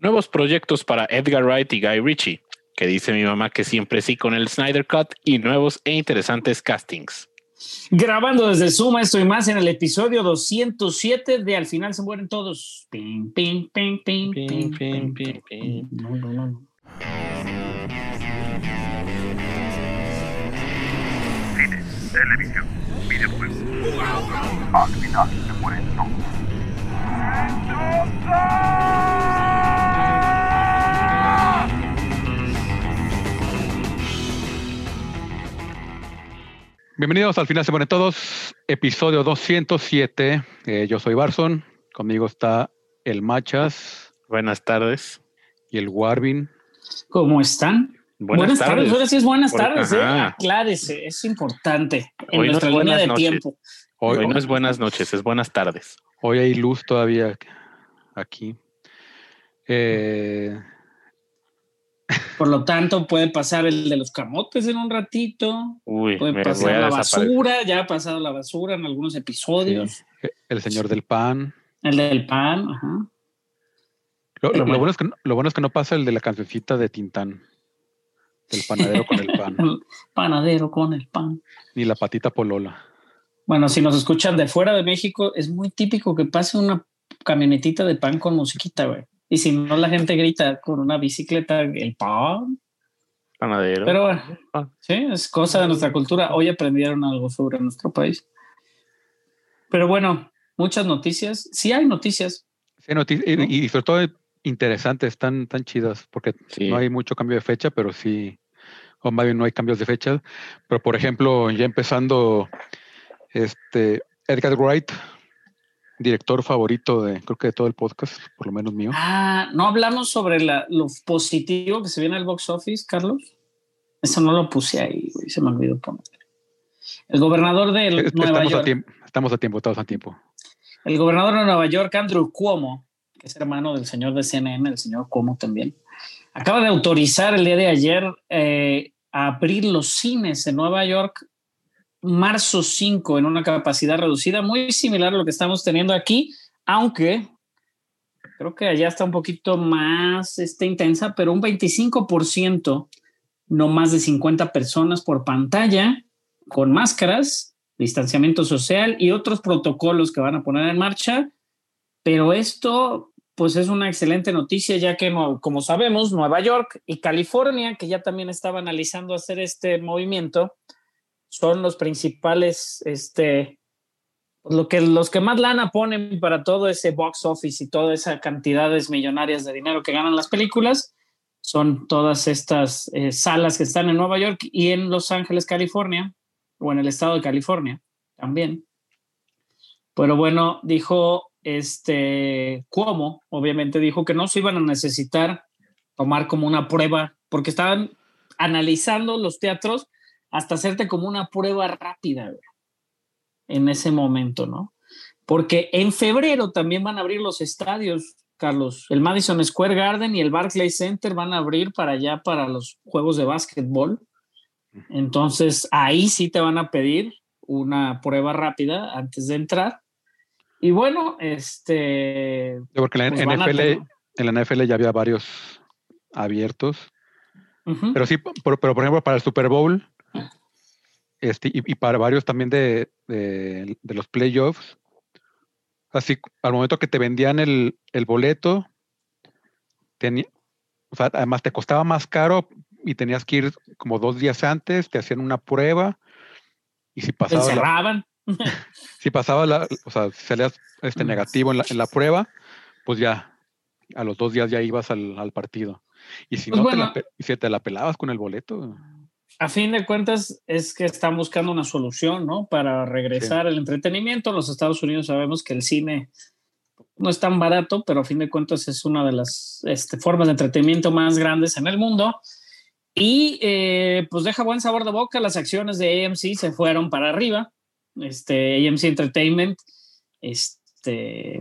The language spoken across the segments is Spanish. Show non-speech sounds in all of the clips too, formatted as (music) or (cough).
Nuevos proyectos para Edgar Wright y Guy Ritchie, que dice mi mamá que siempre sí con el Snyder Cut y nuevos e interesantes castings. Grabando desde Suma, estoy más en el episodio 207 de Al final se mueren todos. No, no, no. Cine, televisión, videojuegos. Al final se mueren todos. Bienvenidos al final se mueren todos, episodio 207. Eh, yo soy Barson, conmigo está el Machas Buenas tardes. y el Warvin. ¿Cómo están? Buenas, tardes. Ahora sí es buenas Porque- tardes, ¿eh? Aclárese, es importante en Hoy no es nuestra línea buenas de noches. tiempo. Hoy, Hoy no es buenas noches, es buenas tardes. hoy hay luz todavía aquí. Eh, Por lo tanto, puede pasar el de los camotes en un ratito, Uy, puede pasar la basura, ya ha pasado la basura en algunos episodios, el señor del pan. el del pan, ajá. Lo, Pero lo- lo bueno. es que, no- lo bueno es que no pasa el de la cancioncita de Tintán, del panadero con el pan, (laughs) el panadero con el pan. ni la patita polola. Bueno, si nos escuchan de fuera de México, es muy típico que pase una camionetita de pan con musiquita, güey. Y si no, la gente grita con una bicicleta, el pan. Panadero. Pero bueno, Ah. sí, es cosa de nuestra cultura. Hoy aprendieron algo sobre nuestro país. Pero bueno, muchas noticias. Sí hay noticias. Sí, y- sobre todo interesantes, tan, tan chidas, porque Sí. no hay mucho cambio de fecha, pero sí, o más bien no hay cambios de fecha. Pero por ejemplo, ya empezando, este Edgar Wright, director favorito de, creo que de todo el podcast, por lo menos mío. Ah, no hablamos sobre la- lo positivo que se viene al box office, Carlos. Eso no lo puse ahí, güey, se me olvidó poner. El gobernador de Nueva estamos, a York. tiempo, estamos a tiempo, estamos a tiempo. El gobernador de Nueva York, Andrew Cuomo, que es hermano del señor de CNN, el señor Cuomo también, acaba de autorizar el día de ayer eh, a abrir los cines en Nueva York marzo 5 en una capacidad reducida, muy similar a lo que estamos teniendo aquí, aunque creo que allá está un poquito más este, intensa, pero un 25%, no más de 50 personas por pantalla, con máscaras, distanciamiento social y otros protocolos que van a poner en marcha. Pero esto, pues es una excelente noticia, ya que, como sabemos, Nueva York y California, que ya también estaba analizando hacer este movimiento, son los principales, este, lo que, los que más lana ponen para todo ese box office y todas esas cantidades millonarias de dinero que ganan las películas, son todas estas eh, salas que están en Nueva York y en Los Ángeles, California, o en el estado de California también. Pero bueno, dijo este Cuomo, obviamente dijo que no se iban a necesitar tomar como una prueba, porque estaban analizando los teatros hasta hacerte como una prueba rápida güey, en ese momento, ¿no? Porque en febrero también van a abrir los estadios, Carlos. El Madison Square Garden y el Barclays Center van a abrir para allá para los juegos de básquetbol. Entonces ahí sí te van a pedir una prueba rápida antes de entrar. Y bueno, este. Porque pues NFL, en la NFL ya había varios abiertos. Pero sí, por- pero por ejemplo, para el Super Bowl, este, y, y para varios también de, de- de los playoffs, así al momento que te vendían el, el boleto, tenía, o sea, además te costaba más caro y tenías que ir como dos días antes, te hacían una prueba, y si Te pasaba la, encerraban. (laughs) si pasaba la, o sea, si salías este Mm. negativo en la, en la prueba, pues ya, a los dos días ya ibas al, al partido. Y si Pues no, te la y si te la pelabas con el boleto. A fin de cuentas, es que están buscando una solución, ¿no? Para regresar al entretenimiento. En los Estados Unidos sabemos que el cine no es tan barato, pero a fin de cuentas es una de las este, formas de entretenimiento más grandes en el mundo. Y eh, pues deja buen sabor de boca. Las acciones de AMC se fueron para arriba. Este AMC Entertainment, este,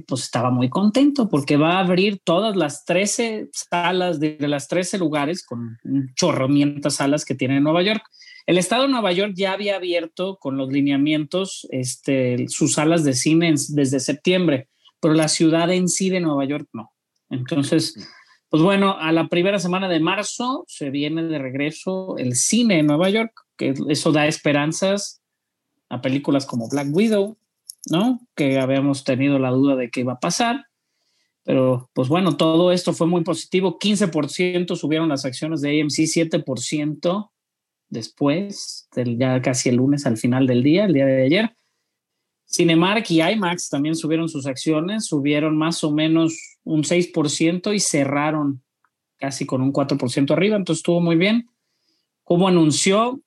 pues estaba muy contento porque va a abrir todas las 13 salas de, de las 13 lugares con un chorromientas salas que tiene en Nueva York. El estado de Nueva York ya había abierto con los lineamientos este, sus salas de cine en- desde septiembre, pero la ciudad en sí de Nueva York no. Entonces, Pues bueno, a la primera semana de marzo se viene de regreso el cine en Nueva York, que eso da esperanzas a películas como Black Widow, ¿no? Que habíamos tenido la duda de qué iba a pasar. Pero pues bueno, todo esto fue muy positivo. 15% subieron las acciones de AMC, 7% después, ya casi el lunes al final del día, el día de ayer. Cinemark y IMAX también subieron sus acciones, subieron más o menos un 6% y cerraron casi con un 4% arriba, entonces estuvo muy bien. Como anunció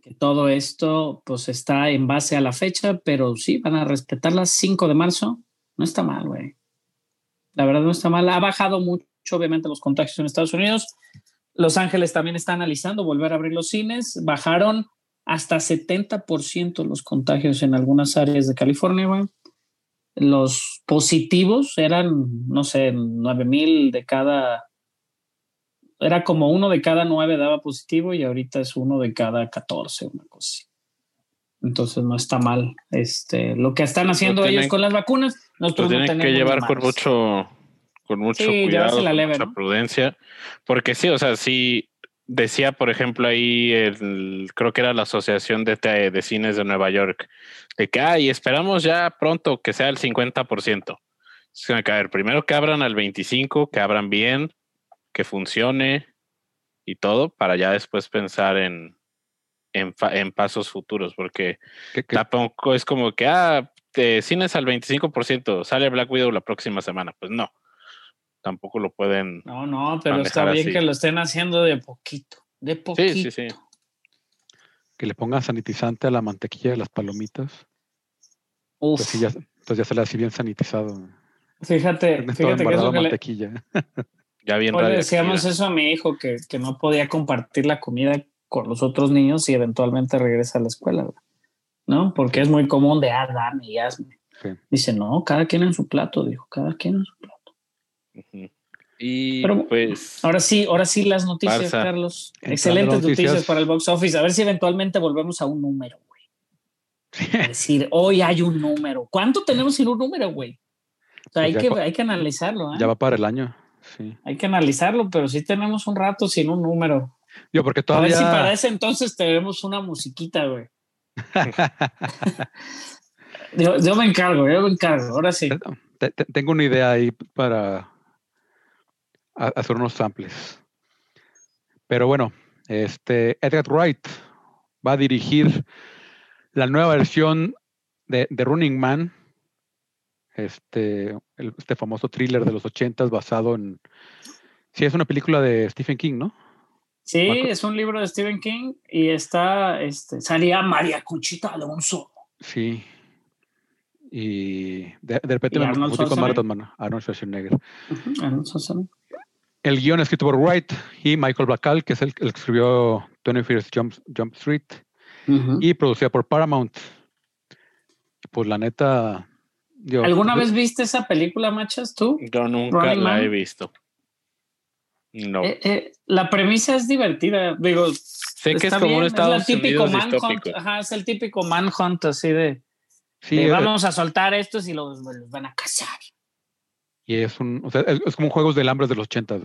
que todo esto pues está en base a la fecha, pero sí, van a respetar las 5 de marzo. No está mal, güey. La verdad no está mal. Ha bajado mucho, obviamente, los contagios en Estados Unidos. Los Ángeles también está analizando volver a abrir los cines. Bajaron hasta 70% los contagios en algunas áreas de California, güey. Los positivos eran, no sé, 9 mil de cada. Era como uno de cada nueve daba positivo y ahorita es uno de cada 14, una cosa así. Entonces no está mal. Este, lo que están haciendo tienen- ellos con las vacunas, Lo nosotros no tienen que llevar con mucho, con mucho Sí, cuidado, la con mucha ¿no? prudencia, porque sí, o sea, sí decía, por ejemplo, ahí el, creo que era la Asociación de, de Cines de Nueva York, de que, ay, esperamos ya pronto que sea el 50%. Es que, a ver, primero que abran al 25, que abran bien, que funcione y todo, para ya después pensar en, en, pasos futuros, porque Que- que- Tampoco es como que, ah, te cines al 25%, sale Black Widow la próxima semana. Pues no, tampoco lo pueden. No, no, pero está bien así. que lo estén haciendo de poquito. De poquito. Sí, sí, sí. que le pongan sanitizante a la mantequilla de las palomitas. Uf, Entonces ya, entonces ya sale así bien sanitizado. fíjate, fíjate que es embarrado lo que le, mantequilla. (laughs) Ya bien decíamos eso a mi hijo, que, que no podía compartir la comida con los otros niños y eventualmente regresa a la escuela. ¿no? Porque es muy común de, ah, dame y hazme. Sí. Dice, no, cada quien en su plato, dijo, cada quien en su plato. Y Pero- pues, Ahora sí, ahora sí las noticias, Barça. Carlos. Excelentes noticias. noticias para el box office. A ver si eventualmente volvemos a un número, güey. Es decir, hoy hay un número. ¿Cuánto tenemos sin un número, güey? O sea, Pues hay, que, hay que analizarlo, ¿eh? Ya va para el año. Sí. Hay que analizarlo, pero sí tenemos un rato sin un número. Yo, porque A ver todavía. si para ese entonces tenemos una musiquita, güey. (laughs) Yo, yo me encargo, yo me encargo. Ahora sí. Te- te- tengo una idea ahí para hacer unos samples. Pero bueno, este Edgar Wright va a dirigir la nueva versión de, de Running Man, este, el- este famoso thriller de los ochentas basado en... Sí, es una película de Stephen King, ¿no? Sí, Marco. es un libro de Stephen King y está, este, salía María Conchita Alonso. Sí. Y de, de repente ¿Y me Arnold confundí con Schwarzenegger? Marathon Man, Arnold Schwarzenegger. Alonso Solano. El guion escrito por Wright y Michael Bacall, que es el, el que escribió 21st Jump, Jump Street, y producida por Paramount. Pues la neta. ¿Alguna yo- vez viste esa película, Machas, tú? yo nunca Running la Man. he visto. No. Eh, eh, la premisa es divertida. Digo, sé que es como bien, un es el Estados típico Unidos manhunt. Ajá, es el típico manhunt así de, Sí, de eh, vamos a soltar estos y los, los van a cazar. y es un. O sea, es, es como un juegos del hambre de los 80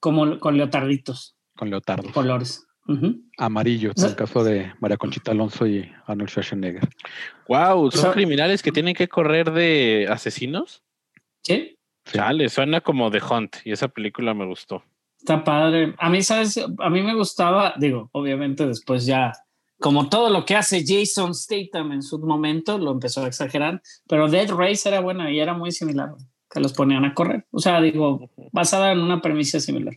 Como con leotarditos, con leotardos. colores. Ujú. Amarillos, O sea- en el caso de María Conchita Alonso y Arnold Schwarzenegger. Wow, son sea- criminales que tienen que correr de asesinos. Sí, Sí. Chale, suena como The Hunt y esa película me gustó. está padre. A mí, ¿sabes? A mí me gustaba, digo, obviamente después ya, como todo lo que hace Jason Statham en su momento, lo empezó a exagerar, pero Dead Race era buena y era muy similar, que los ponían a correr. O sea, digo, basada en una premisa similar.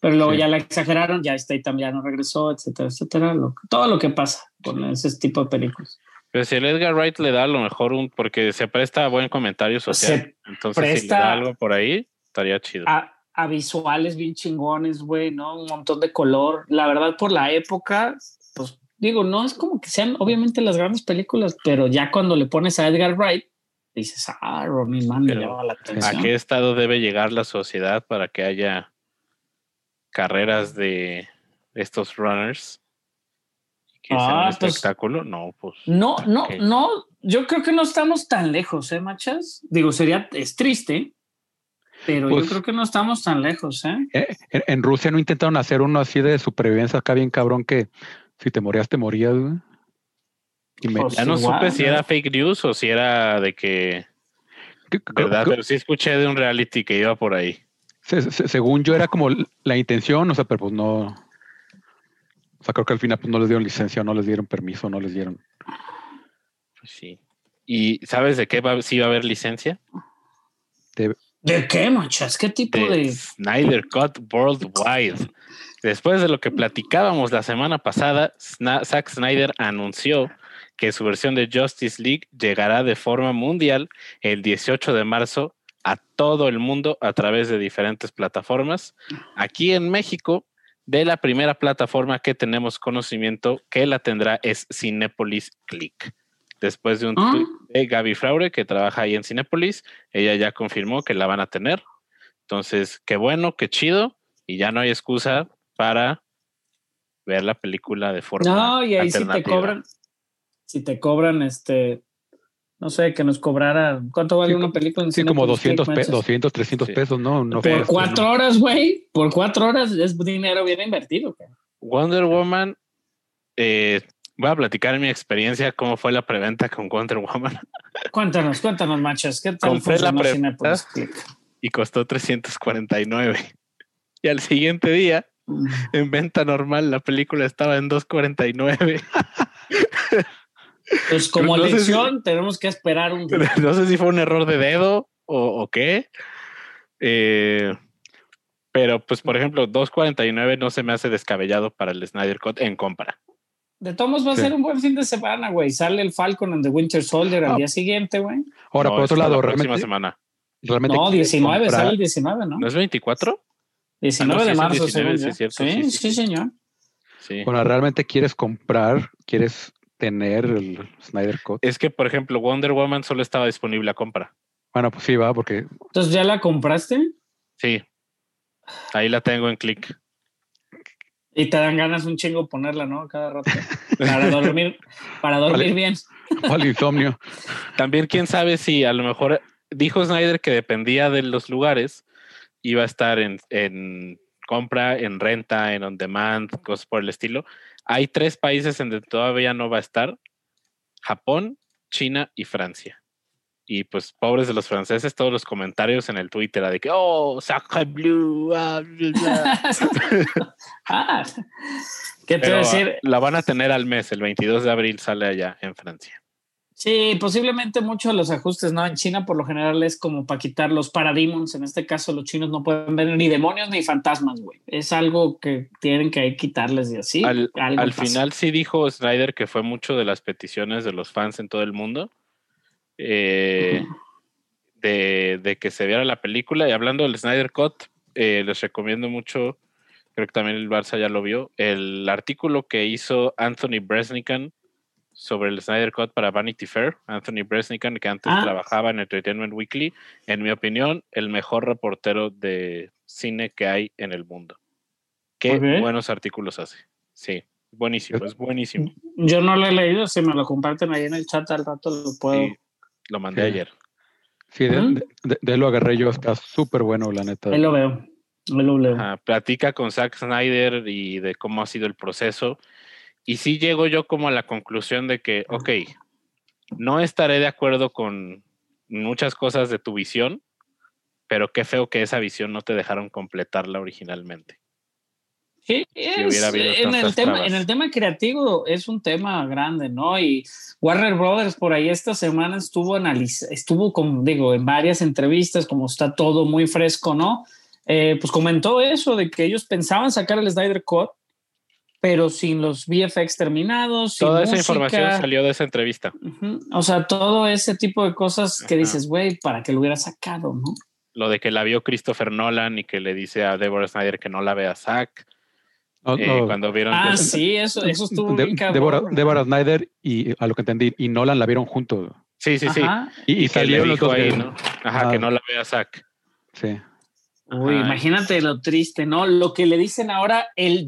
Pero luego Sí. ya la exageraron, ya Statham ya no regresó, etcétera, etcétera. lo- todo lo que pasa con ese tipo de películas. Pero si el Edgar Wright le da a lo mejor un, porque se presta a buen comentario social. Entonces, si le presta- da algo por ahí, estaría chido. A, a visuales bien chingones, güey, ¿no? Un montón de color. La verdad, por la época, pues digo, no es como que sean obviamente las grandes películas, pero ya cuando le pones a Edgar Wright, dices, ah, Ronnie Man me llama la ¿A atención. qué estado debe llegar la sociedad para que haya carreras de estos runners? Que sea Ah, un pues- espectáculo. No, pues. No, no, no, yo creo que no estamos tan lejos, ¿eh, machas? Digo, sería, es triste. Pero Pues- yo creo que no estamos tan lejos, ¿eh? Eh, En, en Rusia no intentaron hacer uno así de supervivencia acá bien cabrón que si te morías, te morías, güey. Y me- Pues Ya no igual, supe si era fake news o si era de que, verdad, pero sí escuché de un reality que iba por ahí. Se- se- según yo era como la intención, o sea, pero pues no. O sea, creo que al final pues no les dieron licencia, no les dieron permiso, no les dieron. Pues sí. ¿Y sabes de qué va, si va a haber licencia? ¿De qué, manchas? ¿Qué tipo de de...? Snyder Cut Worldwide. Después de lo que platicábamos la semana pasada, Sna- Zack Snyder anunció que su versión de Justice League llegará de forma mundial el 18 de marzo a todo el mundo a través de diferentes plataformas. Aquí en México, de la primera plataforma que tenemos conocimiento que la tendrá es Cinepolis Click. Después de un Ah. tweet de Gaby Fraure, que trabaja ahí en Cinepolis, ella ya confirmó que la van a tener. Entonces, qué bueno, qué chido, y ya no hay excusa para ver la película de forma No, y ahí sí te cobran, si te cobran, este, no sé, que nos cobrara, ¿cuánto vale Sí, una película en Sí, como Cinépolis 200, Click, pe- manches? 200 300 Sí. pesos, ¿no? no Por cuatro horas, güey, por cuatro horas es dinero bien invertido. Wonder Woman, eh, voy a platicar mi experiencia, cómo fue la preventa con Wonder Woman, (laughs) Cuéntanos, cuéntanos, machos, ¿qué tal Compré la preventa. Click? y costó 349. Y al siguiente día, Mm. en venta normal, la película estaba en 249. (laughs) Pues (laughs) como No sé si- tenemos que esperar un día. (laughs) no sé si fue un error de dedo o, o qué. Eh, pero, pues, por ejemplo, 249 no se me hace descabellado para el Snyder Cut en compra. De todos modos va a Sí. ser un buen fin de semana, güey. Sale el Falcon and the Winter Soldier al Ah. día siguiente, güey. Ahora, No, por otro lado, la próxima realmente, semana. realmente No, quieres 19, comprar- sale el 19, ¿no? ¿No es 24? 19 Ah, no, sí de el marzo, 19, según sí, cierto, Sí, sí, sí, sí, sí. señor. Sí. Bueno, realmente quieres comprar, quieres tener el Snyder Cut. Es que, por ejemplo, Wonder Woman solo estaba disponible a compra. Bueno, pues sí, va, porque Entonces, ¿ya la compraste? Sí. Ahí la tengo en click. Y te dan ganas un chingo ponerla, ¿no? Cada rato. (laughs) Para dormir, para dormir Vale. bien. al insomnio. También, quién sabe si a lo mejor dijo Snyder que dependía de los lugares, iba a estar en, en compra, en renta, en on demand, cosas por el estilo. Hay tres países en donde todavía no va a estar: Japón, China y Francia. Y pues, pobres de los franceses, todos los comentarios en el Twitter de que, oh, Sacre Blue, ah, bla, bla". (laughs) ah, ¿qué te voy a ah, decir? la van a tener al mes, el 22 de abril sale allá en Francia. Sí, posiblemente muchos de los ajustes, ¿no? En China, por lo general, es como para quitar los parademons. En este caso, los chinos no pueden ver ni demonios ni fantasmas, güey. Es algo que tienen que quitarles y así. al, final sí dijo Snyder que fue mucho de las peticiones de los fans en todo el mundo eh, de, de que se viera la película. Y hablando del Snyder Cut, eh, les recomiendo mucho, creo que también el Barça ya lo vio, el artículo que hizo Anthony Bresnikan sobre el Snyder Cut para Vanity Fair. Anthony Bresnikan, que antes Ah. trabajaba en Entertainment Weekly, en mi opinión, el mejor reportero de cine que hay en el mundo. Qué buenos artículos hace. Sí, buenísimo, es buenísimo. Yo no lo he leído. Si me lo comparten ahí en el chat al rato, lo puedo. Sí, lo mandé Sí. ayer. Sí, de, de- de- de ahí lo agarré yo, está súper bueno, la neta. Ahí lo veo. Ahí lo leo. Ajá, platica con Zack Snyder y de cómo ha sido el proceso. Y sí llego yo como a la conclusión de que, ok, no estaré de acuerdo con muchas cosas de tu visión, pero qué feo que esa visión no te dejaron completarla originalmente. Sí, es- en, el tema, trabas. en el tema creativo es un tema grande, ¿no? Y Warner Brothers por ahí esta semana estuvo analiz estuvo como digo, en varias entrevistas, como está todo muy fresco, ¿no? Eh, pues comentó eso de que ellos pensaban sacar el Snyder Cut, pero sin los VFX terminados. sin Toda esa música. información salió de esa entrevista. O sea, todo ese tipo de cosas que Ajá. dices, güey, para que lo hubiera sacado, ¿no? Lo de que la vio Christopher Nolan y que le dice a Deborah Snyder que no la vea Zack. No, eh, no, cuando vieron Ah, que- sí, eso, eso estuvo de- bien cabrón, Deborah. Deborah Snyder y a lo que entendí, y Nolan la vieron juntos. Sí, sí, sí. Ajá. Y, salieron los dos ahí, ¿no? Ajá, Ah. que no la vea Zack. Sí. Uy, Ajá. imagínate lo triste, ¿no? Lo que le dicen ahora el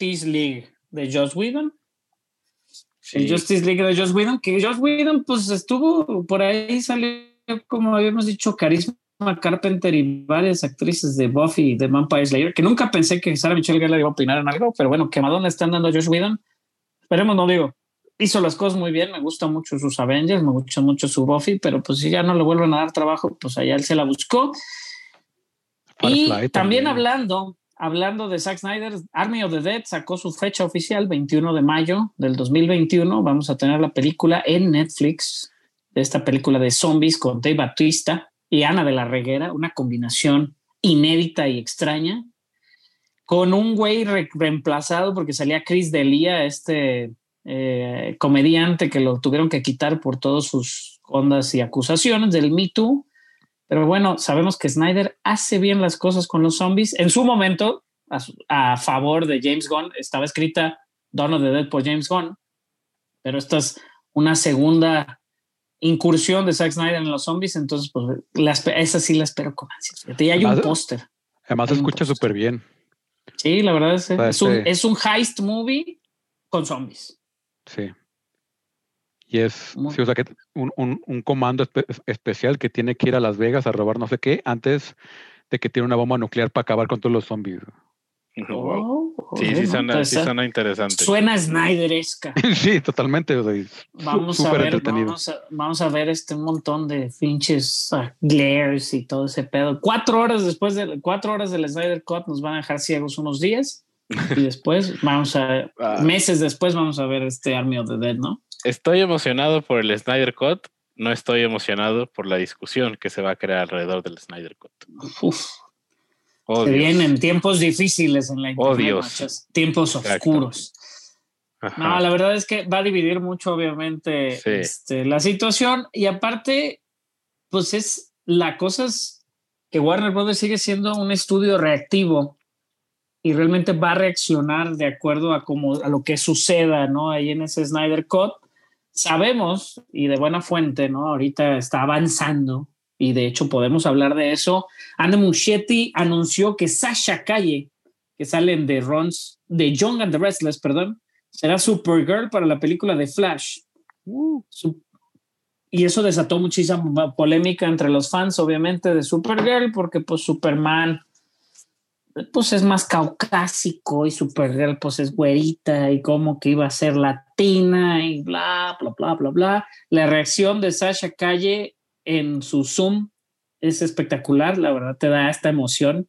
Justice League de Joss Whedon. El Sí. Justice League de Joss Whedon, que Joss Whedon, pues estuvo por ahí, salió, como habíamos dicho, carisma Carpenter y varias actrices de Buffy y de Vampire Slayer, que nunca pensé que Sarah Michelle Gellar iba a opinar en algo, pero bueno, que Madonna están dando a Josh Whedon. Esperemos, no digo. Hizo las cosas muy bien, me gusta mucho sus Avengers, me gusta mucho su Buffy, pero pues si ya no le vuelven a dar trabajo, pues allá él se la buscó. y también, también hablando, hablando de Zack Snyder, Army of the Dead sacó su fecha oficial, 21 de mayo del 2021. Vamos a tener la película en Netflix, de esta película de zombies con Dave Batista y Ana de la Reguera, una combinación inédita y extraña, con un güey re reemplazado porque salía Chris Delia, este eh, comediante que lo tuvieron que quitar por todas sus ondas y acusaciones del Me Too. Pero bueno, sabemos que Snyder hace bien las cosas con los zombies. En su momento, a, su, a favor de James Gunn, estaba escrita Dawn of the Dead por James Gunn, pero esta es una segunda incursión de Zack Snyder en los zombies, entonces pues las, esa sí la espero con ansias. Y hay un póster. Además se escucha súper bien. Sí, la verdad es, o sea, es, un, este... es, un, heist movie con zombies. Sí. Y es, sí, o sea, que un, un, un comando espe especial que tiene que ir a Las Vegas a robar no sé qué antes de que tiene una bomba nuclear para acabar con todos los zombies. Oh, sí, sí, suena, sí suena interesante. Suena Snyderesca. (laughs) sí, totalmente. O sea, vamos, a ver, vamos, a, vamos a ver este montón de finches uh, glares y todo ese pedo. Cuatro horas después de cuatro horas del Snyder Cut nos van a dejar ciegos unos días y (laughs) después vamos a ah. meses después vamos a ver este Army of the Dead, ¿no? Estoy emocionado por el Snyder Cut. No estoy emocionado por la discusión que se va a crear alrededor del Snyder Cut. Uf. Oh, se Dios. vienen tiempos difíciles en la internet, oh, tiempos oscuros. Ajá. No, la verdad es que va a dividir mucho, obviamente, sí. este, la situación. Y aparte, pues es la cosa es que Warner Brothers sigue siendo un estudio reactivo y realmente va a reaccionar de acuerdo a, como, a lo que suceda, ¿no? Ahí en ese Snyder Cut. Sabemos, y de buena fuente, ¿no? Ahorita está avanzando y de hecho podemos hablar de eso. Anne Muschietti anunció que Sasha Calle, que salen de Rons, de Young and the Restless, perdón, será Supergirl para la película de Flash. Uh, y eso desató muchísima polémica entre los fans, obviamente, de Supergirl, porque pues Superman pues es más caucásico y Supergirl pues es güerita y como que iba a ser latina y bla, bla, bla, bla, bla. La reacción de Sasha Calle en su Zoom es espectacular, la verdad te da esta emoción.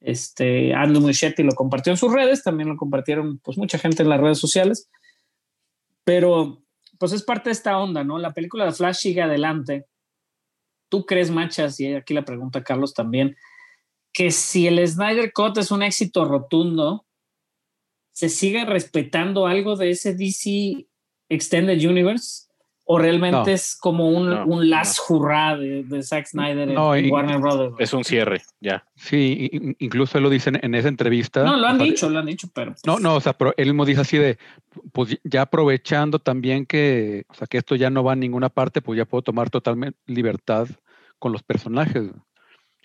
Este, Andrew Muschietti lo compartió en sus redes, también lo compartieron pues mucha gente en las redes sociales, pero pues es parte de esta onda, ¿no? La película de Flash sigue adelante. ¿Tú crees, Machas? Y aquí la pregunta Carlos también, que si el Snyder Cut es un éxito rotundo, ¿se sigue respetando algo de ese DC Extended Universe? ¿O realmente no, es como un, no, un last no. hurrah de, de, Zack Snyder no, en, y, Warner Brothers? Es un cierre, ya. Sí, incluso él lo dice en esa entrevista. No, lo han o sea, dicho, lo han dicho, pero. Pues... No, no, o sea, pero él mismo dice así de, pues ya aprovechando también que, o sea, que esto ya no va a ninguna parte, pues ya puedo tomar totalmente libertad con los personajes.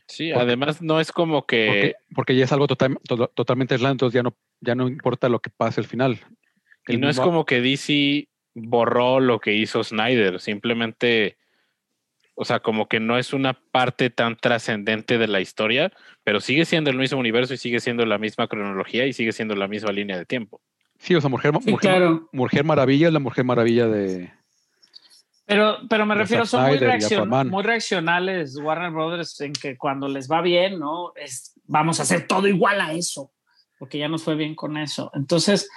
Sí, porque, además no es como que. Porque, porque ya es algo total, to, totalmente aislado, entonces ya no, ya no importa lo que pase al final. Y no es como que DC borró lo que hizo Snyder, simplemente, o sea, como que no es una parte tan trascendente de la historia, pero sigue siendo el mismo universo y sigue siendo la misma cronología y sigue siendo la misma línea de tiempo. Sí, o sea, Mujer, sí, mujer, claro. mujer Maravilla es la Mujer Maravilla de... Pero, pero me refiero, son muy, reaccion muy, reaccionales Warner Brothers en que cuando les va bien, ¿no? Es, vamos a hacer todo igual a eso, porque ya nos fue bien con eso. Entonces,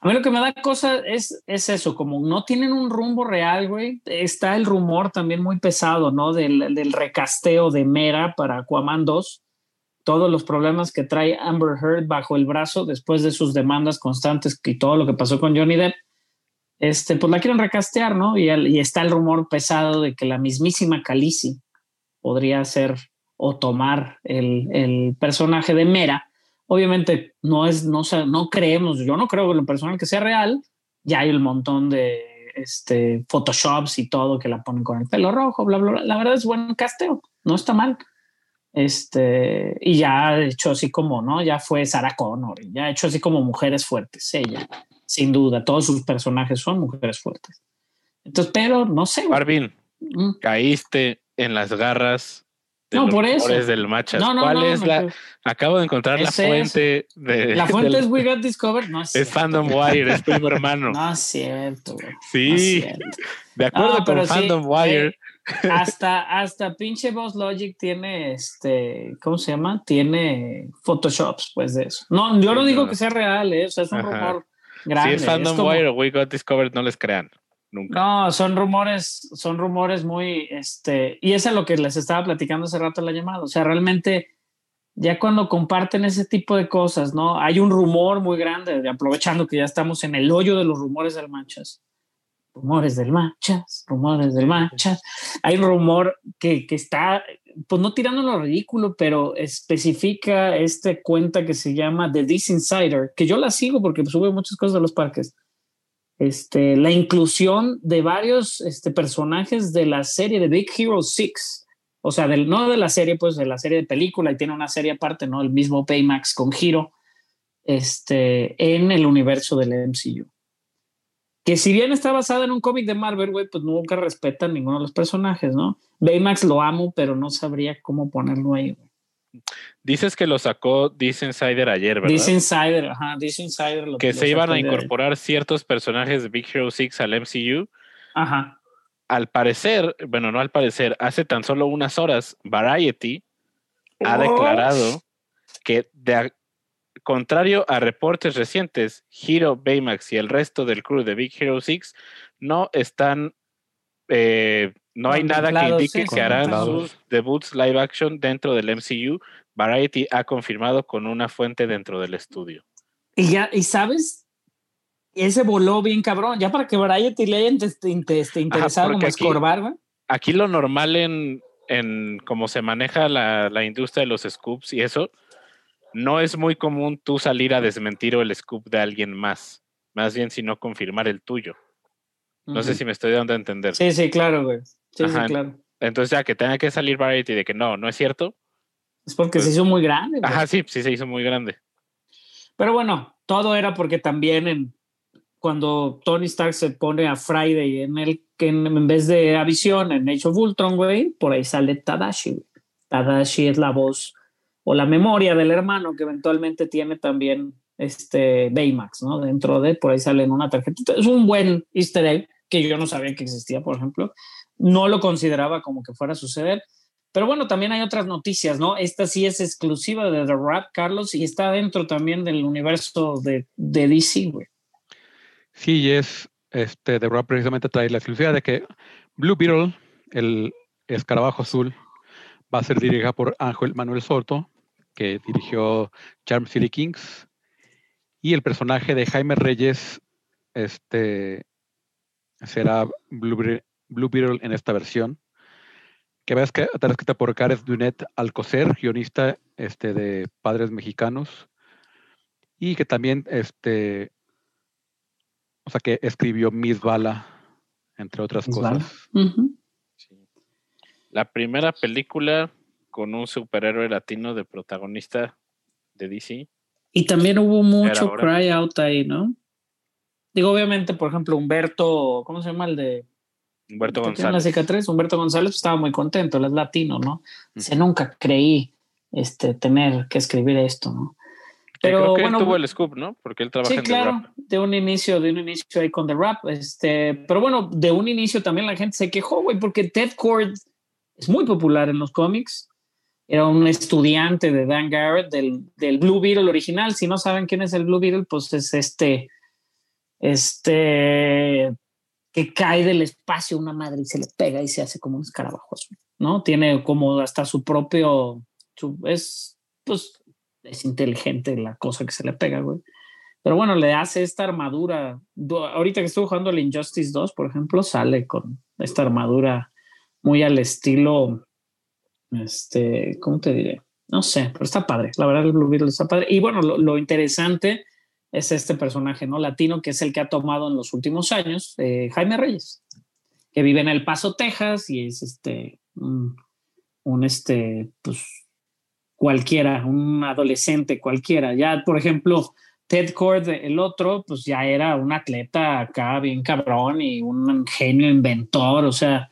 a mí lo que me da cosa es, es eso, como no tienen un rumbo real, güey. Está el rumor también muy pesado, ¿no? Del, del recasteo de Mera para Aquaman 2. Todos los problemas que trae Amber Heard bajo el brazo después de sus demandas constantes y todo lo que pasó con Johnny Depp. Este, pues la quieren recastear, ¿no? Y, el, y está el rumor pesado de que la mismísima Khaleesi podría ser o tomar el, el personaje de Mera Obviamente no es, no, no creemos, yo no creo que lo personal que sea real. Ya hay un montón de este, photoshops y todo que la ponen con el pelo rojo, bla, bla, bla. La verdad es buen casteo, no está mal. Este, y ya ha hecho así como, ¿no? Ya fue Sarah Connor, ya ha hecho así como mujeres fuertes, ella, sin duda, todos sus personajes son mujeres fuertes. Entonces, pero no sé. Marvin, mm. caíste en las garras de No, los por eso. del Machas. No, no, ¿Cuál no, es la? Acabo de encontrar la es. fuente de. La (laughs) fuente del- es We Got Discovered. No es, es. Fandom Wire, es primo hermano. (laughs) No es cierto, güey. No es sí, cierto. de acuerdo con sí, Fandom Wire. eh, hasta, hasta pinche Boss Logic tiene este, ¿cómo se llama? Tiene Photoshops, pues de eso. No, yo no Sí, digo que sea real, ¿eh? o sea, es un Ajá. rumor grande. si es Fandom como- Wire o We Got Discovered, no les crean. Nunca. No, son rumores, son rumores muy, este, y es a lo que les estaba platicando hace rato en la llamada. O sea, realmente, ya cuando comparten ese tipo de cosas, ¿no? Hay un rumor muy grande, de- aprovechando que ya estamos en el hoyo de los rumores del Manchas. Rumores del Manchas, rumores del Manchas. Hay un rumor que, que está, pues no tirando lo ridículo, pero especifica este cuenta que se llama The This Insider, que yo la sigo porque sube muchas cosas de los parques este, la inclusión de varios este, personajes de la serie de Big Hero 6. O sea, del, no de la serie, pues de la serie de película, y tiene una serie aparte, ¿no? El mismo Baymax con Hero, este, en el universo del MCU. Que si bien está basada en un cómic de Marvel, güey, pues nunca respetan ninguno de los personajes, ¿no? Baymax lo amo, pero no sabría cómo ponerlo ahí, güey. Dices que lo sacó This Insider ayer, ¿verdad? This Insider, ajá, This Insider. Lo, que lo se iban a incorporar ciertos personajes de Big Hero 6 al MCU. Ajá. Al parecer, bueno, no al parecer, hace tan solo unas horas, Variety ha Oh. declarado que, de contrario a reportes recientes, Hero, Baymax y el resto del crew de Big Hero 6 no están, eh, no hay nada que indique sí, que harán sus debuts live action dentro del MCU. Variety ha confirmado con una fuente dentro del estudio. Y ya, y sabes, ese voló bien cabrón. Ya para que Variety le hayan este, este, interesado como aquí- escorbar, aquí lo normal en, en cómo se maneja la, la industria de los scoops y eso, no es muy común tú salir a desmentir o el scoop de alguien más. Más bien, sino confirmar el tuyo. No sé si me estoy dando a entender. Sí, sí, claro, güey. Sí, Ajá. sí, claro. Entonces, ya que tenga que salir Variety de que no, no es cierto. Es porque Pues- se hizo muy grande. güey. Ajá, sí, sí se hizo muy grande. Pero bueno, todo era porque también en, cuando Tony Stark se pone a Friday en el que en, en vez de a Visión en Age of Ultron, güey, por ahí sale Tadashi. güey. Tadashi es la voz o la memoria del hermano que eventualmente tiene también este Baymax, ¿no? Dentro de, por ahí sale en una tarjetita. Es un buen easter egg que yo no sabía que existía, por ejemplo. No lo consideraba como que fuera a suceder. Pero bueno, también hay otras noticias, ¿no? Esta sí es exclusiva de The Rap, Carlos, y está dentro también del universo de, de DC. Sí, es este de Rob precisamente trae la exclusividad de que Blue Beetle, el escarabajo azul, va a ser dirigida por Ángel Manuel Soto, que dirigió Charm City Kings, y el personaje de Jaime Reyes este, será Blue, Beetle- Blue Beetle en esta versión. Que ves que está escrita por Gareth Dunet Alcocer, guionista este, de Padres Mexicanos, y que también este, o sea, que escribió Miss Bala, entre otras Miss cosas. La primera película con un superhéroe latino de protagonista de DC. Y también hubo mucho cry out ahí, ¿no? Digo, obviamente, por ejemplo, Humberto, ¿cómo se llama el de Humberto que tiene la González. cicatriz? Humberto González estaba muy contento, él es latino, ¿no? Dice, nunca creí este, tener que escribir esto, ¿no? Pero creo que bueno, él tuvo el scoop, ¿no? Porque él trabaja Sí, en The claro, Rap. de un inicio, de un inicio ahí con The Rap. Este, pero bueno, de un inicio también la gente se quejó, güey, porque Ted Cord es muy popular en los cómics. Era un estudiante de Dan Garrett del, del Blue Beetle original. Si no saben quién es el Blue Beetle, pues es este, este que cae del espacio una madre y se le pega y se hace como un escarabajo ¿no? Tiene como hasta su propio, es, pues, es inteligente la cosa que se le pega, güey. Pero bueno, le hace esta armadura. Du- Ahorita que estuve jugando el Injustice 2, por ejemplo, sale con esta armadura muy al estilo, este, ¿cómo te diré? No sé, pero está padre. La verdad, el Blue Beetle está padre. Y bueno, lo, lo interesante es este personaje, ¿no? Latino, que es el que ha tomado en los últimos años, eh, Jaime Reyes, que vive en El Paso, Texas, y es este, un, este, pues, cualquiera, un adolescente cualquiera. Ya, por ejemplo, Ted Cord, el otro, pues ya era un atleta acá bien cabrón y un genio inventor, o sea,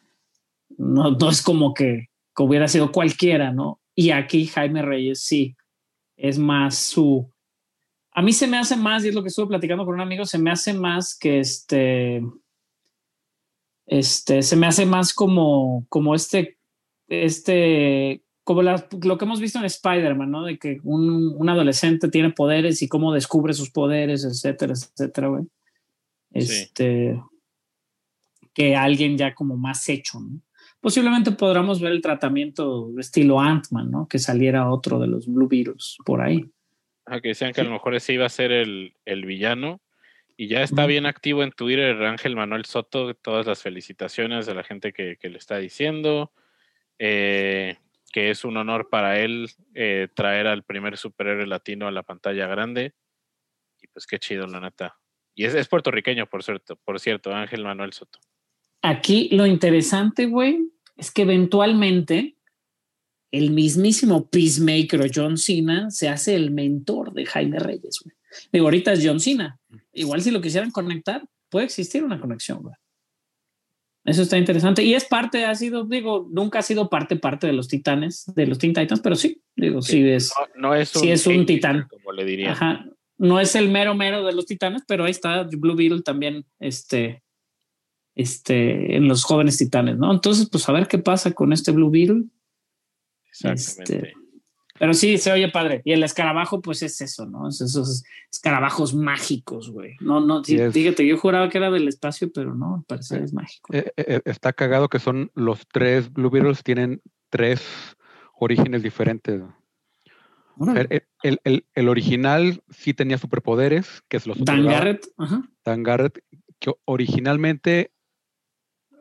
no es como que que hubiera sido cualquiera, ¿no? Y aquí Jaime Reyes sí, es más su... A mí se me hace más, y es lo que estuve platicando con un amigo, se me hace más que este... Este, se me hace más como, como este, este, como la- lo que hemos visto en Spider-Man, ¿no? De que un, un adolescente tiene poderes y cómo descubre sus poderes, etcétera, etcétera, güey. Sí. Este, que alguien ya como más hecho, ¿no? Posiblemente podamos ver el tratamiento estilo Ant-Man, ¿no? Que saliera otro de los Blue Beetles por ahí. Ajá, que decían que a lo mejor ese iba a ser el, el villano. Y ya está bien activo en Twitter Ángel Manuel Soto. Todas las felicitaciones de la gente que, que le está diciendo. eh, que es un honor para él eh, traer al primer superhéroe latino a la pantalla grande. Y pues qué chido, la neta. Y es, es puertorriqueño, por cierto, por cierto, Ángel Manuel Soto. Aquí lo interesante, güey, es que eventualmente el mismísimo Peacemaker o John Cena se hace el mentor de Jaime Reyes, güey. Digo, ahorita es John Cena. Igual si lo quisieran conectar, puede existir una conexión, güey. Eso está interesante. Y es parte, ha sido, digo, nunca ha sido parte, parte de los titanes, de los Teen Titans, pero sí, digo, sí, es. No, no es un, Sí, es un titán. Como le diría. Ajá. No es el mero mero de los titanes, pero ahí está Blue Beetle también, este, este, en los jóvenes titanes, ¿no? Entonces, pues a ver qué pasa con este Blue Beetle. Exactamente. Este, Pero sí, se oye padre. Y el escarabajo, pues es eso, ¿no? Es esos escarabajos mágicos, güey. No, no, sí, es. fíjate, yo juraba que era del espacio, pero no, al parecer es mágico. Eh, eh, está cagado que son los tres Blue Beetles, tienen tres orígenes diferentes. El, el- el- el original sí tenía superpoderes, que se los Dan Garrett, ajá. Dan Garrett, que originalmente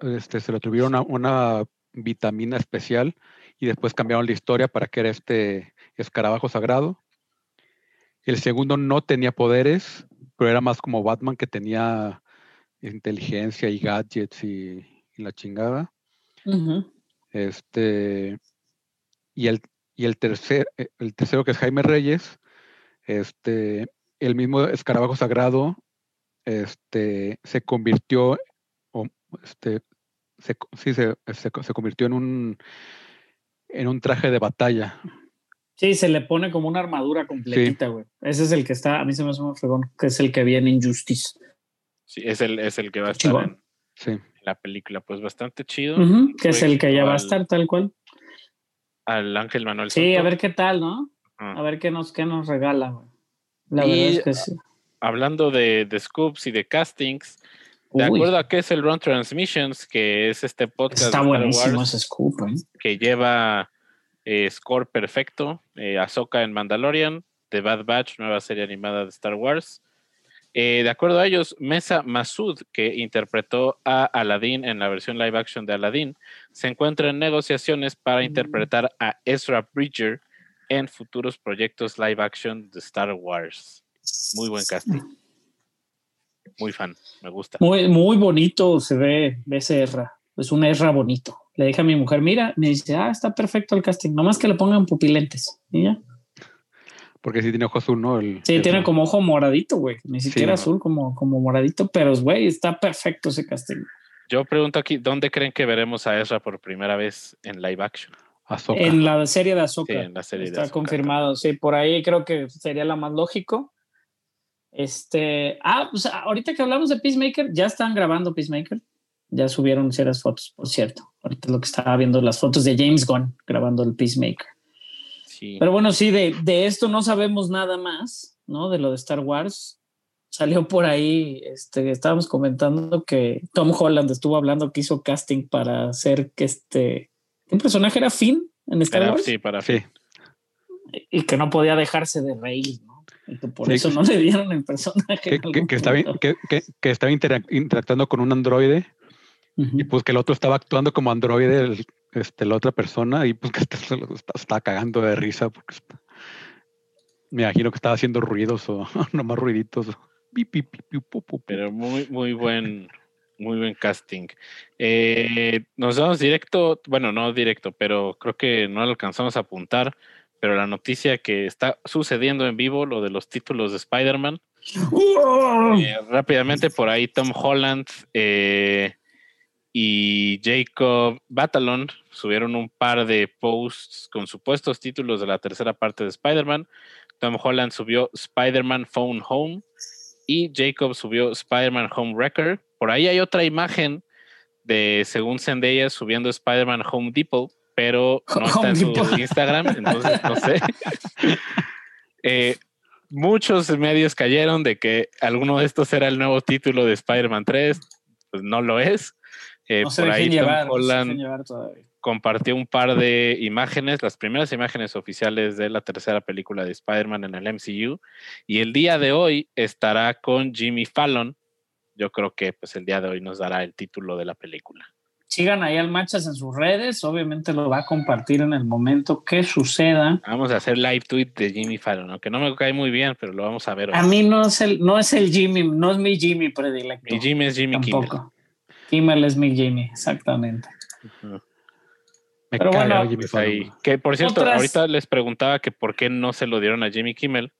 este, se le atribuyeron una, una vitamina especial y después cambiaron la historia para que era este escarabajo sagrado. El segundo no tenía poderes, pero era más como Batman que tenía inteligencia y gadgets y, y la chingada. Este, y el, y el, tercer, eh, el tercero que es Jaime Reyes, este, el mismo escarabajo sagrado, este, se convirtió, este, se, sí, se, se se convirtió en un, en un traje de batalla. Sí, se le pone como una armadura completita, güey. Ese es el que está, a mí se me hace muy fregón, que es el que viene en Justice. Sí, es el, es el que va a estar en Sí. la película. Pues bastante chido. Que es el que ya va a estar tal cual. Al Ángel Manuel Sí, a ver qué tal, ¿no? Ah. A ver qué nos, qué nos regala, güey. La Y- verdad es que sí. Hablando de, de scoops y de castings, de Uy, acuerdo a qué es el Run Transmissions, que es este podcast está de buenísimo Wars ese scoop, ¿eh? que lleva eh, score perfecto, eh, Ahsoka en Mandalorian, The Bad Batch, nueva serie animada de Star Wars. Eh, de acuerdo a ellos, Mesa Masud, que interpretó a Aladdin en la versión live action de Aladdin, se encuentra en negociaciones para Mm. interpretar a Ezra Bridger en futuros proyectos live action de Star Wars. Muy buen casting. Muy fan, me gusta. Muy, muy bonito se ve ese Erra. Es un Erra bonito. Le dije a mi mujer, mira, me dice, ah, está perfecto el casting. Nomás que le pongan pupilentes. Y ya. Porque sí tiene ojo azul, ¿no? El- Sí, el- tiene como ojo moradito, güey. Ni siquiera ¿no? azul, como, como moradito, pero, güey, está perfecto ese casting. Yo pregunto aquí, ¿dónde creen que veremos a Ezra por primera vez en live action? Ahsoka. En la serie de Sí, Azoka. en la serie de Está confirmado, sí, por ahí creo que sería la más lógico. Este, ah, pues ahorita que hablamos de Peacemaker, ya están grabando Peacemaker. Ya subieron ciertas fotos, por cierto. Ahorita lo que estaba viendo las fotos de James Gunn grabando el Peacemaker. Sí. Pero bueno, sí, de, de esto no sabemos nada más, ¿no? De lo de Star Wars. Salió por ahí, este, estábamos comentando que Tom Holland estuvo hablando que hizo casting para hacer que este, un personaje era Finn en Star Para- Wars sí, para Sí, y que no podía dejarse de reír. Y que por Sí, eso no le dieron el personaje. que, en que- que estaba, que, estaba interac- interactuando con un androide Ujú. y pues que el otro estaba actuando como androide, el- este, la otra persona, y pues que se lo está, está cagando de risa porque está- me imagino que estaba haciendo ruidos o (laughs) nomás ruiditos. Pero muy, muy buen, muy buen casting. Eh, nos vamos directo, bueno, no directo, pero creo que no lo alcanzamos a apuntar. Pero la noticia que está sucediendo en vivo, lo de los títulos de Spider-Man, eh, rápidamente por ahí Tom Holland eh, y Jacob Batalon subieron un par de posts con supuestos títulos de la tercera parte de Spider-Man. Tom Holland subió Spider-Man Phone Home y Jacob subió Spider-Man Home Record. Por ahí hay otra imagen de, según Zendaya, subiendo Spider-Man Home Depot, pero no (laughs) está en su Depot. Instagram, entonces no sé. (laughs) Eh, muchos medios cayeron de que alguno de estos era el nuevo título de Spider-Man 3, pues no lo es. Eh, No por ahí Tom llevar, Holland compartió un par de imágenes, las primeras imágenes oficiales de la tercera película de Spider-Man en el MCU. Y el día de hoy estará con Jimmy Fallon. Yo creo que pues el día de hoy nos dará el título de la película. Sigan ahí al Machas en sus redes. Obviamente lo va a compartir en el momento que suceda. Vamos a hacer live tweet de Jimmy Fallon, aunque no me cae muy bien, pero lo vamos a ver hoy. A mí no es el, no es el Jimmy, no es mi Jimmy predilecto. Mi Jimmy es Jimmy Kimmel. Tampoco. Kimmel es mi Jimmy, exactamente. Ujú. Me Pero bueno, Jimmy Pues ahí. Que por cierto, Otras- ahorita les preguntaba que por qué no se lo dieron a Jimmy Kimmel.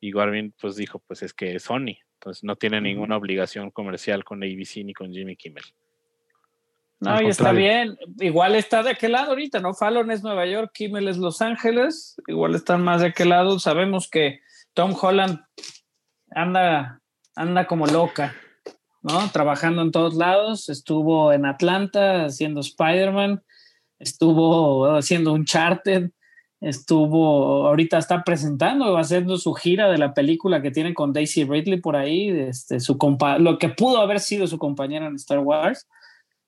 Y Garvin pues dijo, pues es que es Sony. Entonces no tiene ninguna obligación comercial con ABC ni con Jimmy Kimmel. No, Al y está bien. Igual está de aquel lado ahorita, ¿no? Fallon es Nueva York, Kimmel es Los Ángeles. Igual están más de aquel lado. Sabemos que Tom Holland anda, anda como loca, ¿no? Trabajando en todos lados. Estuvo en Atlanta haciendo Spider-Man. Estuvo haciendo Uncharted. Estuvo, ahorita está presentando, haciendo su gira de la película que tiene con Daisy Ridley por ahí, este, su compa lo que pudo haber sido su compañera en Star Wars.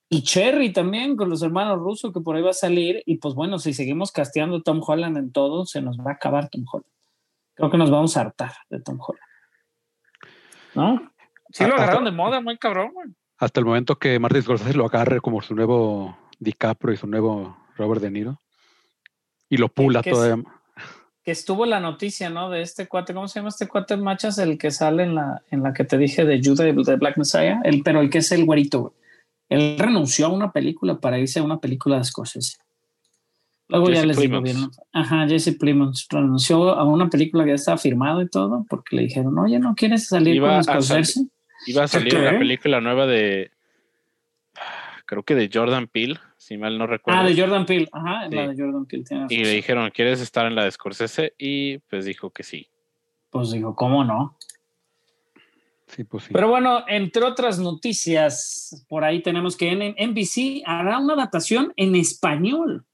Y Cherry también con los hermanos rusos que por ahí va a salir. Y pues bueno, si seguimos casteando a Tom Holland en todo, se nos va a acabar Tom Holland. Creo que nos vamos a hartar de Tom Holland. ¿No? Sí lo Hasta- agarraron de moda, muy cabrón, güey. Hasta el momento que Martin Scorsese lo agarre como su nuevo DiCaprio y su nuevo Robert De Niro. Y lo pula que todavía. Que estuvo la noticia, ¿no? De este cuate, ¿cómo se llama este cuate machas? El que sale en la, en la que te dije de Judah de Black Messiah, el, pero el que es el güerito, güey. Él renunció a una película para irse a una película de Scorsese. Luego ya les digo Plemons. bien. Ajá, Jesse Plemons renunció a una película que ya estaba firmado y todo porque le dijeron, oye, ¿no quieres salir Iba con Scorsese? Iba a salir una película nueva de, creo que de Jordan Peele, si mal no recuerdo. Ah, de Jordan Peele. Ajá, Sí. la de Jordan Peele. tienes y le dijeron, ¿quieres estar en la de Scorsese? Y pues dijo que sí. Pues digo, ¿cómo no? Sí, pues sí. Pero bueno, entre otras noticias, por ahí tenemos que NBC hará una adaptación en español.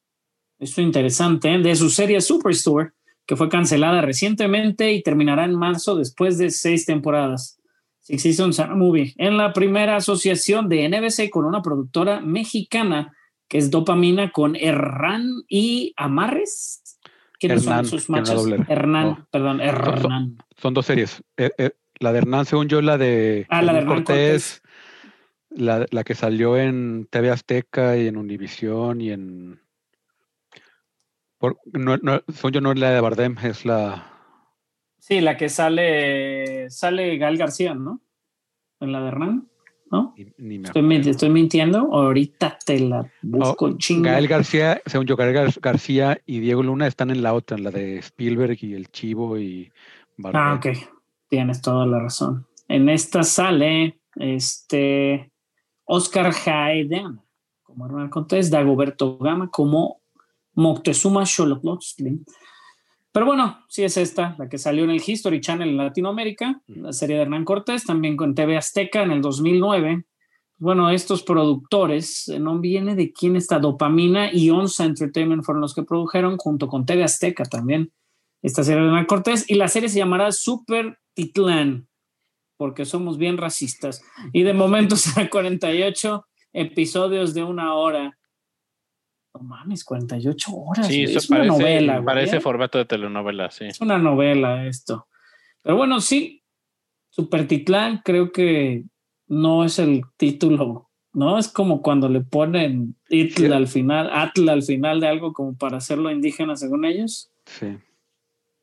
Esto es interesante, ¿eh? de su serie Superstore, que fue cancelada recientemente y terminará en marzo después de seis temporadas. Six Seasons and a Movie, en la primera asociación de NBC con una productora mexicana que es Dopamina con Hernán y Amarres. ¿Quiénes Hernán, son sus machos? Hernán, perdón, Hernán. Son dos series. Eh, eh, la de Hernán, según yo, la de, Ah, la de Cortés. La, la que salió en TV Azteca y en Univisión y en. Por, no, no, según yo, no es la de Bardem, es la. Sí, la que sale, sale Gal García, ¿no? En la de Hernán, ¿no? Ni, ni me Estoy, mintiendo, ahorita te la busco Oh, chinga. Gael García, según yo, Gael Gar- García y Diego Luna están en la otra, en la de Spielberg y el Chivo y Bardem. Ah, ok. Tienes toda la razón. En esta sale este Oscar Haidem como Hernán Cortés, Dagoberto Gama como Moctezuma Xolotl. Pero bueno, sí es esta, la que salió en el History Channel en Latinoamérica, la serie de Hernán Cortés, también con TV Azteca en el 2009. Bueno, estos productores, eh, no viene de quién está, Dopamina y Onza Entertainment fueron los que produjeron, junto con TV Azteca también, esta serie de Hernán Cortés. Y la serie se llamará Super Titlán, porque somos bien racistas. Y de momento (laughs) será 48 episodios de una hora. No mames, 48 horas. Sí, eso es una parece, novela. güey, parece ¿eh? formato de telenovela, sí. Es una novela esto. Pero bueno, sí, Super Titlán creo que no es el título, ¿no? Es como cuando le ponen Itl Sí. al final, Atl al final de algo como para hacerlo indígena según ellos. Sí.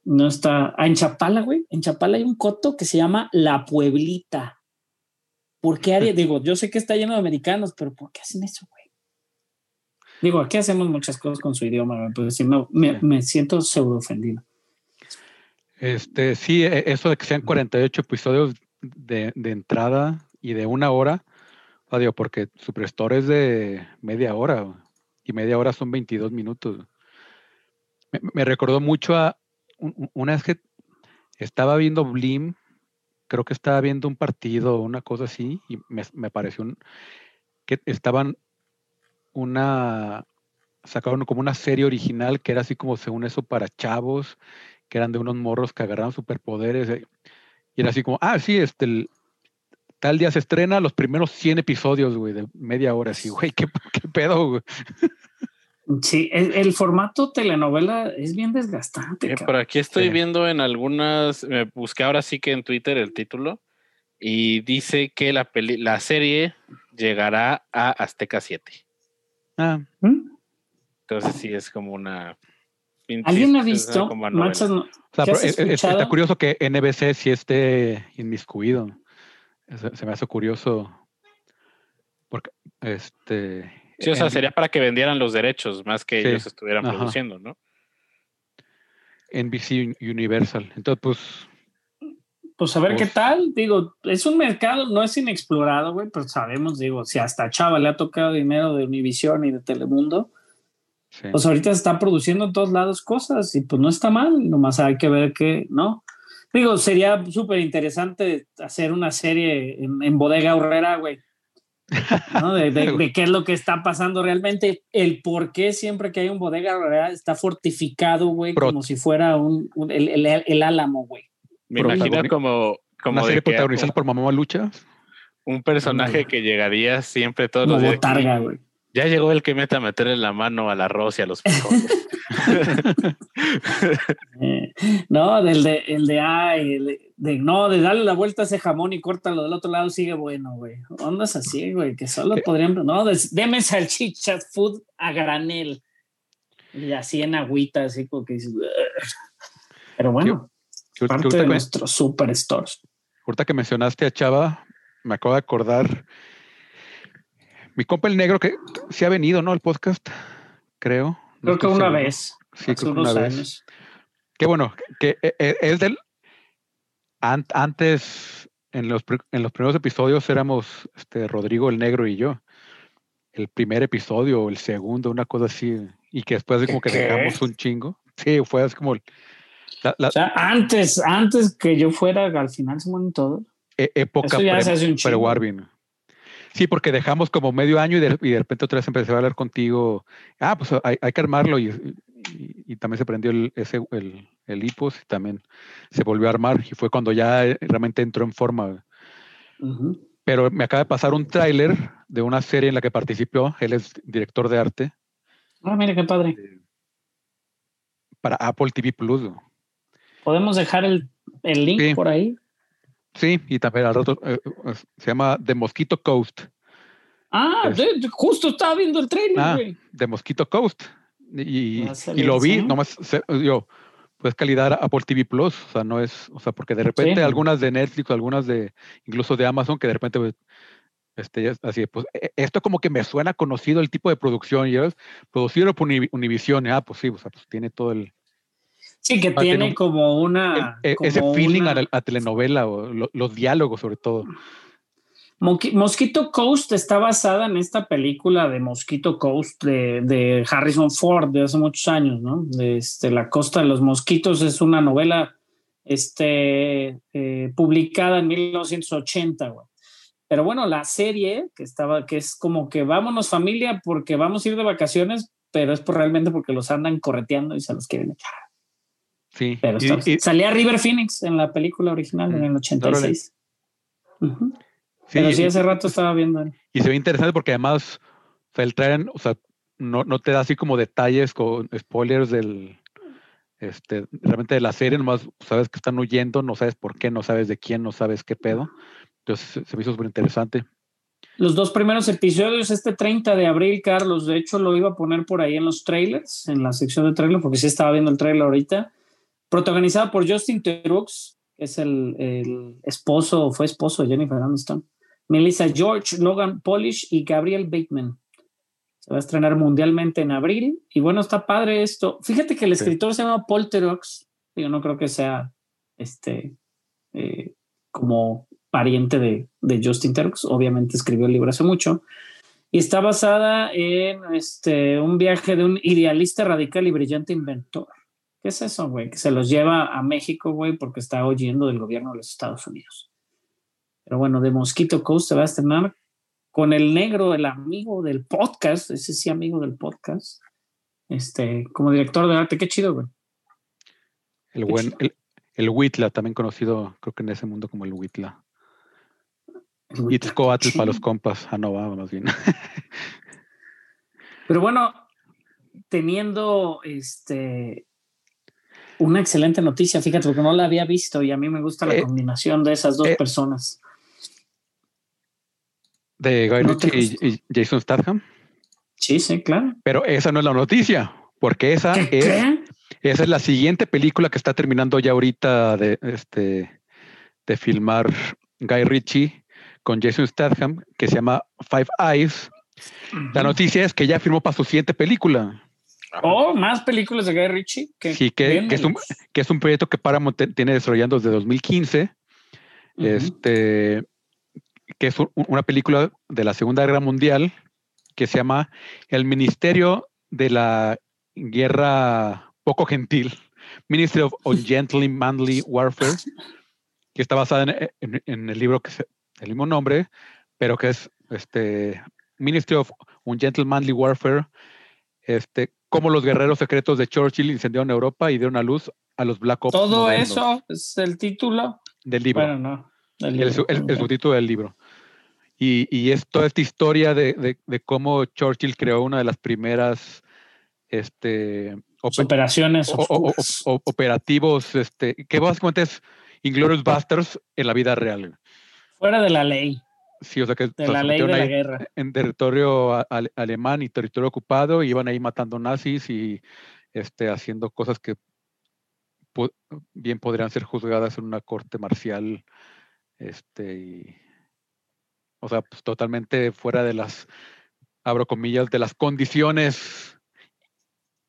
No está. Ah, en Chapala, güey. En Chapala hay un coto que se llama La Pueblita. ¿Por qué haría? Digo, yo sé que está lleno de americanos, pero ¿por qué hacen eso, güey? Digo, aquí hacemos muchas cosas con su idioma, güey, pero si no, me, me siento pseudo ofendido. Este, sí, e- eso de que sean 48 episodios de, de entrada y de una hora, Ah, digo, porque Superstore es de media hora y media hora son 22 minutos. Me, me recordó mucho a una vez que estaba viendo Blim, creo que estaba viendo un partido o una cosa así y me, me pareció un- que estaban una sacaron como una serie original que era así como según eso para chavos que eran de unos morros que agarraban superpoderes eh, y era así como ah sí este tal día se estrena los primeros 100 episodios güey de media hora así güey (laughs) qué, qué pedo güey Sí, el, el formato telenovela es bien desgastante. Eh, por aquí estoy Sí. viendo en algunas, me busqué ahora sí que en Twitter el título y dice que la, peli- la serie llegará a Azteca 7. ah ¿Mm? Entonces sí es como una... ¿Alguien ha visto? Manchas no- O sea, ¿Qué has pero es- está curioso que NBC sí esté inmiscuido. Se, se me hace curioso. Porque, este. Sí, o sea, en- sería para que vendieran los derechos más que Sí, ellos estuvieran ajá. produciendo, ¿no? NBC Universal. Entonces, pues, Pues a ver qué Pues- tal. Digo, es un mercado, no es inexplorado, güey, pero sabemos, digo, si hasta Chava le ha tocado dinero de Univision y de Telemundo, sí. pues ahorita se están produciendo en todos lados cosas y pues no está mal, nomás hay que ver que, ¿no? Digo, sería súper interesante hacer una serie en, en Bodega Horrera, güey. ¿No? De, de- (laughs) de qué es lo que está pasando realmente, el por qué siempre que hay un bodega está fortificado, güey, Pro- como si fuera un, un- el, el- el álamo, güey. Me imagino como, como Una serie protagonizada por Mamá Lucha. un personaje que llegaría siempre todos Como los días. botarga, güey. Ya llegó el que mete a meterle la mano al arroz y a los frijoles. Eh, (laughs) (laughs) no, del de, el de, ay, el de, de- no, de darle la vuelta a ese jamón y córtalo del otro lado sigue bueno, güey. Ondas así, güey, que solo ¿Qué? podrían, no, des- deme salchichas, food a granel. Y así en agüita, así como que. Pero bueno, Que- que parte de nuestros superstores. ahorita que mencionaste a Chava, me acabo de acordar. Mi compa el negro, que sí ha venido, ¿no? Al podcast, creo. No Creo que una seguro. vez, Sí, hace creo unos una vez. años. Qué bueno, que eh, eh, es del. an- antes, en los, en los primeros episodios éramos este, Rodrigo el Negro y yo. El primer episodio o el segundo, una cosa así. Y que después de como que ¿Qué? dejamos un chingo. Sí, fue así como la, la O sea, antes, antes que yo fuera, al final se mueren todos. e- época eso ya pre- se hace un chingo. Sí, porque dejamos como medio año y de, y de repente otra vez empecé a hablar contigo. Ah, pues hay, hay que armarlo. Y, y- y también se prendió el, ese, el, el IPOS y también se volvió a armar. Y fue cuando ya eh, realmente entró en forma. Pero me acaba de pasar un tráiler de una serie en la que participó. Él es director de arte Ah, mira qué padre. para Apple TV Plus. ¿Podemos dejar el, el link Sí. por ahí? Sí, y también al rato eh, eh, se llama The Mosquito Coast. Ah, Es- de- de- justo estaba viendo el trailer, Ah. güey. de Mosquito Coast. Y, Va a y salir, lo vi, nomás, se- yo, pues calidad Apple TV Plus, o sea, no es, o sea, porque de repente Sí. algunas de Netflix, algunas de, incluso de Amazon, que de repente, pues, este, ya es así, pues, e- esto como que me suena conocido el tipo de producción, y es producido por Uni- Univision, ah, pues sí, o sea, pues tiene todo el, Sí, que Ah, tiene como el- una. e- ese como feeling una- a, la- a telenovela, o lo- los diálogos sobre todo. Mosquito Coast está basada en esta película de Mosquito Coast de, de Harrison Ford de hace muchos años, ¿no? De este, La Costa de los Mosquitos es una novela este, eh, publicada en 1980, güey. Pero bueno, la serie que estaba, que es como que vámonos familia porque vamos a ir de vacaciones, pero es por, realmente porque los andan correteando y se los quieren echar. Sí, Pero y- está- y- salía River Phoenix en la película original en Mm, el 86. Ujú. sí, Pero sí, y- hace rato estaba viendo. Y se ve interesante porque además, o sea, el trailer, o sea, no, no te da así como detalles con spoilers del, este, realmente de la serie, nomás sabes que están huyendo, no sabes por qué, no sabes de quién, no sabes qué pedo. Entonces se- me hizo súper interesante. Los dos primeros episodios, este 30 de abril, Carlos, de hecho lo iba a poner por ahí en los trailers, en la sección de trailers, porque sí estaba viendo el trailer ahorita. Protagonizada por Justin Theroux, que es el, el esposo, fue esposo de Jennifer Aniston. Melissa George, Logan Polish y Gabriel Bateman. Se va a estrenar mundialmente en abril. Y bueno, está padre esto. Fíjate que el Sí. escritor se llama Paul Theroux. Yo no creo que sea este eh, como pariente de, de Justin Terks. Obviamente escribió el libro hace mucho. Y está basada en este, un viaje de un idealista radical y brillante inventor. ¿Qué es eso, güey? Que se los lleva a México, güey, porque está oyendo del gobierno de los Estados Unidos. Pero bueno, de Mosquito Coast se va a estrenar con el negro, el amigo del podcast, ese sí amigo del podcast, este, como director de arte. Qué chido, güey. El buen, el, el Huitla, también conocido, creo que en ese mundo como el Huitla. Itzcoatl para los compas. Ah, no, va, más bien. Pero bueno, teniendo este una excelente noticia, fíjate, porque no la había visto y a mí me gusta la Eh, combinación de esas dos eh, personas. De Guy No Ritchie y, y Jason Statham. Sí, sí, claro. Pero esa no es la noticia, porque esa ¿Qué? es, qué? esa es la siguiente película que está terminando ya ahorita de, este, de filmar Guy Ritchie con Jason Statham, que se llama Five Eyes. La noticia es que ya firmó para su siguiente película, Oh, más películas de Guy Ritchie. Que Sí, que- que es un- que es un proyecto que Paramount tiene desarrollando desde 2015. este, que es un- una película de la Segunda Guerra Mundial que se llama El Ministerio de la Guerra Poco Gentil, Ministry of (laughs) Ungently Manly Warfare, que está basada en, en- en el libro que es el mismo nombre, pero que es este Ministry of Ungentle Manly Warfare, este, cómo los guerreros secretos de Churchill incendiaron Europa y dieron a luz a los Black Ops. Todo modernos eso es el título. del libro Bueno, no. del el, libro. el- el subtítulo del libro. Y, y es toda esta historia de, de- de cómo Churchill creó una de las primeras este, ope- Operaciones o- o- o- operativos, este, que básicamente es Inglorious Busters en la vida real. Fuera de la ley, Sí, o sea que de se la ley de metieron la ahí guerra. en territorio ale- alemán y territorio ocupado, y iban ahí matando nazis y este, haciendo cosas que po- bien podrían ser juzgadas en una corte marcial. Este, y, o sea, pues totalmente fuera de las, abro comillas, de las condiciones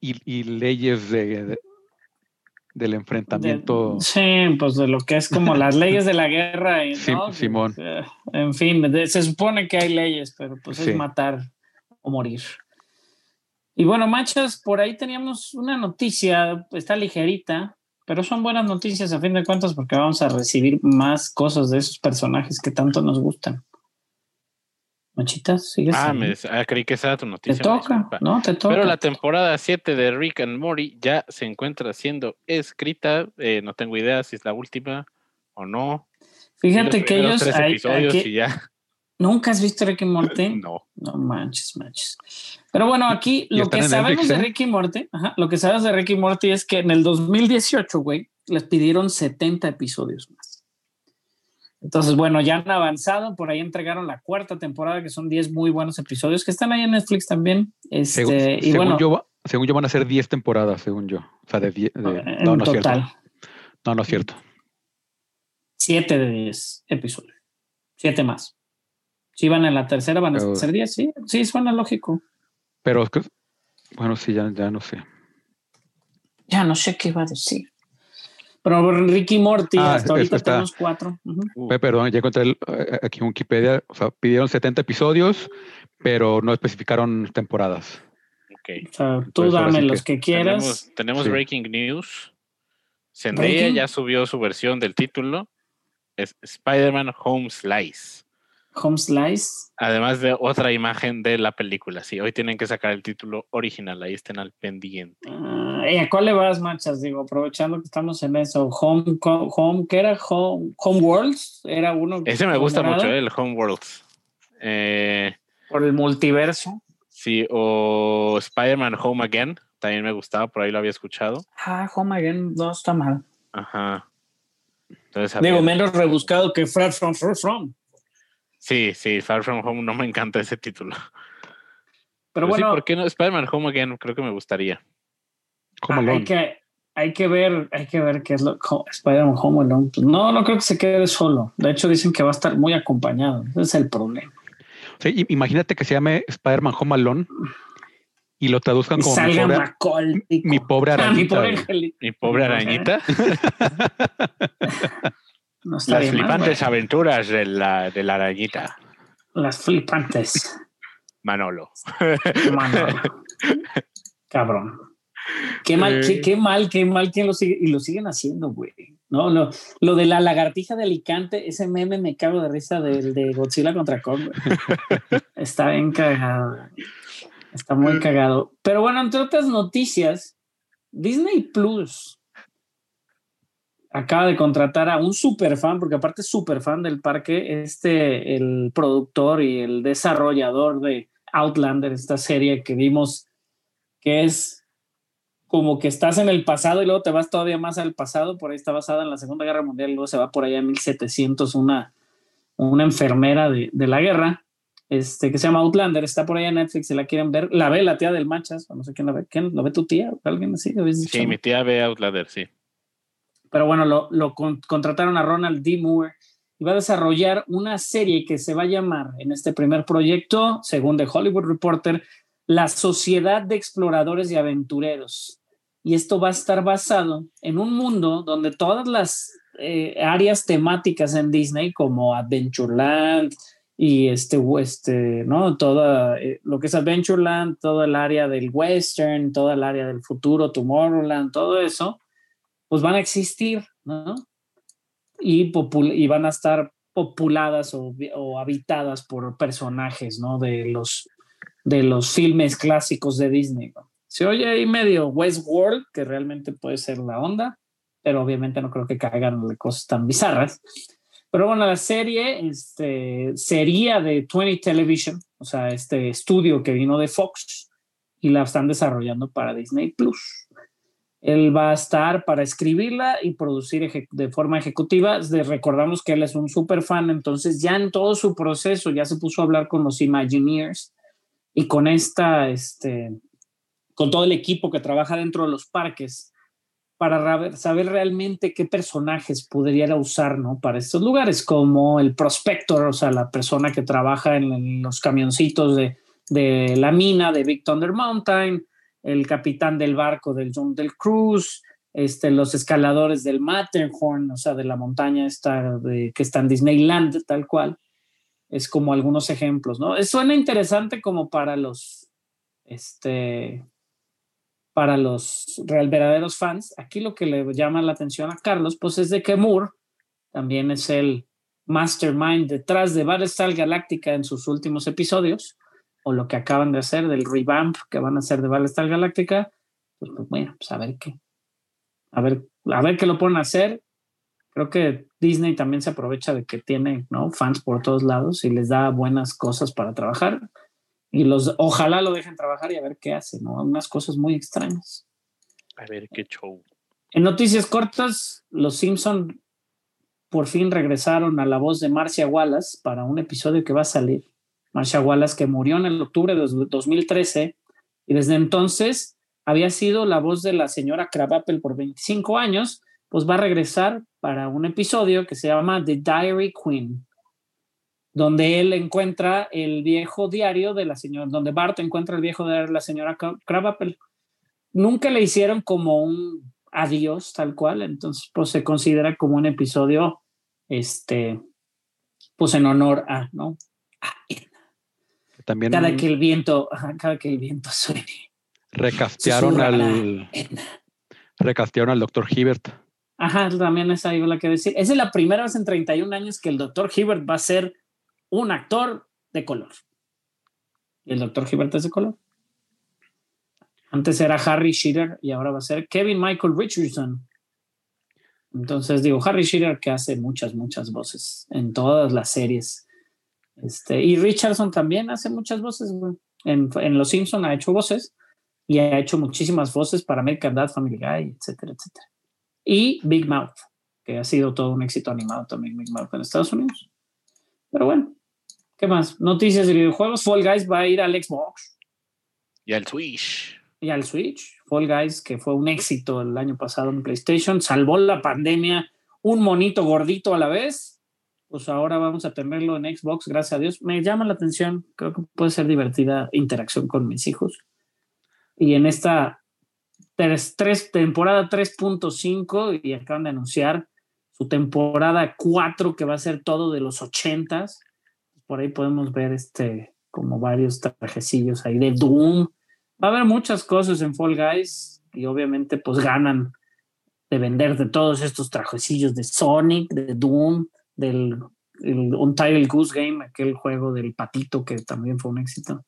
y, y leyes de, de- del enfrentamiento. De- sí, pues de lo que es como las (laughs) leyes de la guerra. y. Simón. Eh, En fin, de- se supone que hay leyes, pero pues Sí. es matar o morir. Y bueno, machas, por ahí teníamos una noticia, está ligerita, pero son buenas noticias a fin de cuentas porque vamos a recibir más cosas de esos personajes que tanto nos gustan. Machitas, sigues. Ah, me, ah, creí que esa era tu te noticia. una toca. ¿no? Te toca. Pero la temporada 7 de Rick and Morty ya se encuentra siendo escrita. eh, no tengo idea si es la última o no. Fíjate que ellos tres hay- episodios aquí- y ya. nunca has visto Ricky Morty. (laughs) No. No manches, manches. Pero bueno, aquí Y lo que sabemos Netflix, de ¿eh? Ricky Morty, ajá, lo que sabes de Ricky Morty es que en el 2018, güey, les pidieron 70 episodios. Entonces, bueno, ya han avanzado, por ahí entregaron la cuarta temporada, que son 10 muy buenos episodios, que están ahí en Netflix también. Este, Según, y según bueno, yo, según yo van a ser 10 temporadas, según yo. O sea, de 10. de- en no, no es total, cierto. No, no es cierto. 7 de 10 episodios. 7 más. Si van en la tercera, van a ser 10, sí, sí, suena lógico. Pero, es que- bueno, sí, ya, ya no sé. Ya no sé qué iba a decir. Pero Ricky Morty, Ah, hasta ahorita está- tenemos cuatro. Uh, Pe- Perdón, ya encontré el- eh, aquí en Wikipedia. O sea, pidieron 70 episodios, pero no especificaron temporadas. ok. O sea, tú dame sí los que quieras. Tenemos, tenemos Sí. breaking news. Zendaya ya subió su versión del título. Es Spider-Man Home Slice. Home Slice. Además de otra imagen de la película. Sí, hoy tienen que sacar el título original. Ahí estén al pendiente. Ah, ¿y ¿A cuál le vas, manchas? Digo, aprovechando que estamos en eso. Home, home ¿qué era? Home, home Worlds. Era uno. Ese me gusta mucho, el Home Worlds. Eh, Por el multiverso. sí, o Spider-Man Home Again. También me gustaba, por ahí lo había escuchado. Ah, Home Again no está mal. Ajá. Entonces, Digo, menos rebuscado que Far From Far From. Sí, sí, Far From Home no me encanta ese título. Pero Pero sí, bueno, ¿por qué no? Spider-Man Home Again creo que me gustaría. Home Ah, Alone. hay que, hay que ver, hay que ver qué es lo Spider-Man Home Alone. Pues no, no creo que se quede solo. De hecho, dicen que va a estar muy acompañado. Ese es el problema. I- imagínate que se llame Spider-Man Home Alone y lo traduzcan Y como mi salga pobre, Macaulay. mi pobre Ah, mi arañita. pobre. Mi pobre arañita. (laughs) (laughs) (laughs) No Las mal, flipantes aventuras de la, de la arañita, Las flipantes. Manolo. Mano. Cabrón. Qué mal, qué, qué mal, qué mal que lo sigue, y lo siguen haciendo, güey. No, lo, lo de la lagartija de Alicante, ese meme me cago de risa del de Godzilla contra Kong. güey. (laughs) Está bien cagado. Está muy cagado. Pero bueno, entre otras noticias, Disney Plus acaba de contratar a un super fan, porque aparte es super fan del parque, este, el productor y el desarrollador de Outlander, esta serie que vimos que es como que estás en el pasado y luego te vas todavía más al pasado, por ahí está basada en la Segunda Guerra Mundial, luego se va por allá en 1700 una, una enfermera de, de la guerra, este, que se llama Outlander, está por allá en Netflix, si la quieren ver, la ve la tía del Machas, no sé quién la ve, ¿quién lo ve tu tía? ¿Alguien así? Sí, mi tía ve Outlander, sí. Pero bueno, lo, lo con- contrataron a Ronald D. Moore y va a desarrollar una serie que se va a llamar en este primer proyecto, según The Hollywood Reporter, La Sociedad de Exploradores y Aventureros. Y esto va a estar basado en un mundo donde todas las eh, áreas temáticas en Disney, como Adventureland y este, este ¿no? Toda eh, lo que es Adventureland, todo el área del western, toda el área del futuro, Tomorrowland, todo eso, pues van a existir, ¿no? Y, y van a estar populadas o, o habitadas por personajes, ¿no? De los, de los filmes clásicos de Disney. ¿no? Se oye ahí medio Westworld, que realmente puede ser la onda, pero obviamente no creo que caigan de cosas tan bizarras. Pero bueno, la serie este, sería de 20 Television, o sea, este estudio que vino de Fox y la están desarrollando para Disney Plus. Él va a estar para escribirla y producir de forma ejecutiva. Recordamos que él es un super fan, entonces ya en todo su proceso ya se puso a hablar con los Imagineers y con esta, este, con todo el equipo que trabaja dentro de los parques para ra- saber realmente qué personajes podría usar ¿no? para estos lugares, como el prospector, o sea, la persona que trabaja en, en los camioncitos de, de la mina de Big Thunder Mountain, el capitán del barco del John del Cruz, este, los escaladores del Matterhorn, o sea, de la montaña esta que está en Disneyland, tal cual. Es como algunos ejemplos, ¿no? Suena interesante como para los, este, para los real verdaderos fans. Aquí lo que le llama la atención a Carlos, pues es de que Moore también es el mastermind detrás de Battlestar Galactica en sus últimos episodios, o lo que acaban de hacer del revamp que van a hacer de Battlestar Galactica. Pues, pues, bueno, pues a ver qué. A ver, a ver qué lo pueden hacer. Creo que Disney también se aprovecha de que tiene ¿no? fans por todos lados y les da buenas cosas para trabajar y los ojalá lo dejen trabajar y a ver qué hacen, ¿no? Unas cosas muy extrañas. A ver qué show. En noticias cortas, los Simpson por fin regresaron a la voz de Marcia Wallace para un episodio que va a salir. Marcia Wallace que murió en el octubre de 2013 y desde entonces había sido la voz de la señora Krabappel por 25 años, pues va a regresar para un episodio que se llama The Diary Queen, donde él encuentra el viejo diario de la señora, donde Bart encuentra el viejo diario de la señora Krabappel. Nunca le hicieron como un adiós tal cual, entonces pues se considera como un episodio, este, pues en honor a, ¿no? A Edna. También Cada que el viento, cada que el viento suene. recastearon al recastearon al doctor Hibbert. Ajá, también esa iba la que decir. Esa es la primera vez en 31 años que el doctor Hibbert va a ser un actor de color. Y el doctor Hibbert es de color. Antes era Harry Shearer y ahora va a ser Kevin Michael Richardson. Entonces digo, Harry Shearer que hace muchas, muchas voces en todas las series. Este, y Richardson también hace muchas voces. güey. En, en Los Simpson ha hecho voces y ha hecho muchísimas voces para American Dad, Family Guy, etcétera, etcétera. Y Big Mouth, que ha sido todo un éxito animado también Big Mouth en Estados Unidos. Pero bueno, ¿qué más? Noticias de videojuegos. Fall Guys va a ir al Xbox Y al Switch. y al Switch. Fall Guys, que fue un éxito el año pasado en PlayStation, salvó la pandemia, un monito gordito a la vez. Pues ahora vamos a tenerlo en Xbox, gracias a Dios. Me llama la atención, creo que puede ser divertida interacción con mis hijos. Y en esta tres, tres- temporada 3.5, y acaban de anunciar su temporada 4, que va a ser todo de los 80s. Por ahí podemos ver este, como varios trajecillos ahí de Doom. Va a haber muchas cosas en Fall Guys y obviamente pues ganan de vender de todos estos trajecillos de Sonic, de Doom, del el Untitled Goose Game, aquel juego del patito que también fue un éxito.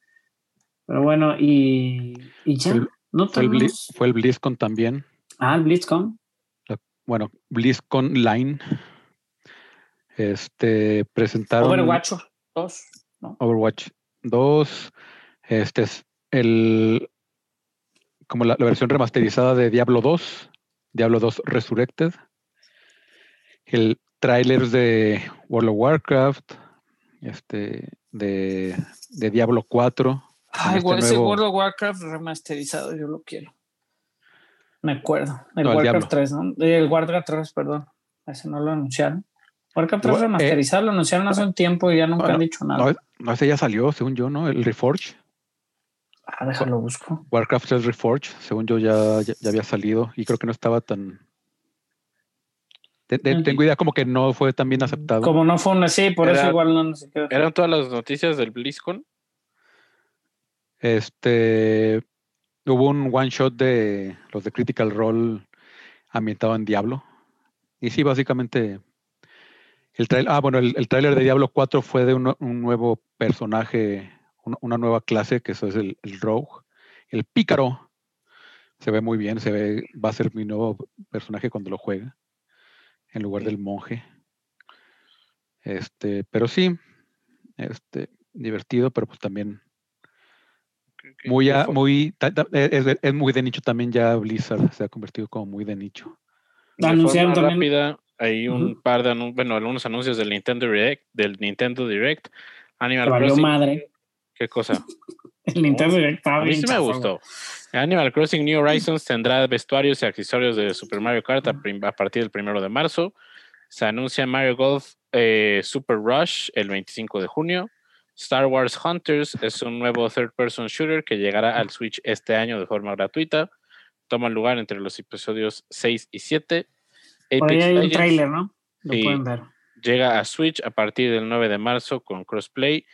Pero bueno, y, y ya, El- no Fue el, fue el BlizzCon también. Ah, el BlizzCon. Bueno, BlizzCon Line. Este presentaron Overwatch 2, ¿no? Overwatch 2. Este es el como la, la versión remasterizada de Diablo 2, Diablo 2 Resurrected. El tráiler de World of Warcraft, este de, de Diablo 4. Ay, este güey, ese nuevo- World of Warcraft remasterizado, yo lo quiero. Me acuerdo. El No, el Warcraft Diablo. 3, ¿no? El Warcraft 3, perdón. Ese no lo anunciaron. Warcraft 3 Gua- eh, remasterizado lo anunciaron hace un tiempo y ya nunca Bueno, han dicho nada. No, no, ese ya salió, según yo, ¿no? El Reforge. Ah, déjalo busco. Warcraft 3 Reforge, según yo ya, ya, ya había salido y creo que no estaba tan... Te- te-. Tengo idea como que no fue tan bien aceptado. Como no fue una sí, por eso igual no, no sé qué. Eran todas las noticias del BlizzCon. Este hubo un one shot de los de Critical Role ambientado en Diablo. Y sí, básicamente el trail, ah, bueno, el, el tráiler de Diablo 4 fue de un, un nuevo personaje, una, una nueva clase, que eso es el, el Rogue, el pícaro. Se ve muy bien, se ve, va a ser mi nuevo personaje cuando lo juegue, en lugar del monje. Este, pero sí, este, divertido, pero pues también muy, a- muy ta- ta- es, es- muy de nicho también ya Blizzard se ha convertido como muy de nicho. de Anunciaron forma también- rápida, hay un par de anun- bueno, algunos anuncios del Nintendo Direct, del Nintendo Direct, Animal Crossing. madre. ¿Qué cosa? (laughs) (laughs) El Nintendo Direct estaba A mí bien sí me gustó. Animal Crossing New Horizons tendrá vestuarios y accesorios de Super Mario Kart a, a partir del primero de marzo. Se anuncia Mario Golf eh, Super Rush el 25 de junio. Star Wars Hunters es un nuevo third-person shooter que llegará al Switch este año de forma gratuita. Toma lugar entre los episodios 6 y 7. Por ahí hay un trailer, ¿no? Lo pueden ver. llega a Switch a partir del 9 de marzo con crossplay.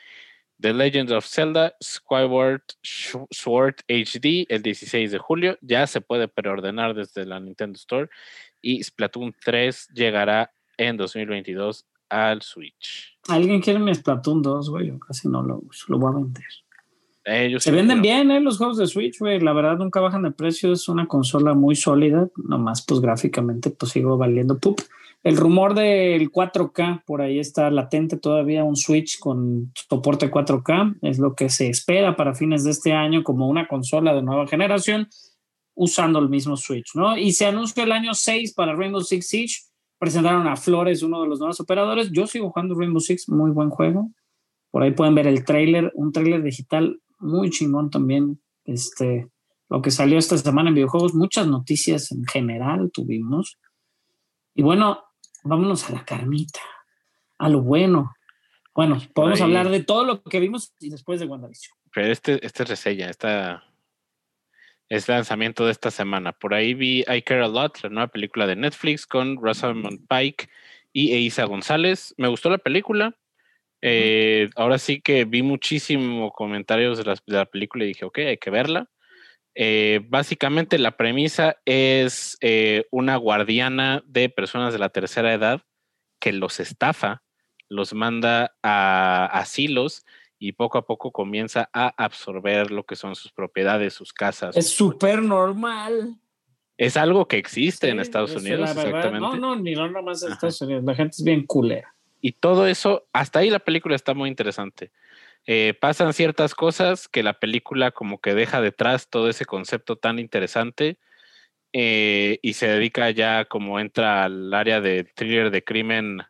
The Legend of Zelda Skyward Sword HD el 16 de julio. Ya se puede preordenar desde la Nintendo Store. Y Splatoon 3 llegará en 2022 al Switch. ¿Alguien quiere mi Splatoon 2, güey? Yo casi no lo uso. Lo voy a vender. Ellos Se venden bien, ¿eh? Los juegos de Switch, güey. La verdad, nunca bajan de precio. Es una consola muy sólida. Nomás, pues gráficamente, pues sigo valiendo pup. El rumor del 4K, por ahí está latente todavía un Switch con soporte 4K. Es lo que se espera para fines de este año como una consola de nueva generación usando el mismo Switch, ¿no? Y se anunció el año 6 para Rainbow Six Siege. Presentaron a Flores, uno de los nuevos operadores. Yo sigo jugando Rainbow Six, muy buen juego. Por ahí pueden ver el trailer, un trailer digital muy chingón también. Este, lo que salió esta semana en videojuegos, muchas noticias en general tuvimos. Y bueno, vámonos a la carnita, a lo bueno. Bueno, podemos hablar de todo lo que vimos y después de WandaVision. Pero este, este es reseña, esta es lanzamiento de esta semana. Por ahí vi I Care a Lot, la nueva película de Netflix con Rosamund Pike y Eiza González. Me gustó la película. Eh, ahora sí que vi muchísimos comentarios de, las- de la película y dije, ok, hay que verla. Eh, básicamente la premisa es eh, una guardiana de personas de la tercera edad que los estafa, los manda a asilos y poco a poco comienza a absorber lo que son sus propiedades, sus casas. Es súper normal. Es algo que existe en Estados Unidos, exactamente. No, no, ni no nomás en. Estados Unidos. La gente es bien culera. Y todo eso, hasta ahí la película está muy interesante. Eh, pasan ciertas cosas que la película como que deja detrás todo ese concepto tan interesante eh, y se dedica ya como entra al área de thriller de crimen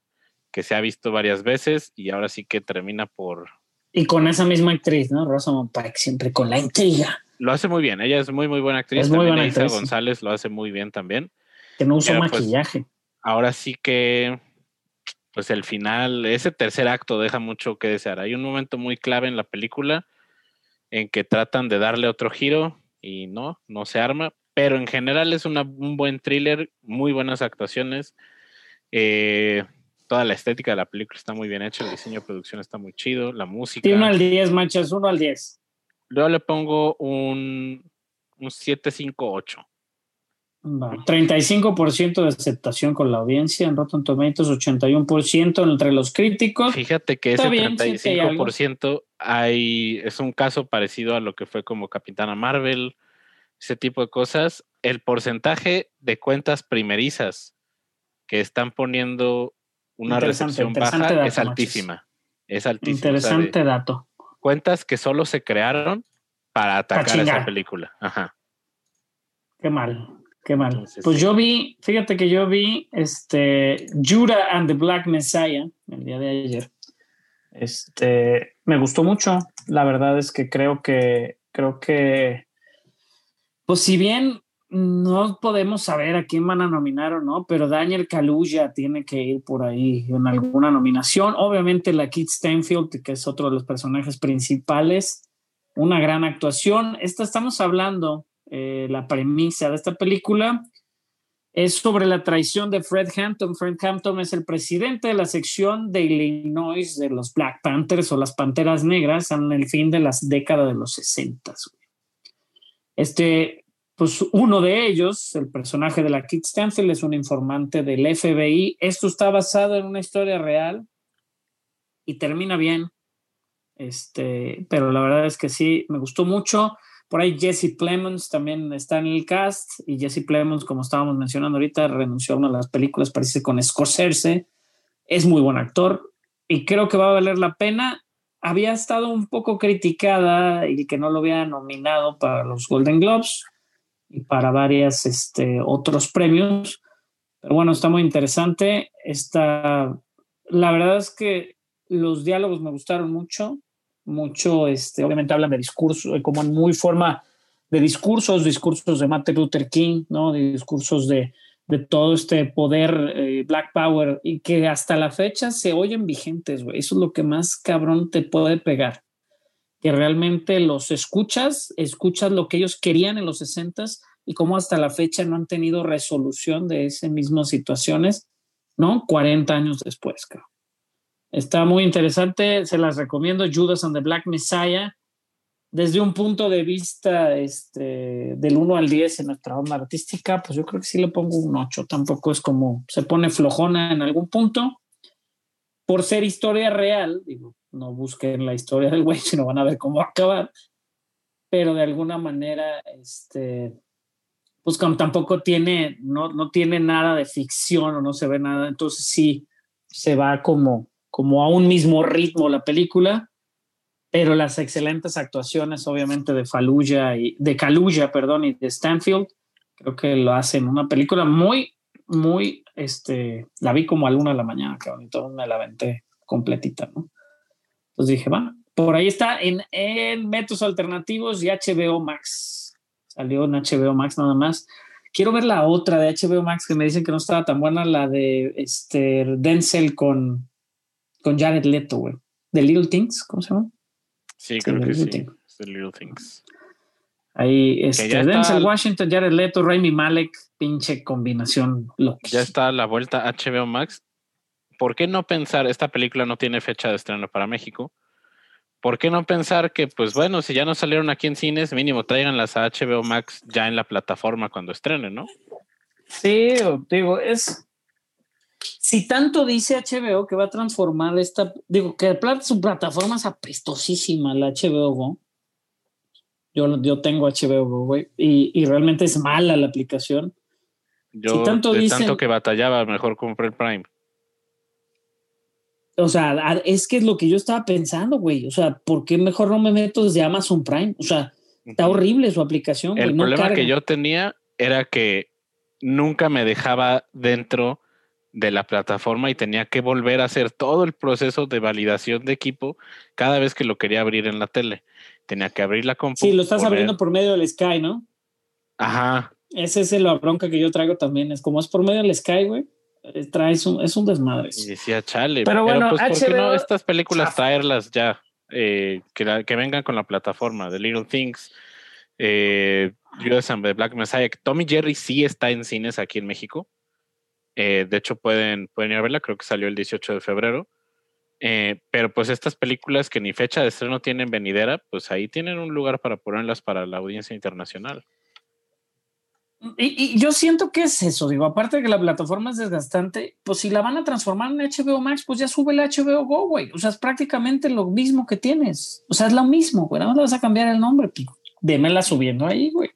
que se ha visto varias veces y ahora sí que termina por... Y con esa misma actriz, ¿no? Rosamund Pike, siempre con la intriga. Lo hace muy bien, ella es muy muy buena actriz. Es muy también buena actriz, sí. González lo hace muy bien también. Que no Pero, pues, maquillaje. ahora sí que, pues el final, ese tercer acto deja mucho que desear. Hay un momento muy clave en la película en que tratan de darle otro giro y no, no se arma, pero en general es una- un buen thriller, muy buenas actuaciones. Eh, toda la estética de la película está muy bien hecha, el diseño de producción está muy chido, la música. De 1 al 10, manchas, 1 al 10. Yo le pongo un, un 758. Va, 35% de aceptación con la audiencia, en Rotten Tomatoes 81% entre los críticos. Fíjate que ese bien, sí, sí hay algo. 35% hay, es un caso parecido a lo que fue como Capitana Marvel, ese tipo de cosas. El porcentaje de cuentas primerizas que están poniendo una recepción baja dato, es altísima. Es altísima. o sea, de Interesante dato. cuentas que solo se crearon para atacar esa chingar. película. Ajá. Qué mal, qué mal. Entonces, pues yo vi, fíjate que yo vi este Judah and the Black Messiah el día de ayer. Este me gustó mucho. La verdad es que creo que creo que pues si bien no podemos saber a quién van a nominar o no, pero Daniel Kaluuya tiene que ir por ahí en alguna nominación. Obviamente la Kit Stanfield, que es otro de los personajes principales, una gran actuación. Esta estamos hablando, eh, la premisa de esta película es sobre la traición de Fred Hampton. Fred Hampton es el presidente de la sección de Illinois de los Black Panthers o las Panteras Negras en el fin de las décadas de los 60. Este, pues uno de ellos, el personaje de la Kit Stanfield, es un informante del FBI. Esto está basado en una historia real y termina bien. Este, pero la verdad es que sí, me gustó mucho. Por ahí Jesse Plemons también está en el cast y Jesse Plemons, como estábamos mencionando ahorita, renunció a una de las películas, parece con Scorsese. Es muy buen actor y creo que va a valer la pena. Había estado un poco criticada y que no lo había nominado para los Golden Globes y para varios este, otros premios. Pero bueno, está muy interesante. Está, la verdad es que los diálogos me gustaron mucho mucho, este, obviamente hablan de discurso, eh, como en muy forma de discursos, discursos de Martin Luther King, ¿no? De discursos de, de todo este poder eh, Black Power y que hasta la fecha se oyen vigentes, güey. Eso es lo que más cabrón te puede pegar. Que realmente los escuchas, escuchas lo que ellos querían en los 60 y cómo hasta la fecha no han tenido resolución de esas mismas situaciones, ¿no? 40 años después, cabrón. Está muy interesante, se las recomiendo. Judas and the Black Messiah. Desde un punto de vista este, del 1 al 10 en nuestra onda artística, pues yo creo que sí le pongo un 8. Tampoco es como se pone flojona en algún punto. Por ser historia real, digo, no busquen la historia del güey, (laughs) sino van a ver cómo va a acabar. Pero de alguna manera, este, pues tampoco tiene, no, no tiene nada de ficción o no se ve nada, entonces sí se va como como a un mismo ritmo la película, pero las excelentes actuaciones, obviamente, de Fallujah y de Kaluuya, perdón, y de Stanfield, creo que lo hacen una película muy, muy, este, la vi como a la una de la mañana, cabrón, todo me la aventé completita, ¿no? Entonces dije, va, por ahí está en, en métodos alternativos y HBO Max. Salió en HBO Max nada más. Quiero ver la otra de HBO Max que me dicen que no estaba tan buena, la de este Denzel con con Jared Leto, güey. The Little Things, ¿cómo se llama? Sí, creo que sí. The Little Things. Ahí, este, ya Denzel Washington, Jared Leto, Raimi Malek, pinche combinación loca. Ya está la vuelta HBO Max. ¿Por qué no pensar, esta película no tiene fecha de estreno para México? ¿Por qué no pensar que, pues bueno, si ya no salieron aquí en cines, mínimo tráiganlas a HBO Max ya en la plataforma cuando estrenen, ¿no? Sí, digo, es. Si tanto dice HBO que va a transformar esta, digo, que su plataforma es apestosísima, la HBO Go. Yo, yo tengo HBO Go, güey, y, y realmente es mala la aplicación. Yo, Si tanto de dicen- tanto que batallaba, mejor compré el Prime. O sea, es que es lo que yo estaba pensando, güey. O sea, ¿por qué mejor no me meto desde Amazon Prime? O sea, está horrible su aplicación. El no problema carga. que yo tenía era que nunca me dejaba dentro de la plataforma y tenía que volver a hacer todo el proceso de validación de equipo cada vez que lo quería abrir en la tele. Tenía que abrir la compu. Sí, lo estás poner- abriendo por medio del Sky, ¿no? Ajá. Esa es la bronca que yo traigo también. Es como es por medio del Sky, güey. eh, Traes un, es un desmadre. Y decía, chale. Pero bueno, pues, ¿por qué no estas películas traerlas ya? Eh, que, la- que vengan con la plataforma de Little Things. Eh, Judas and the Black Messiah. Tommy Jerry sí está en cines aquí en México. Eh, de hecho, pueden, pueden ir a verla, creo que salió el 18 de febrero. Eh, pero pues estas películas que ni fecha de estreno tienen venidera, pues ahí tienen un lugar para ponerlas para la audiencia internacional. Y, yo siento que es eso, digo, aparte de que la plataforma es desgastante, pues si la van a transformar en HBO Max, pues ya sube el HBO Go, güey. O sea, es prácticamente lo mismo que tienes. O sea, es lo mismo, güey. No le vas a cambiar el nombre, pues, démela subiendo ahí, güey.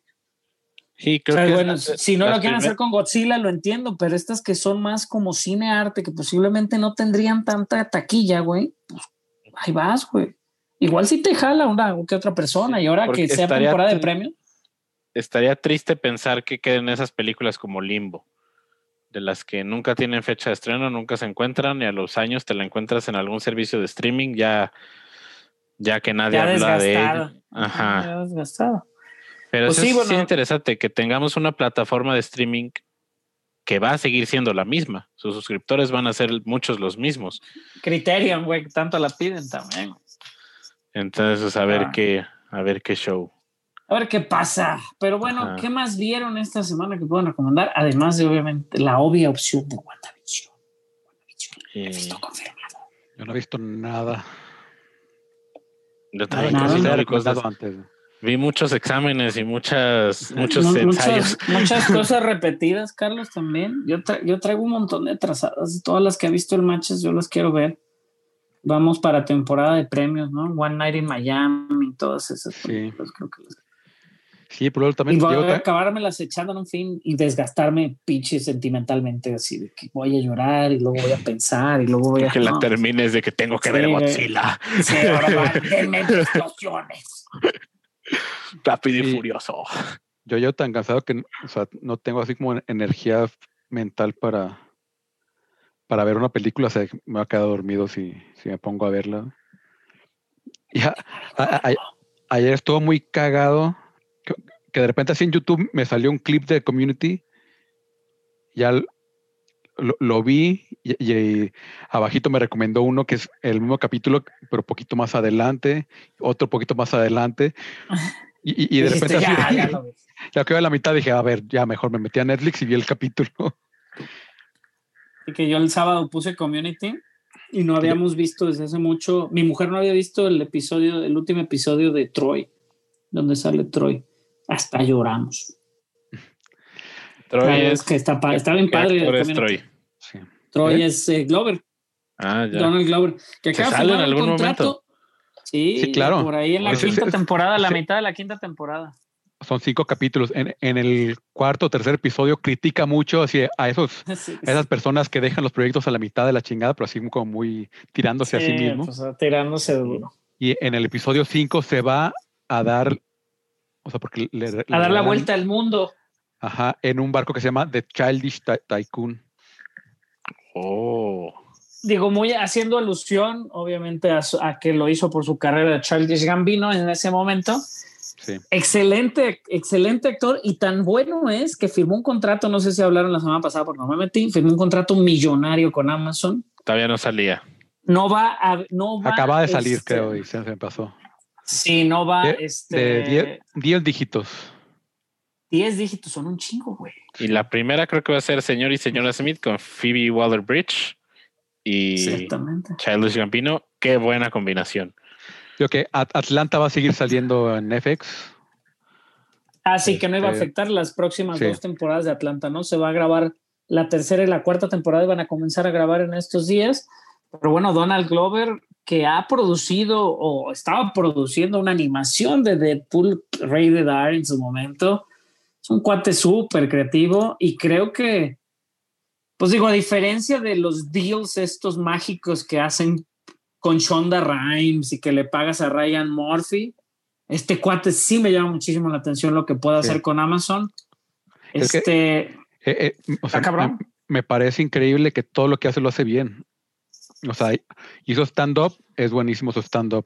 Sí, creo O sea, que bueno, es- si no lo quieren hacer con Godzilla, lo entiendo, pero estas que son más como cine arte, que posiblemente no tendrían tanta taquilla, güey, pues ahí vas, güey. Igual si te jala una que otra persona, y ahora que sea temporada de premios, estaría triste pensar que queden esas películas como Limbo, de las que nunca tienen fecha de estreno, nunca se encuentran y a los años te la encuentras en algún servicio de streaming ya, ya que nadie ya habla de desgastado. ello. Ajá. Ya desgastado. Pero Pues eso sí, es bueno. sí interesante que tengamos una plataforma de streaming que va a seguir siendo la misma. Sus suscriptores van a ser muchos los mismos. Criterion, güey, que tanto la piden también. Entonces, a ver Ah. qué, a ver qué show. A ver qué pasa. Pero bueno, Ajá. ¿qué más vieron esta semana que puedan recomendar? Además de, obviamente, la obvia opción de WandaVision. WandaVision, confirmado. Yo no he visto nada. yo también nada, no antes. Vi muchos exámenes y muchas, muchos Mu- ensayos. Muchas, muchas (laughs) cosas repetidas, Carlos, también. Yo, tra- yo traigo un montón de trazadas. Todas las que ha visto el Matches, yo las quiero ver. Vamos para temporada de premios, ¿no? One Night in Miami, todas esas Sí. películas, creo que las- Sí, pero luego Y también voy a acabármelas echando en un fin y desgastarme pinche sentimentalmente, así de que voy a llorar y luego voy a pensar y luego voy a... Que la no, termines de que tengo que Sí, ver. Godzilla. sí, ahora va, denme (laughs) explosiones. (laughs) Rápido y furioso. yo yo tan cansado que o sea, no tengo así como energía mental para para ver una película, o sea, me va a quedar dormido si, si me pongo a verla. Y a- a- a- ayer estuvo muy cagado que, que de repente así en YouTube me salió un clip de Community. Ya lo, lo vi y, y abajito me recomendó uno que es el mismo capítulo, pero poquito más adelante, otro poquito más adelante. (laughs) Y, y- y de repente así, ya, lo vi. (laughs) ya quedé a la mitad, dije, a ver, ya mejor me metí a Netflix y vi el capítulo. (laughs) Y que yo el sábado puse Community y no habíamos visto desde hace mucho. Mi mujer no había visto el episodio, el último episodio de Troy, donde sale Troy. Hasta lloramos. Troy es, es que está, está bien ¿qué padre. es. Troy? Troy ¿Eh? es eh, Glover, Ah, ya. Donald Glover, que ¿Se acaba de sale en firmar un algún contrato. momento? Sí, Sí, claro. Por ahí en la quinta temporada, la ese- mitad de la quinta temporada. Son cinco capítulos. En, en el cuarto o tercer episodio critica mucho así, a esos (laughs) Sí, a esas personas que dejan los proyectos a la mitad de la chingada, pero así como muy tirándose a sí sí, mismo. pues, tirándose duro. Y en el episodio 5 se va a dar, o sea, porque le, le A dar la vuelta al mundo. Ajá, en un barco que se llama The Childish Ty- Tycoon. Oh. Digo, muy haciendo alusión, obviamente, a, que lo hizo por su carrera de Childish Gambino en ese momento. Sí. Excelente, excelente actor y tan bueno es que firmó un contrato, no sé si hablaron la semana pasada porque no me metí, firmó un contrato millonario con Amazon. Todavía no salía. No va a, no va, Acaba de salir, este, creo, y se, me pasó. Sí, no va, De- este, De 10 10 dígitos. 10 dígitos son un chingo, güey. Y la primera creo que va a ser Señor y Señora Smith con Phoebe Waller-Bridge y Exactamente. Childish Gambino. Qué buena combinación. Creo que At- Atlanta va a seguir saliendo en FX. Así que no iba a Este, afectar las próximas sí. dos temporadas de Atlanta, ¿no? Se va a grabar la tercera y la cuarta temporada, y van a comenzar a grabar en estos días. Pero bueno, Donald Glover, que ha producido o estaba produciendo una animación de Deadpool Rated R en su momento, es un cuate súper creativo y creo que, pues digo, a diferencia de los deals estos mágicos que hacen con Shonda Rhimes y que le pagas a Ryan Murphy, este cuate sí me llama muchísimo la atención lo que puede Sí. hacer con Amazon. Es que- Este, Eh, eh, o sea, cabrón. Me, me parece increíble que todo lo que hace lo hace bien. O sea, hizo stand-up, es buenísimo su stand-up.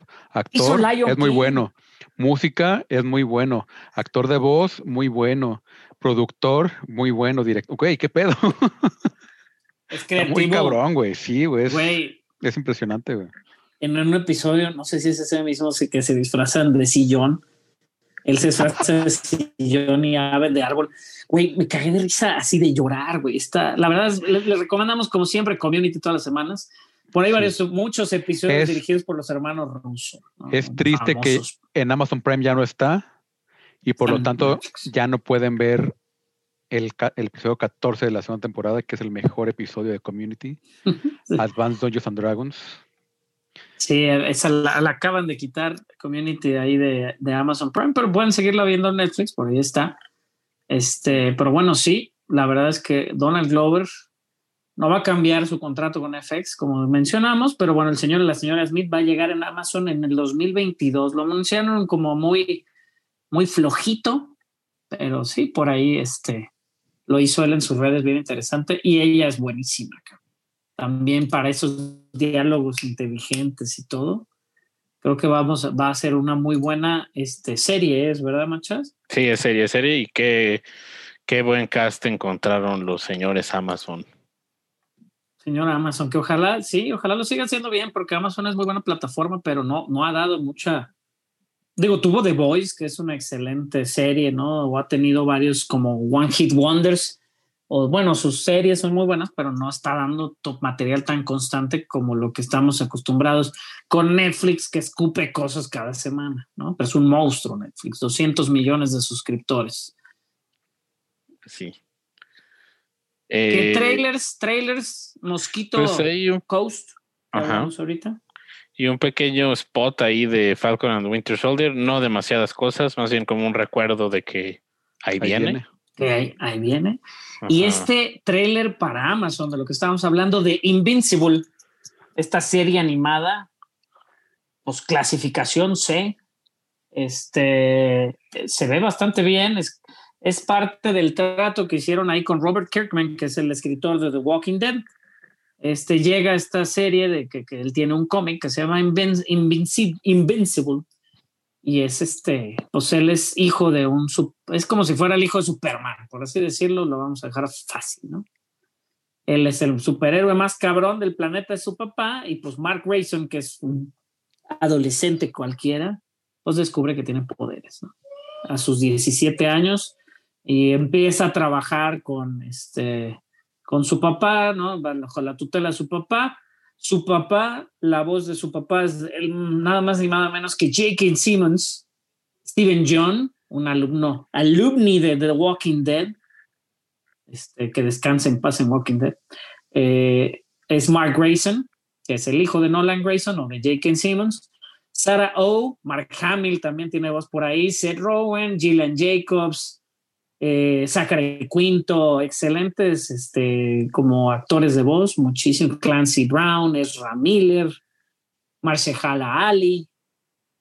Hizo Actor, Lion es muy King. bueno. Música, es muy bueno. Actor de voz, muy bueno. Productor, muy bueno. Directo. Ok, ¿qué pedo? (laughs) es Está creativo. muy cabrón, güey. Sí, güey. Es, Güey, es impresionante, güey. en un episodio, no sé si es ese mismo sí, que se disfrazan de sillón Él se disfraza de sillón y ave de árbol. Güey, me cagué de risa así de llorar, güey. Está, la verdad, le, le recomendamos como siempre Community todas las semanas. Por ahí Sí. varios, muchos episodios Es- dirigidos por los hermanos Russo. ¿no? Es triste que Famosos. En Amazon Prime ya no está y por lo tanto ya no pueden ver el, episodio 14 de la segunda temporada, que es el mejor episodio de Community, (laughs) Advanced Dungeons and Dragons. Sí, esa la, la acaban de quitar Community de ahí de, de Amazon Prime, pero pueden seguirla viendo en Netflix, por ahí está. Este, pero bueno, sí, la verdad es que Donald Glover no va a cambiar su contrato con FX, como mencionamos, pero bueno, el señor y la señora Smith va a llegar en Amazon en el 2022. Lo anunciaron como muy, muy flojito, pero sí, por ahí este, lo hizo él en sus redes bien interesante y ella es buenísima. También para esos diálogos inteligentes y todo. Creo que vamos, va a ser una muy buena este, serie, ¿es verdad, Machas? Sí, es serie, serie. Y qué, qué buen cast encontraron los señores Amazon. Señora Amazon, que ojalá, sí, ojalá lo siga haciendo bien, porque Amazon es muy buena plataforma, pero no, no ha dado mucha. Digo, tuvo The Voice, que es una excelente serie, ¿no? O ha tenido varios como One Hit Wonders, o bueno, sus series son muy buenas, pero no está dando material tan constante como lo que estamos acostumbrados con Netflix, que escupe cosas cada semana, ¿no? Pero es un monstruo Netflix, 200 millones de suscriptores. Sí. ¿Qué Eh, trailers, trailers, Mosquito pues hay un, Coast? que Ajá. ahorita. y un pequeño spot ahí de Falcon and Winter Soldier. No demasiadas cosas, más bien como un recuerdo de que ahí, Ahí viene. viene. que ahí, ahí viene. Y este trailer para Amazon, de lo que estábamos hablando, de Invincible, esta serie animada, pues clasificación C, este, se ve bastante bien, es, es parte del trato que hicieron ahí con Robert Kirkman, que es el escritor de The Walking Dead. Este, llega esta serie de que, que él tiene un cómic que se llama Invin- Invinci- Invincible, y es este, pues él es hijo de un, es como si fuera el hijo de Superman, por así decirlo, lo vamos a dejar fácil, ¿no? Él es el superhéroe más cabrón del planeta de su papá y pues Mark Grayson, que es un adolescente cualquiera, pues descubre que tiene poderes, ¿no? A sus 17 años y empieza a trabajar con este, con su papá, ¿no? Bajo la tutela de su papá. Su papá, la voz de su papá es nada más ni nada menos que J.K. Simmons, Steven John, un alumno, alumni de The Walking Dead, este, que descansa en paz en Walking Dead, eh, es Mark Grayson, que es el hijo de Nolan Grayson o de J.K. Simmons. Sarah O, Mark Hamill también tiene voz por ahí, Seth Rowan, Gillian Jacobs, eh, Zachary Quinto, excelentes este, como actores de voz, muchísimo. Clancy Brown, Ezra Miller, Marshala Ali,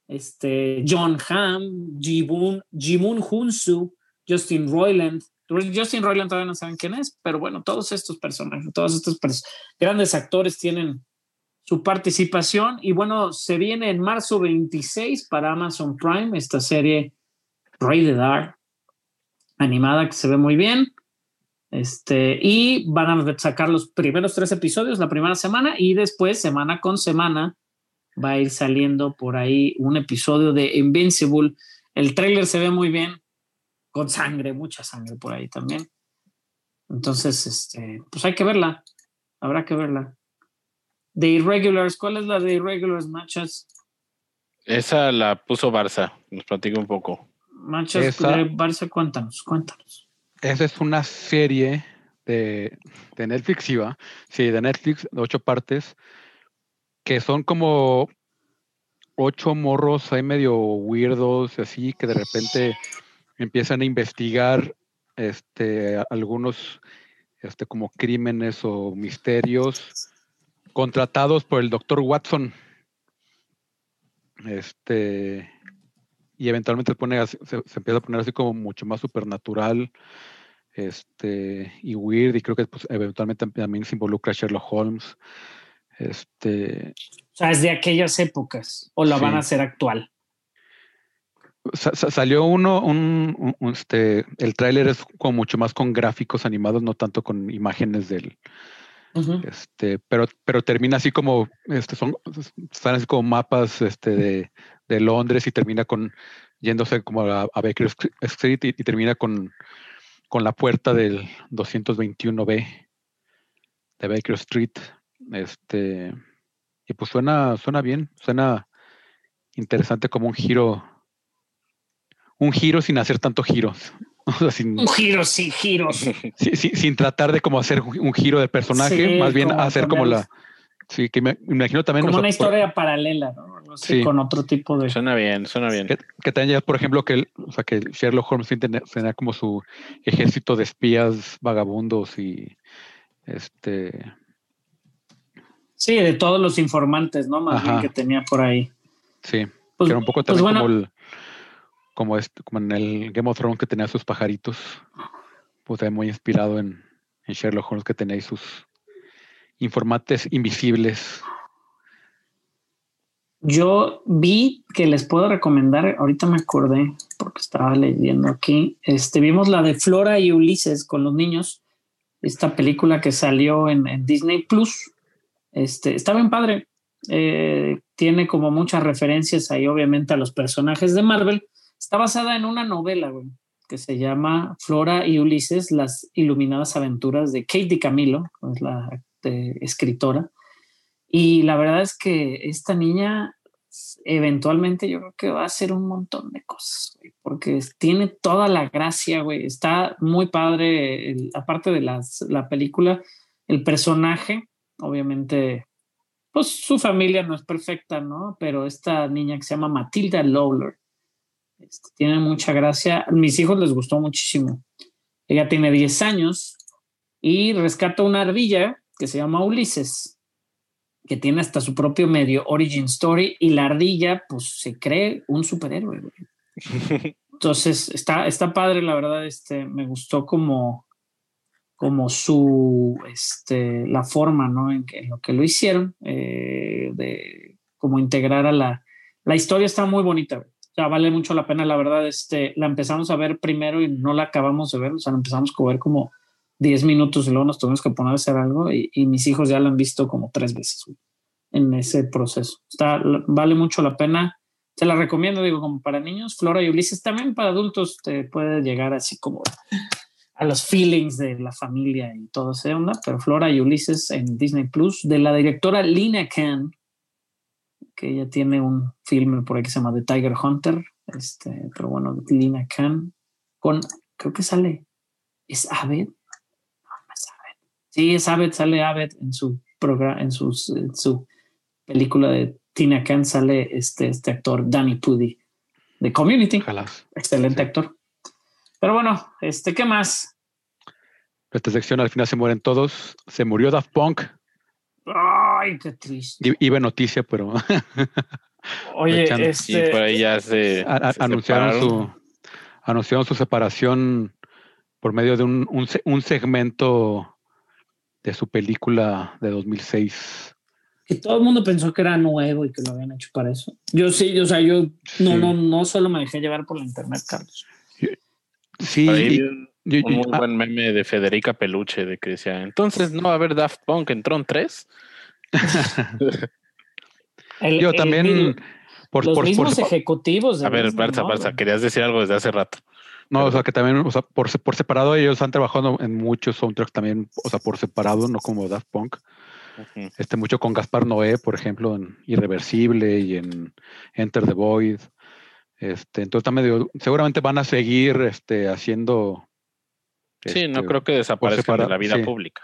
este, John Hamm, Jimun, Jimun Hunsu, Justin Roiland. Justin Roiland todavía no saben quién es, pero bueno, todos estos personajes, todos estos grandes actores tienen su participación y bueno, se viene en marzo 26 para Amazon Prime esta serie Rated R animada que se ve muy bien. Este, y van a sacar los primeros tres episodios la primera semana y después, semana con semana, va a ir saliendo por ahí un episodio de Invincible. El tráiler se ve muy bien, con sangre, mucha sangre por ahí también. Entonces, este, pues hay que verla, habrá que verla. The Irregulars, ¿cuál es la de Irregulars, Machas? Esa la puso Barça, nos platica un poco. Machas, Esa- Barça, cuéntanos, cuéntanos. Esa es una serie de, de Netflix, sí, va. Sí, de Netflix, de ocho partes, que son como ocho morros ahí medio weirdos, así, que de repente empiezan a investigar este, algunos este, como crímenes o misterios contratados por el doctor Watson. Este, y eventualmente se, pone así- se, se empieza a poner así como mucho más supernatural este, y weird, y creo que pues, eventualmente también se involucra Sherlock Holmes. Este, O sea, es de aquellas épocas, o la Sí. van a hacer actual. sa- sa- salió uno, un, un- un, este, el tráiler es como mucho más con gráficos animados, no tanto con imágenes del, Ujú. este, pero, pero termina así como, este, son, están así como mapas este, de, de Londres y termina con yéndose como a, a Baker Street y, y termina con, con la puerta del 221B de Baker Street. Este, y pues suena, suena bien, suena interesante como un giro, un giro sin hacer tanto giros. (laughs) O sea, sin, Un giro, (laughs) sí, giros. sin tratar de como hacer un giro de personaje, Sí, más bien como hacer como la. Sí, que me, me imagino también. Como sea, una por- historia paralela, ¿no? Sí. con otro tipo de. Suena bien, suena bien. Que, que también ya, por ejemplo, que, el- o sea, que Sherlock Holmes tenía, como su ejército de espías vagabundos y este. Sí, de todos los informantes, ¿no? Más bien que tenía por ahí. Sí, Pues, que era un poco pues también bueno, como el. Como, este, como en el Game of Thrones que tenía sus pajaritos. Pues también muy inspirado en, en Sherlock Holmes que tenía ahí sus informantes invisibles. Yo vi que les puedo recomendar, ahorita me acordé porque estaba leyendo aquí, este, vimos la de Flora y Ulises con los niños, esta película que salió en, Disney Plus, este, está bien padre, Eh, tiene como muchas referencias ahí obviamente a los personajes de Marvel, está basada en una novela que se llama Flora y Ulises, las iluminadas aventuras de Kate DiCamillo, es la eh, escritora. Y la verdad es que esta niña eventualmente yo creo que va a hacer un montón de cosas, porque tiene toda la gracia, güey. Está muy padre, aparte de las, la película, el personaje, obviamente, pues su familia no es perfecta, ¿no? Pero esta niña que se llama Matilda Lawler, este, tiene mucha gracia. A mis hijos les gustó muchísimo. Ella tiene 10 años y rescata una ardilla que se llama Ulises que tiene hasta su propio medio origin story y la ardilla pues se cree un superhéroe. güey. (laughs) Entonces está, está padre, la verdad, este, me gustó como, como su, este, la forma, ¿no? En, que, en lo que lo hicieron, eh, de como integrar a la, la historia está muy bonita, güey. o sea, vale mucho la pena, la verdad, este, la empezamos a ver primero y no la acabamos de ver, o sea, la empezamos a ver como 10 minutos y luego nos tuvimos que poner a hacer algo y, y mis hijos ya la han visto como tres veces en ese proceso. Está, vale mucho la pena. Se la recomiendo, digo, como para niños. Flora y Ulises también para adultos te puede llegar así como a los feelings de la familia y todo ese onda, pero Flora y Ulises en Disney Plus de la directora Lina Khan, que ella tiene un filme por ahí que se llama The Tiger Hunter, este, pero bueno, Lina Khan con, creo que sale, es Abed, Sí, es Abed, sale Abed en su programa, en, sus, en su película de Tina Khan sale este, este actor Danny Pudi de Community. Ojalá. Excelente Sí. actor. Pero bueno, este, ¿qué más? Esta sección al final se mueren todos. Se murió Daft Punk. Ay, qué triste. I- Iba en noticia, pero (laughs) Oye, aprovechando. Sí, este, por ahí ya se, a- se anunciaron separaron. su anunciaron su separación por medio de un, un, un segmento de su película de 2006. que todo el mundo pensó que era nuevo y que lo habían hecho para eso. Yo sí, o sea, yo no, Sí. no, no solo me dejé llevar por la internet, Carlos. Sí, Por y- un, y- un y- muy ah, buen meme de Federica Peluche de que decía, entonces no va a haber Daft Punk en Tron 3. (laughs) El- yo el- también el- por, los por- por- mismos ejecutivos. de A ver, Barça, ¿no? Barça, querías decir algo desde hace rato. No, o sea que también, o sea, por, se- por separado ellos han trabajado en muchos soundtracks también, o sea, por separado, no como Daft Punk. Este mucho con Gaspar Noé, por ejemplo, en Irreversible y en Enter the Void. Este, entonces también digo, seguramente van a seguir este, haciendo. Sí, no este, creo que desaparezcan de la vida sí. pública.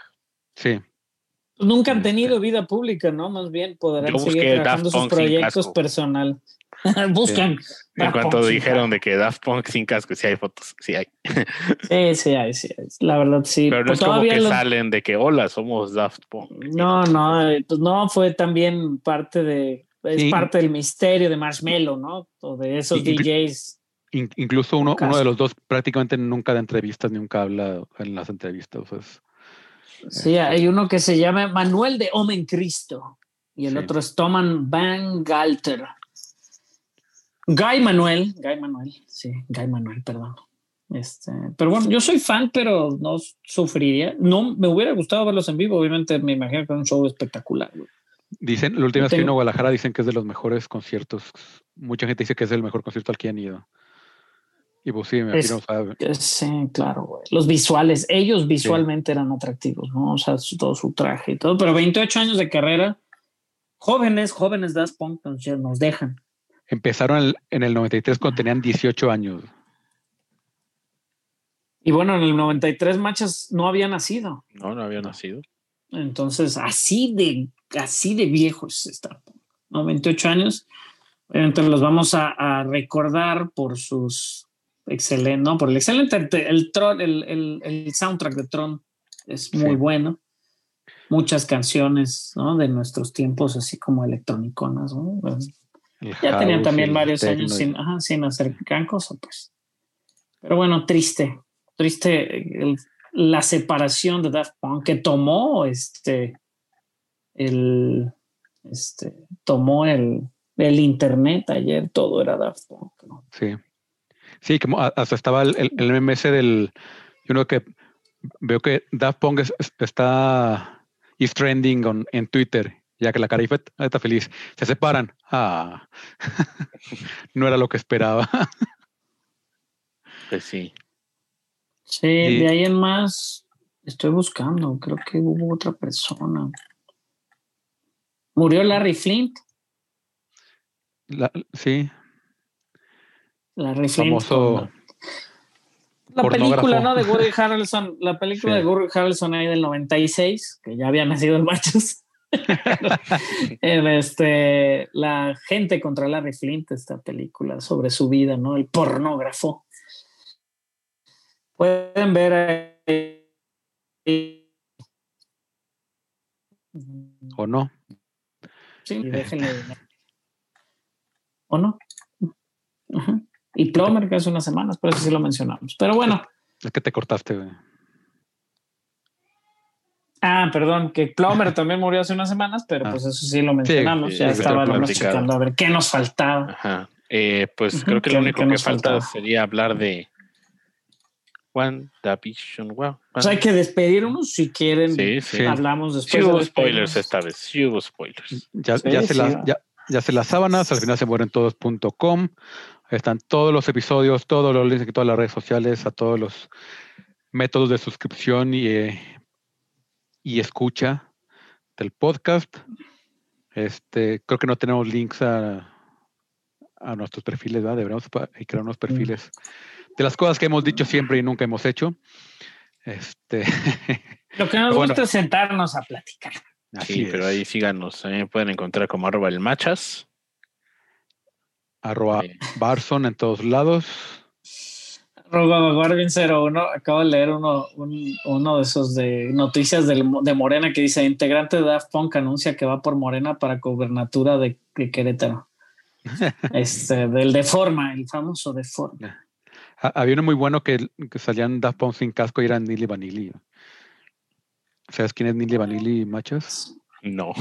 Sí, Nunca han Este. tenido vida pública, ¿no? Más bien podrán Yo seguir trabajando sus proyectos personal. (laughs) Buscan. En cuanto dijeron de que Daft Punk sin casco, sí hay fotos, sí hay. (laughs) Sí, sí, hay, sí, hay. La verdad, sí. Pero no Pues es como que salen de que hola, somos Daft Punk. No, no, eh, pues no fue también parte de. Es Sí. parte del misterio de Marshmello, ¿no? O de esos DJs. In- incluso uno, uno de los dos prácticamente nunca da entrevistas, nunca habla en las entrevistas. o sea, es- Sí, hay uno que se llama Manuel de Omen Cristo y el Sí. otro es Toman Van Galter. Guy Manuel, Guy Manuel, sí, Guy Manuel, perdón. Este, pero bueno, yo soy fan, pero no sufriría. No me hubiera gustado verlos en vivo. Obviamente, me imagino que es un show espectacular. güey. Dicen, la última vez que vino a Guadalajara dicen que es de los mejores conciertos. Mucha gente dice que es el mejor concierto al que han ido. Y pues sí, me Es- imagino, o sea, Eh, Sí, claro, güey. Los visuales, ellos visualmente eran atractivos, ¿no? O sea, su- todo su traje y todo, pero 28 años de carrera, jóvenes, jóvenes Daft Punk nos dejan. Empezaron en el, en el 93 cuando tenían 18 años. Y bueno, en el 93 Machas no había nacido. No, no había nacido. Entonces, así de, así de viejos está. ¿no? 28 años. Entonces los vamos a, a recordar por sus excelentes, no, por el excelente, el, Tron, el, el, el soundtrack de Tron es muy Sí. bueno. Muchas canciones, ¿no? De nuestros tiempos, así como electroniconas, ¿no? Ya tenían también varios años sin, ajá, sin hacer gran cosa, pues. Pero bueno, triste, triste el- la separación de Daft Punk que tomó este, el, este, tomó el, el internet ayer, todo era Daft Punk, ¿no? Sí. Sí, como hasta estaba el, el, el MMS del. Yo creo que veo que Daft Punk es- es- está is trending on- en Twitter, ya que la cara está feliz. Se separan. Ah, (laughs) no era lo que esperaba. Pues sí. Sí, Y- de ahí en más estoy buscando, creo que hubo otra persona. Murió Larry Flint, La- sí, Larry Flint. famoso. con- La película, ¿no? De Woody (laughs) Harrelson, la película Sí. de Woody Harrelson ahí del 96, que ya había nacido en machos. (laughs) Este, la gente contra Larry Flint, esta película sobre su vida, ¿no? El pornógrafo. Pueden ver ahí. ¿O no? Sí, y déjenle. ¿O no? Ajá. Y Plomer, que hace unas semanas, por eso sí lo mencionamos. Pero bueno. Es que te cortaste. güey. Ah, perdón, que Plomer también murió hace unas semanas, pero Ah. pues eso sí lo mencionamos. sí, ya sí, platicado. checando a ver qué nos faltaba. Ajá. Eh, pues creo que ¿qué- lo único que falta faltaba? sería hablar de WandaVision. Wow. Pues hay que despedirnos si quieren. Sí, sí. Sí. Hablamos Sí después. de hubo despedirnos. spoilers esta vez. Sí hubo spoilers. Ya, Sí, ya, se sí, las, ya, ya se las sábanas, al final se mueren todos.com. Están todos los episodios, todos los links en todas las redes sociales, a todos los métodos de suscripción y, eh, y escucha del podcast. Este, creo que no tenemos links a, a nuestros perfiles, ¿verdad? Deberíamos crear unos perfiles de las cosas que hemos dicho siempre y nunca hemos hecho. Este, (laughs) Lo que nos Bueno. gusta es sentarnos a platicar. así Sí, pero es. ahí síganos. Ahí me pueden encontrar como arroba el machas. Arroba Sí. Barson en todos lados. Guarvin 01, acabo de leer uno, un- uno de esos de noticias del- de Morena que dice, integrante de Daft Punk anuncia que va por Morena para gobernatura de, de Querétaro. (laughs) este, del Deforma, el famoso Deforma. Ha- Había uno muy bueno que, que salían Daft Punk sin casco y eran Nili Vanilli. ¿Sabes quién es Nili Vanilli, machos? No.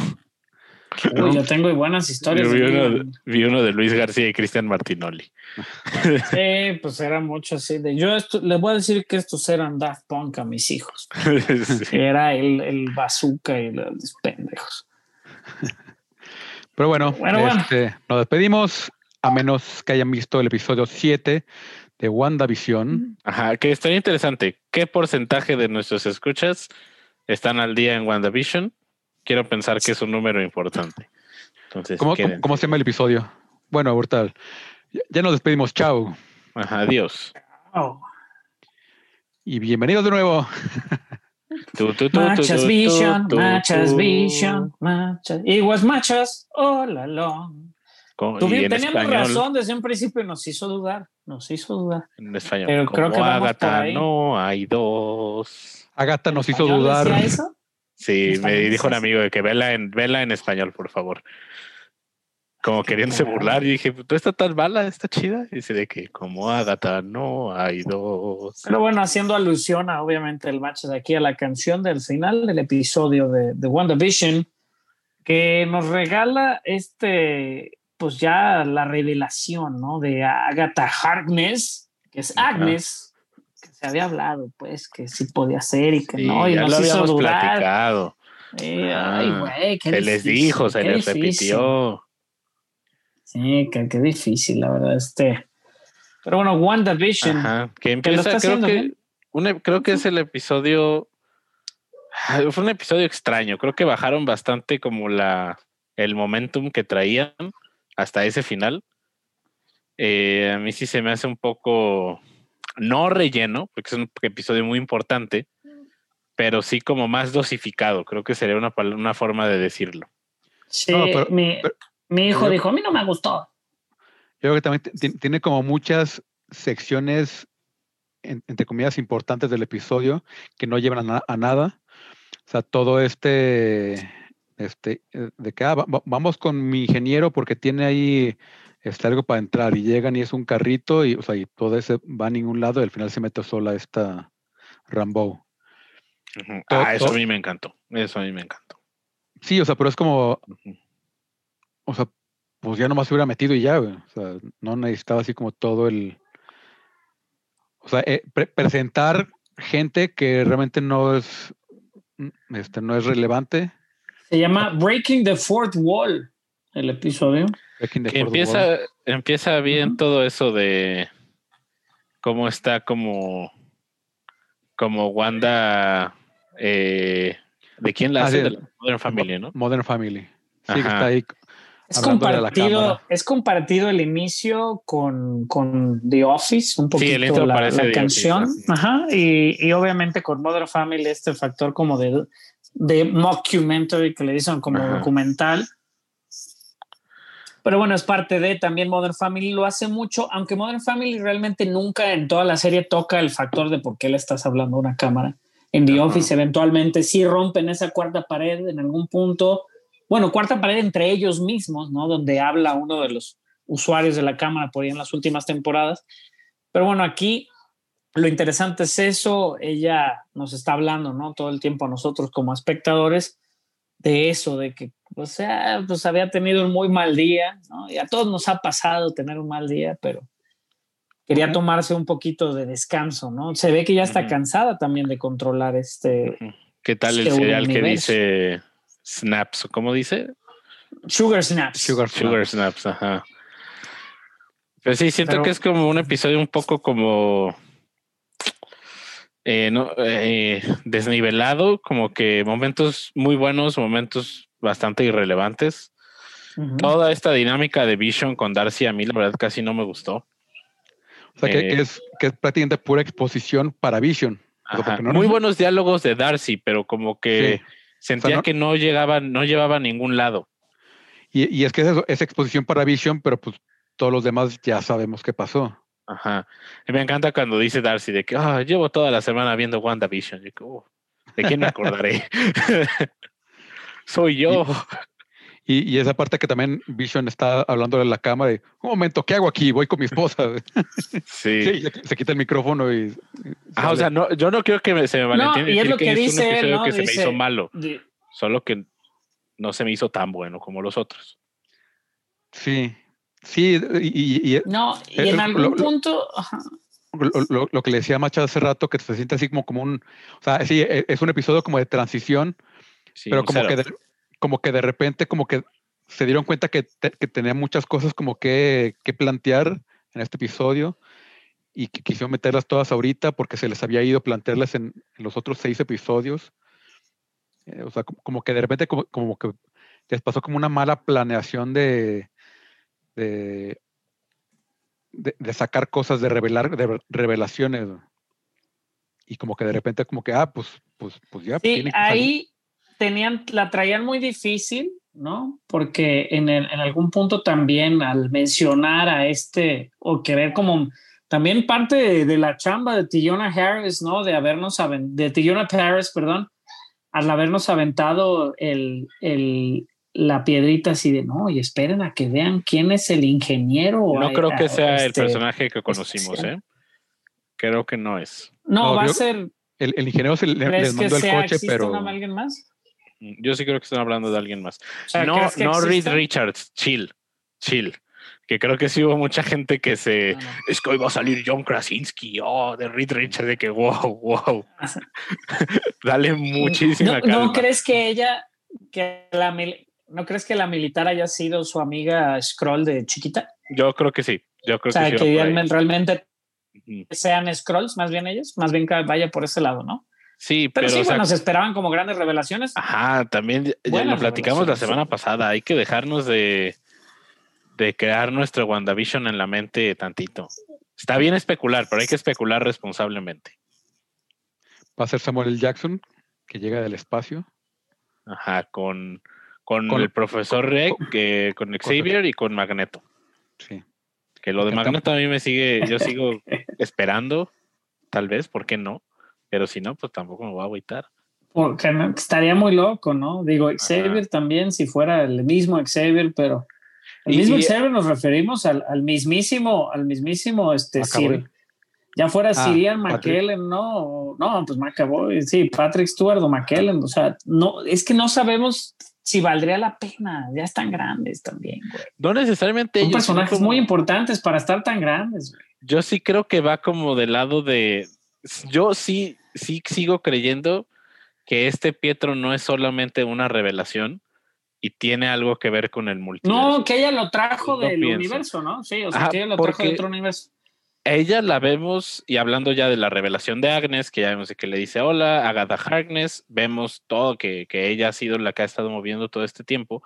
Uy, yo tengo buenas historias. Yo vi, uno, de- vi uno de Luis García y Cristian Martinoli. Sí, pues era mucho así de. Yo esto, les voy a decir que estos eran Daft Punk a mis hijos. (laughs) Sí. Era el, el bazooka y los pendejos. Pero bueno, Bueno, bueno. este, nos despedimos, a menos que hayan visto el episodio 7 de WandaVision. Ajá, que estaría interesante. ¿Qué porcentaje de nuestros escuchas están al día en WandaVision? Quiero pensar que es un número importante. Entonces, ¿Cómo, quédense. cómo, cómo se llama el episodio? Bueno, ahorita ya- nos despedimos. Chao. Ajá, adiós. Oh. Y bienvenidos de nuevo. Tu, tu, tu, tu, Machas Vision, Machas. Vision, Machas. It was Machas all along. Con- teníamos español, razón desde un principio nos hizo dudar. Nos hizo dudar. En español. Pero Como creo que ahí. no hay dos. Agata nos hizo ¿Español dudar. decía eso? Sí, me dijo un sí, amigo de que vela en, vela en español, por favor. Como queriéndose burlar, y dije, ¿tú está tan mala? ¿Está chida? Y dice de que como Ágata, no hay dos. Pero bueno, haciendo alusión a obviamente el match de aquí a la canción del final del episodio de, de WandaVision, que nos regala este, pues ya la revelación, ¿no? De Agatha Harkness, que es. Agnes, se había hablado, pues, que sí podía ser y que Sí, no, y ya nos lo hizo habíamos dudar. platicado. Eh, ay, güey, qué Se les dijo, se les difícil. repitió. Sí, qué, qué difícil, la verdad. Este. Pero bueno, WandaVision. Ajá, que empieza, creo haciendo que, creo que es el episodio. ah, Fue un episodio extraño. Creo que bajaron bastante como la el momentum que traían hasta ese final. Eh, a mí sí se me hace un poco no relleno, porque es un episodio muy importante, pero sí como más dosificado. Creo que sería una, una forma de decirlo. Sí, No, pero- mi, pero- mi hijo yo- dijo, a mí no me gustó. Yo creo que también ti- ti- tiene como muchas secciones, en- entre comillas, importantes del episodio que no llevan a, na- a nada. O sea, todo este, este, eh, de que ah, va- va- vamos con mi ingeniero porque tiene ahí este, algo para entrar y llegan y es un carrito y, o sea, y todo ese va a ningún lado y al final se mete sola esta Rambo. Todo- Ah, eso a mí me encantó. Eso a mí me encantó. Sí, o sea, pero es como, o sea, pues ya nomás se hubiera metido y ya, güey. O sea, no necesitaba así como todo el. O sea, eh, pre- presentar gente que realmente no es, mm, este, no es relevante. Se llama Breaking the Fourth Wall, el episodio. Que empieza, empieza bien todo eso de cómo está como, como Wanda, eh, ¿de quién la Ah, hace? sí, De la Modern Family, ¿no? Modern Family. Sí, que Ajá. está ahí. Es compartido, cámara. es compartido el inicio con, con The Office, un poquito el intro la, parece la canción. Office, Ajá, y, y obviamente con Modern Family este factor como de, de mockumentary que le dicen como Ajá. documental. Pero bueno, es parte de también Modern Family lo hace mucho, aunque Modern Family realmente nunca en toda la serie toca el factor de por qué le estás hablando a una cámara. En The Ajá. Office eventualmente sí rompen esa cuarta pared en algún punto. Bueno, cuarta pared entre ellos mismos, ¿no? Donde habla uno de los usuarios de la cámara por ahí en las últimas temporadas. Pero bueno, aquí lo interesante es eso. Ella nos está hablando, ¿no? Todo el tiempo a nosotros como espectadores de eso, de que, o sea, pues había tenido un muy mal día, ¿no? Y a todos nos ha pasado tener un mal día, pero quería tomarse un poquito de descanso, ¿no? Se ve que ya está cansada también de controlar este ¿Qué tal el Este cereal que dice Snaps? ¿Cómo dice? Sugar Snaps. Sugar, Sugar Snaps, ajá. Pero sí, siento Pero- que es como un episodio un poco como eh, no, eh, desnivelado, como que momentos muy buenos, momentos bastante irrelevantes. Ujú. Toda esta dinámica de Vision con Darcy a mí la verdad casi no me gustó. O sea, que, Eh, que es, que es prácticamente pura exposición para Vision. O sea, Ajá. no- Muy buenos diálogos de Darcy, pero como que Sí. sentía no- que no llegaba, no llevaba a ningún lado. Y, y es que es eso, es exposición para Vision, pero pues todos los demás ya sabemos qué pasó. Ajá. Y me encanta cuando dice Darcy de que "Ah, llevo toda la semana viendo WandaVision. Y que, "Oh, ¿De quién me acordaré? (laughs) Soy yo. Y, y esa parte que también Vision está hablando de la cámara de, un momento, ¿qué hago aquí? Voy con mi esposa. (laughs) Sí. Sí, se, quita el micrófono y... Ah, o sea, no, yo no quiero que me- se me malentienda y es lo que es dice un él, episodio ¿no? que se Dice- me hizo malo, solo que no se me hizo tan bueno como los otros. Sí, sí, y, y- y No, y Eh, en lo- algún lo- punto, lo- lo que le decía Macha hace rato, que se siente así como, como un... O sea, sí, e- es un episodio como de transición, Sí, pero como que, de, como que de repente como que se dieron cuenta que, te- que tenía muchas cosas como que, que plantear en este episodio y que quisieron meterlas todas ahorita porque se les había ido plantearlas en, en los otros seis episodios. Eh, o sea, como, como que de repente como, como que les pasó como una mala planeación de, de, de, de sacar cosas, de revelar, de revelaciones. Y como que de repente como que, ah, pues, pues, pues ya. pues Sí, ahí tenían, la traían muy difícil, ¿no? Porque en, el- en algún punto también al mencionar a este, o querer como también parte de, de la chamba de Tillona Harris, ¿no? De habernos, de Tillona Paris, perdón, al habernos aventado el, el, la piedrita así de, no, y esperen a que vean quién es el ingeniero. No a- creo que a- sea el este- personaje que conocimos, especial. ¿eh? Creo que no es. No, No, va a ser, El, el ingeniero se le, ¿crees les que mandó el sea, coche, pero una- alguien más? Yo sí creo que están hablando de alguien más. O sea, no, ¿crees que no Reed? Richards, chill, chill. Que creo que sí hubo mucha gente que se. No, no. Es que hoy va a salir John Krasinski, oh, de Reed Richards, de que wow, wow. (laughs) Dale muchísima ¿No, calma. ¿No crees que ella, que la, mil- no crees que la militar haya sido su amiga Scroll de chiquita? Yo creo que sí. Yo creo O sea, que sí. que realmente Ujú. sean scrolls, más bien ellos, más bien que vaya por ese lado, ¿no? Sí, Pero, pero, sí, o sea, bueno, se esperaban como grandes revelaciones. Ajá, también ya- lo platicamos la semana pasada. Hay que dejarnos de, de crear nuestro WandaVision en la mente tantito. Está bien especular, pero hay que especular responsablemente. Va a ser Samuel L. Jackson, que llega del espacio. Ajá, con, con, Con- el profesor Rick, que, con Xavier y con Magneto. Sí. Que lo de Magneto a mí me sigue, yo sigo (laughs) esperando, tal vez, ¿por qué no? Pero si no, pues tampoco me voy a agüitar. Porque no- estaría muy loco, ¿no? Digo, Xavier también, si fuera el mismo Xavier, pero el mismo y- Xavier nos referimos al, al mismísimo, al mismísimo, este, McAvoy. Sir- ya fuera Ah, Sirian. McKellen, no, no, pues McAvoy, sí, Patrick Stewart o McKellen, o sea, no, es que no sabemos si valdría la pena, ya están grandes también, güey. No necesariamente Son ellos, personajes como- muy importantes para estar tan grandes, güey. Yo sí creo que va como del lado de. Yo sí, sí sigo creyendo que este Pietro no es solamente una revelación y tiene algo que ver con el multiverso. No, que ella lo trajo No del pienso. universo, ¿no? Sí, o sea, Ajá, que ella lo trajo de otro universo. Ella la vemos, y hablando ya de la revelación de Agnes, que ya vemos que le dice hola, Agatha Harkness, vemos todo que, que ella ha sido la que ha estado moviendo todo este tiempo.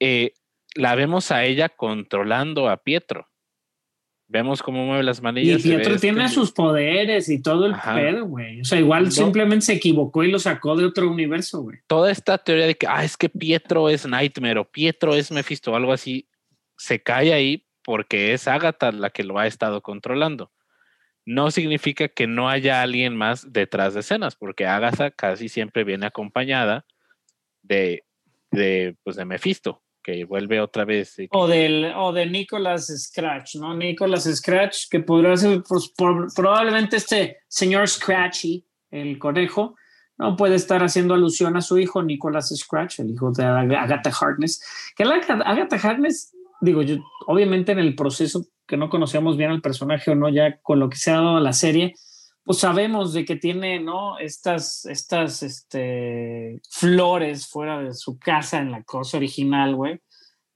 Eh, la vemos a ella controlando a Pietro. Vemos cómo mueve las Y manillas. ve Pietro este- tiene sus poderes y todo el Ajá. pedo, güey. O sea, igual No. simplemente se equivocó y lo sacó de otro universo, güey. toda esta teoría de que ah, es que Pietro es Nightmare o Pietro es Mephisto o algo así, se cae ahí porque es Agatha la que lo ha estado controlando. No significa que no haya alguien más detrás de escenas, porque Agatha casi siempre viene acompañada de, de, pues de Mephisto, que vuelve otra vez. O del, o de Nicolas Scratch, ¿no? Nicolas Scratch, que podría ser pues, por- probablemente este señor Scratchy, el conejo, no puede estar haciendo alusión a su hijo Nicolas Scratch, el hijo de Ag- Agatha Harkness. Que la Ag- Agatha Harkness, digo yo, obviamente en el proceso que no conocíamos bien al personaje o no, ya con lo que se ha dado a la serie, pues sabemos de que tiene, ¿no? Estas, estas, este, flores fuera de su casa en la cosa original, güey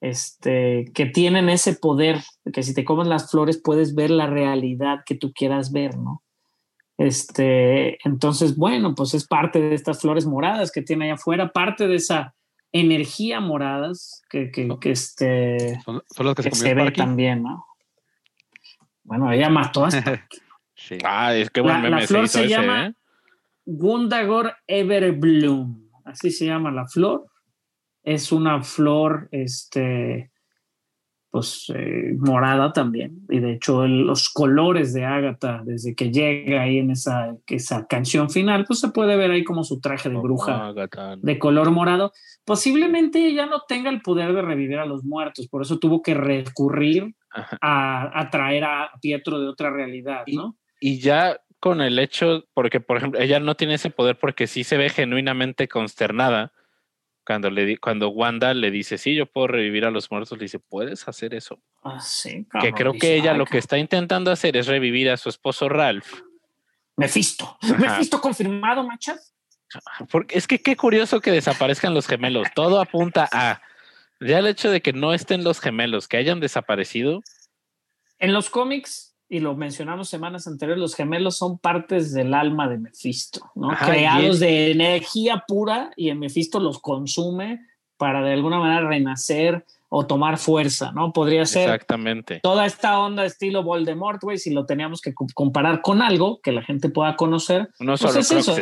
este, que tienen ese poder, que si te comes las flores puedes ver la realidad que tú quieras ver, ¿no? Este, entonces, bueno, pues es parte de estas flores moradas que tiene allá afuera, parte de esa energía moradas que, que, que, este, Son, son las que se que comió se ve también, ¿no? Bueno, ella mató a Sparky. (laughs) Sí. Ah, es que buen La- meme la flor hizo se ese, llama- ¿eh? Gundagor Everbloom, así se llama la flor. Es una flor, este, pues eh, morada también. Y de hecho, el- los colores de Ágata, desde que llega ahí en esa, esa canción final, pues se puede ver ahí como su traje de bruja Agatha. de color morado. Posiblemente ella no tenga el poder de revivir a los muertos, por eso tuvo que recurrir a, a traer a Pietro de otra realidad, ¿no? Y ya con el hecho, porque por ejemplo, ella no tiene ese poder porque sí se ve genuinamente consternada cuando, le cuando Wanda le dice, sí, yo puedo revivir a los muertos, le dice, ¿puedes hacer eso? Ah, sí, que creo que ella "Ay, lo que está intentando hacer es revivir a su esposo Ralph. Mephisto. Ajá. Mephisto confirmado, machas. Porque es que qué curioso que desaparezcan los gemelos. Todo apunta a ya el hecho de que no estén los gemelos, que hayan desaparecido. En los cómics, y lo mencionamos semanas anteriores, los gemelos son partes del alma de Mephisto, ¿no? Ajá, Creados de energía pura y en Mephisto los consume para de alguna manera renacer o tomar fuerza, ¿no? Podría ser Exactamente. toda esta onda estilo Voldemort, güey, si lo teníamos que co- comparar con algo que la gente pueda conocer, Unos Pues es eso.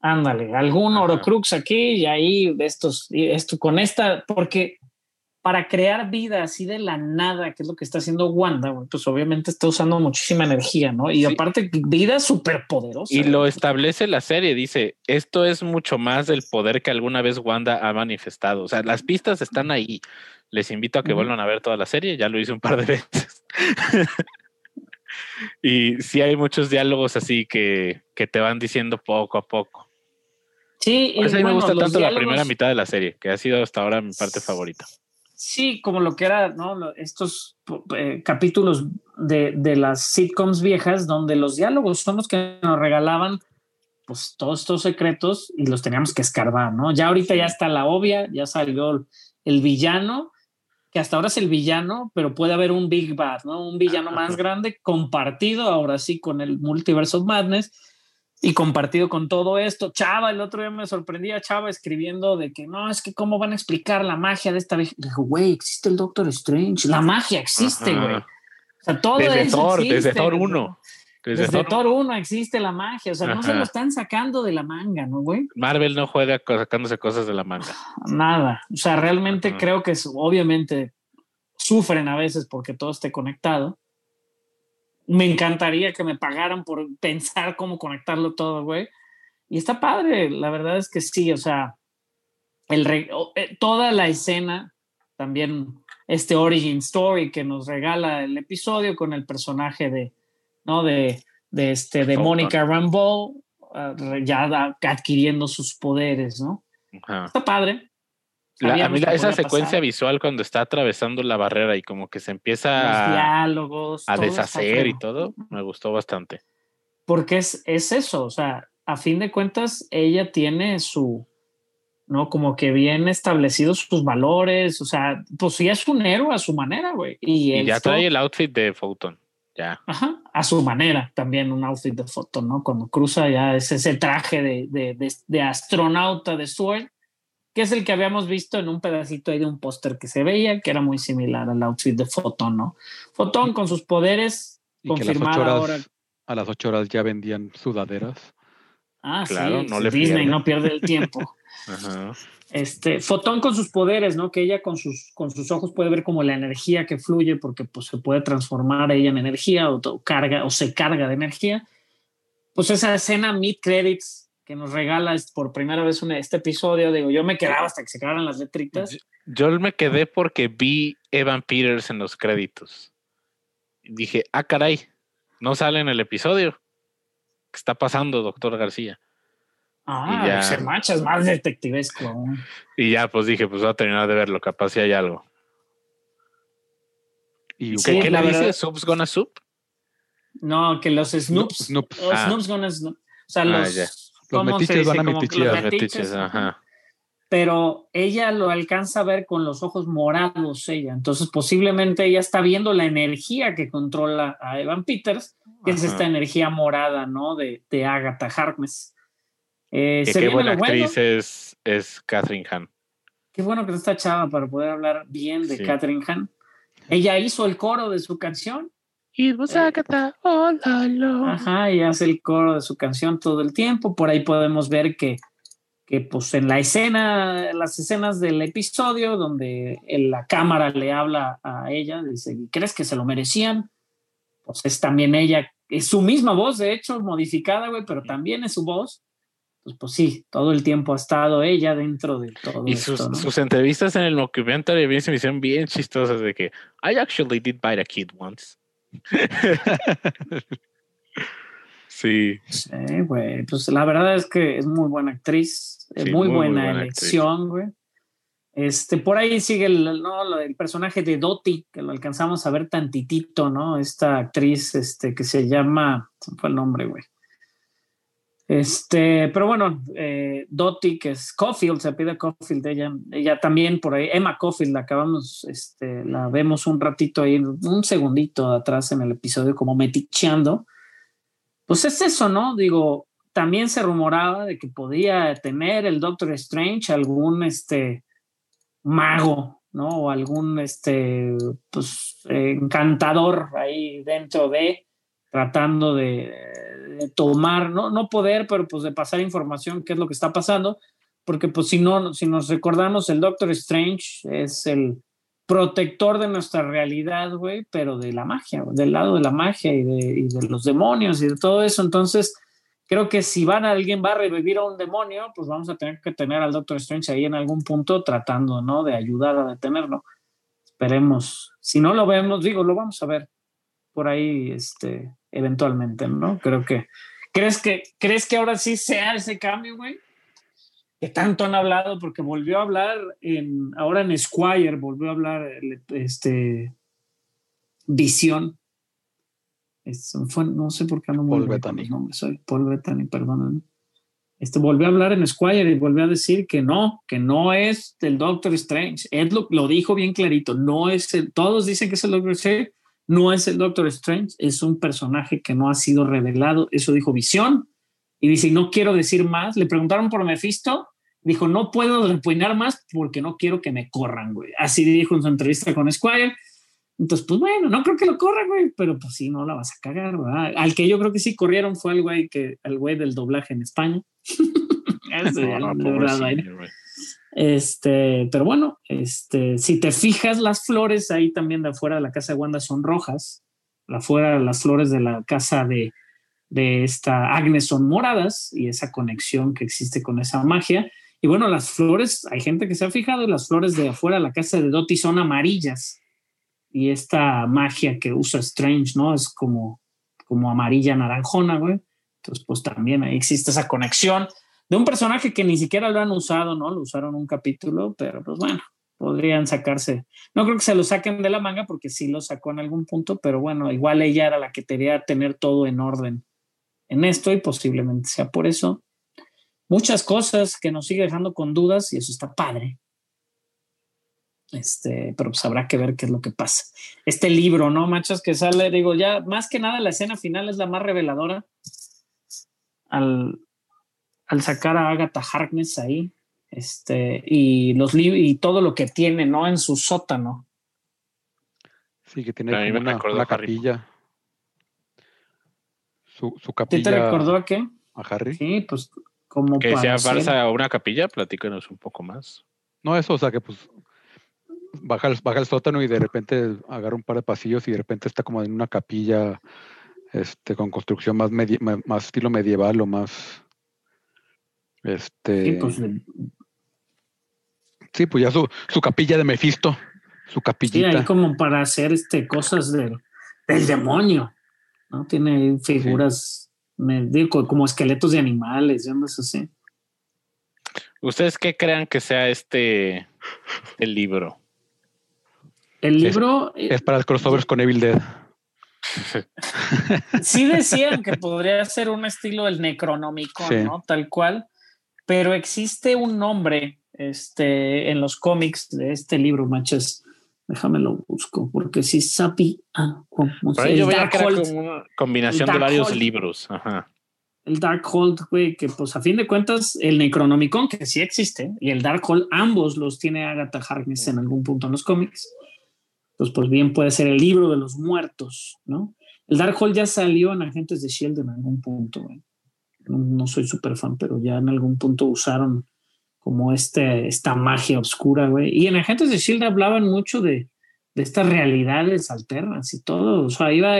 Ándale, algún Ajá. Orocrux aquí y ahí estos, esto con esta, porque para crear vida así de la nada, que es lo que está haciendo Wanda, pues obviamente está usando muchísima energía, ¿no? Y Sí. aparte, vida súper poderosa. Y lo establece la serie, dice, esto es mucho más del poder que alguna vez Wanda ha manifestado. O sea, las pistas están ahí. Les invito a que vuelvan a ver toda la serie, ya lo hice un par de (laughs) veces. y sí hay muchos diálogos así que, que te van diciendo poco a poco. Sí, Por eso a mí bueno, me gusta tanto la primera mitad de la serie, que ha sido hasta ahora mi parte favorita. Sí, como lo que era, Estos eh, capítulos de, de las sitcoms viejas, donde los diálogos son los que nos regalaban, pues, todos estos secretos y los teníamos que escarbar, ¿no? Ya ahorita ya está la obvia, ya salió el villano, que que hasta ahora es el villano, pero puede haber un Big Bad, ¿no? Un villano más grande compartido ahora sí con el Multiverse of Madness y compartido con todo esto. Chava, el otro día me sorprendía Chava escribiendo de que no, es que cómo van a explicar la magia de esta vieja. Dijo, güey, existe el Doctor Strange, la magia existe, güey. O sea, todo Desde eso Thor, existe, desde Thor güey. 1. Desde, Desde Thor Thor 1 existe la magia, o sea, no se lo están sacando de la manga, ¿no, güey? Marvel no juega sacándose cosas de la manga. Nada. O sea, realmente Ajá. creo que es- obviamente sufren a veces porque todo esté conectado. Me encantaría que me pagaran por (laughs) pensar cómo conectarlo todo, güey. Y está padre, la verdad es que sí, o sea, el re- eh, toda la escena, también este origin story que nos regala el episodio con el personaje de, ¿no? De, de, este, de. Mónica Rambeau, ah, ya da- adquiriendo sus poderes, ¿no? Ajá. Está padre. La- a mí la- esa secuencia pasar. visual cuando está atravesando la barrera y como que se Los empieza a, diálogos. a deshacer y todo, me gustó bastante. Porque es, es eso, o sea, a fin de cuentas, ella tiene su, ¿no? Como que bien establecidos sus valores, o sea, pues sí es un héroe a su manera, güey. Y, Y ya esto- trae el outfit de Photon. Ya. Ajá, a su manera, también un outfit de foto, ¿no? Cuando cruza ya es ese traje de, de, de- de astronauta de Sword, que es el que habíamos visto en un pedacito ahí de un póster que se veía, que era muy similar al outfit de Fotón, ¿no? Fotón con sus poderes, horas, ahora. a las ocho horas ya vendían sudaderas. Ah, Claro, sí, no le Disney pierde. no pierde el tiempo. (laughs) Ajá. Este, Fotón con sus poderes, ¿no? Que ella con sus, con sus ojos puede ver como la energía que fluye, porque pues se puede transformar ella en energía o, o carga o se carga de energía. Pues esa escena mid credits que nos regala por primera vez una- este episodio, digo, yo me quedaba hasta que se quedaran las letritas. Yo me quedé porque vi Evan Peters en los créditos. Y dije, ah, caray, no sale en el episodio. ¿Qué está pasando, doctor García? Ah, y ya. se mancha, es más detectivesco. Y ya, pues dije, pues voy a terminar de verlo, capaz si hay algo. Y Sí, ¿Qué, qué le dice? ¿Subs gonna soup? No, que los Snoops, Snoops. los Ah. Snoops gonna Snoop. O sea, Ah, los, ya. Los ¿cómo se metiches van a los metiches, ajá. pero ella lo alcanza a ver con los ojos morados ella. Entonces posiblemente ella está viendo la energía que controla a Evan Peters, que es esta energía morada, ¿no? De, de Agatha Harkness. Eh, qué viene buena bueno. actriz es, es Catherine Hahn. Qué bueno que no está chava para poder hablar bien de Sí. Catherine Hahn. Ella hizo el coro de su canción. It was Eh, Agatha all alone. Ajá, y hace el coro de su canción todo el tiempo. Por ahí podemos ver que, que pues en la escena, las escenas del episodio donde la cámara le habla a ella, dice, ¿crees que se lo merecían? Pues es también ella, es su misma voz, de hecho, modificada, güey, pero también es su voz. Pues, pues sí, todo el tiempo ha estado ella dentro de todo Y esto, sus, ¿no? sus entrevistas en el documentary bien se me hicieron bien chistosas de que I actually did bite a kid once. (laughs) sí, Sí, güey. Pues la verdad es que es muy buena actriz, es Sí, muy, buena, buena elección, güey. Este, por ahí sigue el, ¿no? del personaje de Dottie, que lo alcanzamos a ver tantitito, ¿no? Esta actriz, este, que se llama, me fue el nombre, güey. Este, pero bueno, eh, que es Caulfield, se pide Caulfield, ella, ella también por ahí, Emma Caulfield, la acabamos, este, la vemos un ratito ahí, un segundito atrás en el episodio, como meticheando. Pues es eso, ¿no? Digo, también se rumoraba de que podía tener el Doctor Strange algún este mago, ¿no? O algún este pues encantador ahí dentro de tratando de, tomar, no, no poder, pero pues de pasar información, qué es lo que está pasando, porque pues si no, si nos recordamos, el Doctor Strange es el protector de nuestra realidad, güey, pero de la magia, del lado de la magia y de, y de los demonios y de todo eso. Entonces, creo que si van a alguien va a revivir a un demonio, pues vamos a tener que tener al Doctor Strange ahí en algún punto tratando, ¿no? De ayudar a detenerlo. Esperemos. Si no lo vemos, digo, lo vamos a ver por ahí, este, eventualmente, ¿no? Creo que. ¿Crees que, ¿crees que ahora sí sea ese cambio, güey? Que tanto han hablado, porque volvió a hablar en, ahora en Squire, volvió a hablar el- este Visión. Es- fue- no sé por qué no me Paul Bettany. nombres, soy Paul Bettany, perdónenme. este, volvió a hablar en Squire y volvió a decir que no, que no es el Doctor Strange. Ed lo, lo dijo bien clarito, no es el, todos dicen que es el Doctor Strange, no es el Doctor Strange, es un personaje que no ha sido revelado, eso dijo Visión. Y dice, no quiero decir más. Le preguntaron por Mephisto, dijo, no puedo repuinar más porque no quiero que me corran, güey. Así dijo en su entrevista con Squire. Entonces, pues bueno, no creo que lo corra, güey, pero pues sí, no la vas a cagar, ¿verdad? Al que yo creo que sí corrieron fue el güey que, el güey del doblaje en España. (laughs) (laughs) No, el. Este, pero bueno, este, si te fijas, las flores ahí también de afuera de la casa de Wanda son rojas. Afuera, las flores de la casa de, de esta Agnes son moradas y esa conexión que existe con esa magia. Y bueno, las flores, hay gente que se ha fijado, las flores de afuera de la casa de Dottie son amarillas. Y esta magia que usa Strange, ¿no? Es como, como amarilla naranjona, güey. Entonces, pues también ahí existe esa conexión de un personaje que ni siquiera lo han usado, ¿no? Lo usaron un capítulo, pero pues bueno, podrían sacarse. No creo que se lo saquen de la manga porque sí lo sacó en algún punto, pero bueno, igual ella era la que quería tener todo en orden en esto y posiblemente sea por eso. Muchas cosas que nos sigue dejando con dudas y eso está padre. Este, pero pues habrá que ver qué es lo que pasa. Este libro, ¿no? Machos que sale, digo, ya más que nada la escena final es la más reveladora. Al, al sacar a Agatha Harkness ahí, este, y los libros y todo lo que tiene, ¿no? En su sótano. Sí, que tiene como una, capilla. Su, su ¿Sí capilla te recordó a qué? a Harry. Sí, pues como Que sea para hacer- Barça a una capilla, platícanos un poco más. No, eso, o sea, que pues baja el, baja el sótano y de repente agarra un par de pasillos y de repente está como en una capilla este, con construcción más, más estilo medieval o más... Este, Sí, pues, sí, pues ya su, su capilla de Mefisto, su sí, capillita. ahí como para hacer este, cosas del, del demonio, ¿no? Tiene ahí figuras, me digo, como esqueletos de animales, y ondas así. ¿Ustedes qué crean que sea este el libro? El libro, eh, Es para los crossovers con Evil Dead. sí (laughs) decían que podría ser un estilo del Necronomicon, Sí. ¿no? Tal cual, pero existe un nombre este, en los cómics de este libro, manches. Déjame lo busco, porque si Sapi. Ah, ¿cómo Por se- ahí el yo Darkhold. que era como una combinación de varios libros. Ajá. el Darkhold, güey, que pues a fin de cuentas el Necronomicon, que sí existe, y el Darkhold, ambos los tiene Agatha Harkness en algún punto en los cómics. Entonces, pues bien puede ser el libro de los muertos, ¿no? El Darkhold ya salió en Agentes de S.H.I.E.L.D. en algún punto, güey. No, no soy súper fan, pero ya en algún punto usaron como este, esta magia oscura, güey. Y en Agentes de S.H.I.E.L.D. hablaban mucho de, de estas realidades alternas y todo. O sea, iba,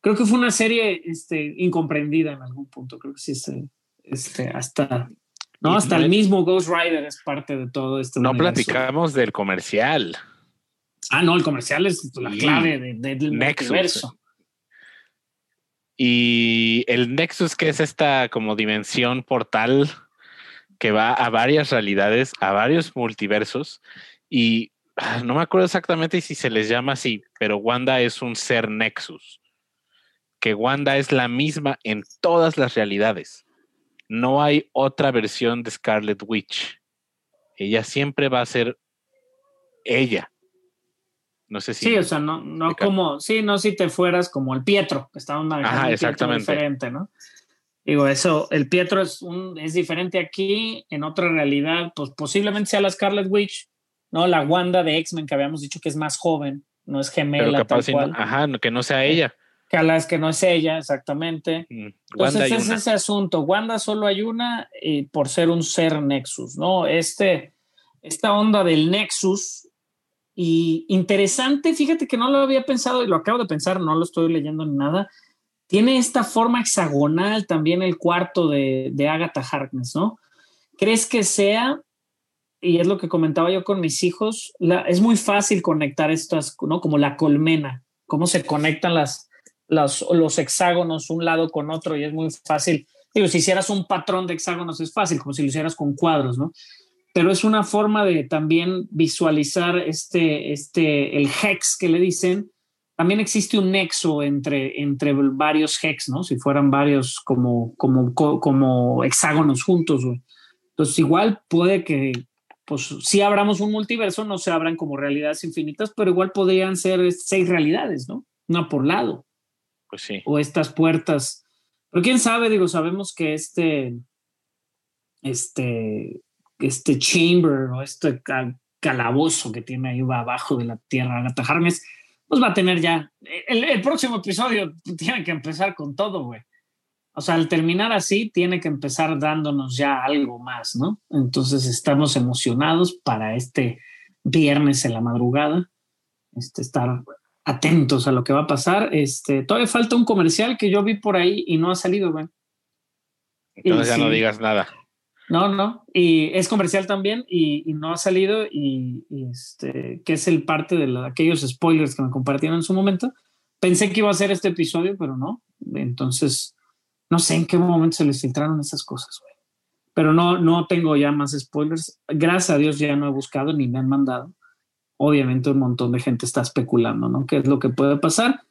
creo que fue una serie este, incomprendida en algún punto. Creo que sí, este, este, hasta, no, hasta el mismo Ghost Rider es parte de todo esto. No platicamos del comercial. Ah, no, el comercial es la clave de- de- del Nexus. multiverso. Y el Nexus, que es esta como dimensión portal que va a varias realidades, a varios multiversos. Y ah, no me acuerdo exactamente si se les llama así, pero Wanda es un ser Nexus. Que Wanda es la misma en todas las realidades. No hay otra versión de Scarlet Witch. Ella siempre va a ser ella. No sé si. Sí, o sea, no, no como, sí, no si te fueras como el Pietro, que estaba manejando Ajá, exactamente. diferente, ¿no? Digo, eso, el Pietro es, un, es diferente aquí, en otra realidad, pues posiblemente sea la Scarlet Witch, ¿no? La Wanda de X-Men que habíamos dicho que es más joven, no es pero gemela capaz tal si no- cual. ajá, que no sea ella. Que a las que no es ella, exactamente. Mm, Entonces y es ese asunto. Wanda solo hay una y por ser un ser Nexus, ¿no? Este, esta onda del Nexus y interesante, fíjate que no lo había pensado y lo acabo de pensar, no lo estoy leyendo ni nada. Tiene esta forma hexagonal también el cuarto de, de Agatha Harkness, ¿no? ¿Crees que sea, y es lo que comentaba yo con mis hijos, la- es muy fácil conectar estas, ¿no? Como la colmena, cómo se conectan las, las- los hexágonos un lado con otro y es muy fácil. Digo, si hicieras un patrón de hexágonos es fácil, como si lo hicieras con cuadros, ¿no? Pero es una forma de también visualizar este, este, el hex que le dicen, también existe un nexo entre, entre varios hex, ¿no? Si fueran varios como, como, como hexágonos juntos, güey. Entonces, igual puede que, pues, si abramos un multiverso, no se abran como realidades infinitas, pero igual podrían ser seis realidades, ¿no? Una por lado. Pues sí. O estas puertas. Pero quién sabe, digo, sabemos que este, este, este chamber o este calabozo que tiene ahí abajo de la tierra, Agatha Harkness, pues va a tener ya. El, próximo episodio tiene que empezar con todo, güey. O sea, al terminar así, tiene que empezar dándonos ya algo más, ¿no? Entonces estamos emocionados para este viernes en la madrugada, este, estar atentos a lo que va a pasar. Este, todavía falta un comercial que yo vi por ahí y no ha salido, güey. Entonces ya no digas nada. No, no, y es comercial también y, no ha salido y, este, que es el parte de aquellos spoilers que me compartieron en su momento. Pensé que iba a ser este episodio, pero no. Entonces, no sé en qué momento se les filtraron esas cosas, güey. Pero no, no tengo ya más spoilers. Gracias a Dios ya no he buscado ni me han mandado. Obviamente un montón de gente está especulando, ¿no? ¿Qué es lo que puede pasar?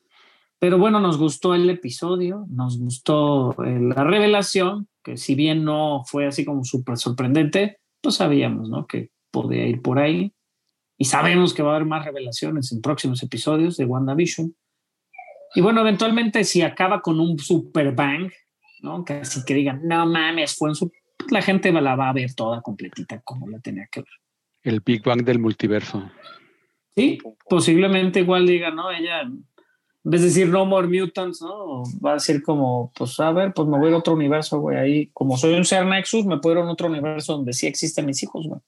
Pero bueno, nos gustó el episodio, nos gustó eh, la revelación, que si bien no fue así como súper sorprendente, pues sabíamos, ¿no? Que podía ir por ahí. Y sabemos que va a haber más revelaciones en próximos episodios de WandaVision. Y bueno, eventualmente si acaba con un super bang, ¿no? Que así que digan, no mames, fue en su... Pues la gente la va a ver toda completita como la tenía que ver. El Big Bang del multiverso. Sí, posiblemente igual diga, ¿no? Ella en vez de decir no more mutants, ¿no? Va a decir como, pues a ver, pues me voy a otro universo, güey. Ahí, como soy un ser Nexus, me puedo ir a otro universo donde sí existen mis hijos, güey.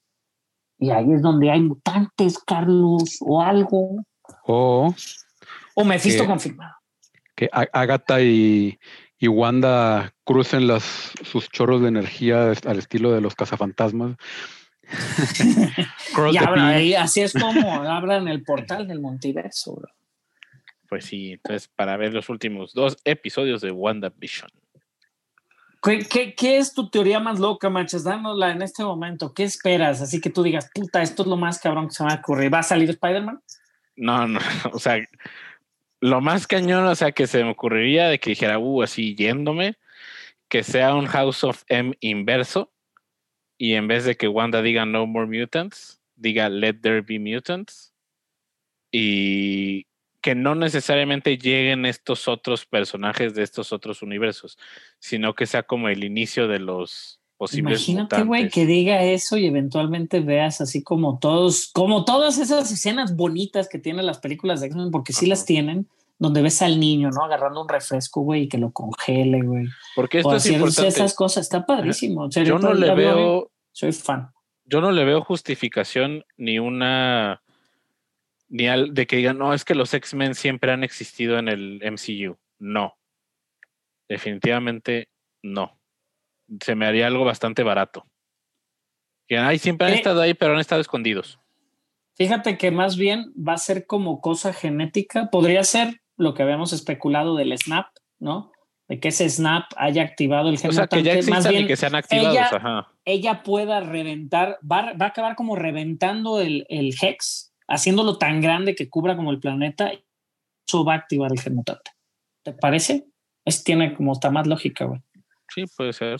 Y ahí es donde hay mutantes, Carlos, o algo. O. O Mephisto confirmado. Que Agatha y, y Wanda crucen las, sus chorros de energía al estilo de los cazafantasmas. (laughs) y así es como (laughs) abran el portal del multiverso, bro. Pues sí, entonces para ver los últimos dos episodios de WandaVision. ¿Qué, qué, es tu teoría más loca, Manchas? Dánosla en este momento. ¿Qué esperas? Así que tú digas, puta, esto es lo más cabrón que se va a ocurrir. ¿Va a salir Spider-Man? No, no, (laughs) o sea, lo más cañón, o sea, que se me ocurriría de que dijera, uh, así yéndome, que sea un House of M inverso y en vez de que Wanda diga no more mutants, diga let there be mutants y que no necesariamente lleguen estos otros personajes de estos otros universos, sino que sea como el inicio de los posibles Imagínate, güey, que diga eso y eventualmente veas así como todos, como todas esas escenas bonitas que tienen las películas de X-Men, porque sí las tienen, donde ves al niño, ¿no? Agarrando un refresco, güey, y que lo congele, güey. Porque esto es importante. esas cosas, está padrísimo. yo no le veo... Soy fan. Yo no le veo justificación ni una ni al, de que digan, no, es que los X-Men siempre han existido en el MCU. No. Definitivamente no. Se me haría algo bastante barato. Que ay, siempre han estado ahí, pero han estado escondidos. Fíjate que más bien va a ser como cosa genética. Podría ser lo que habíamos especulado del Snap, ¿no? De que ese Snap haya activado el gen. O sea, que ya existan y que sean activados. Ella, ella pueda reventar, va, va, a acabar como reventando el, el Hex haciéndolo tan grande que cubra como el planeta, eso va a activar el gen mutante. ¿Te parece? Es, tiene como está más lógica, güey. Sí, puede ser,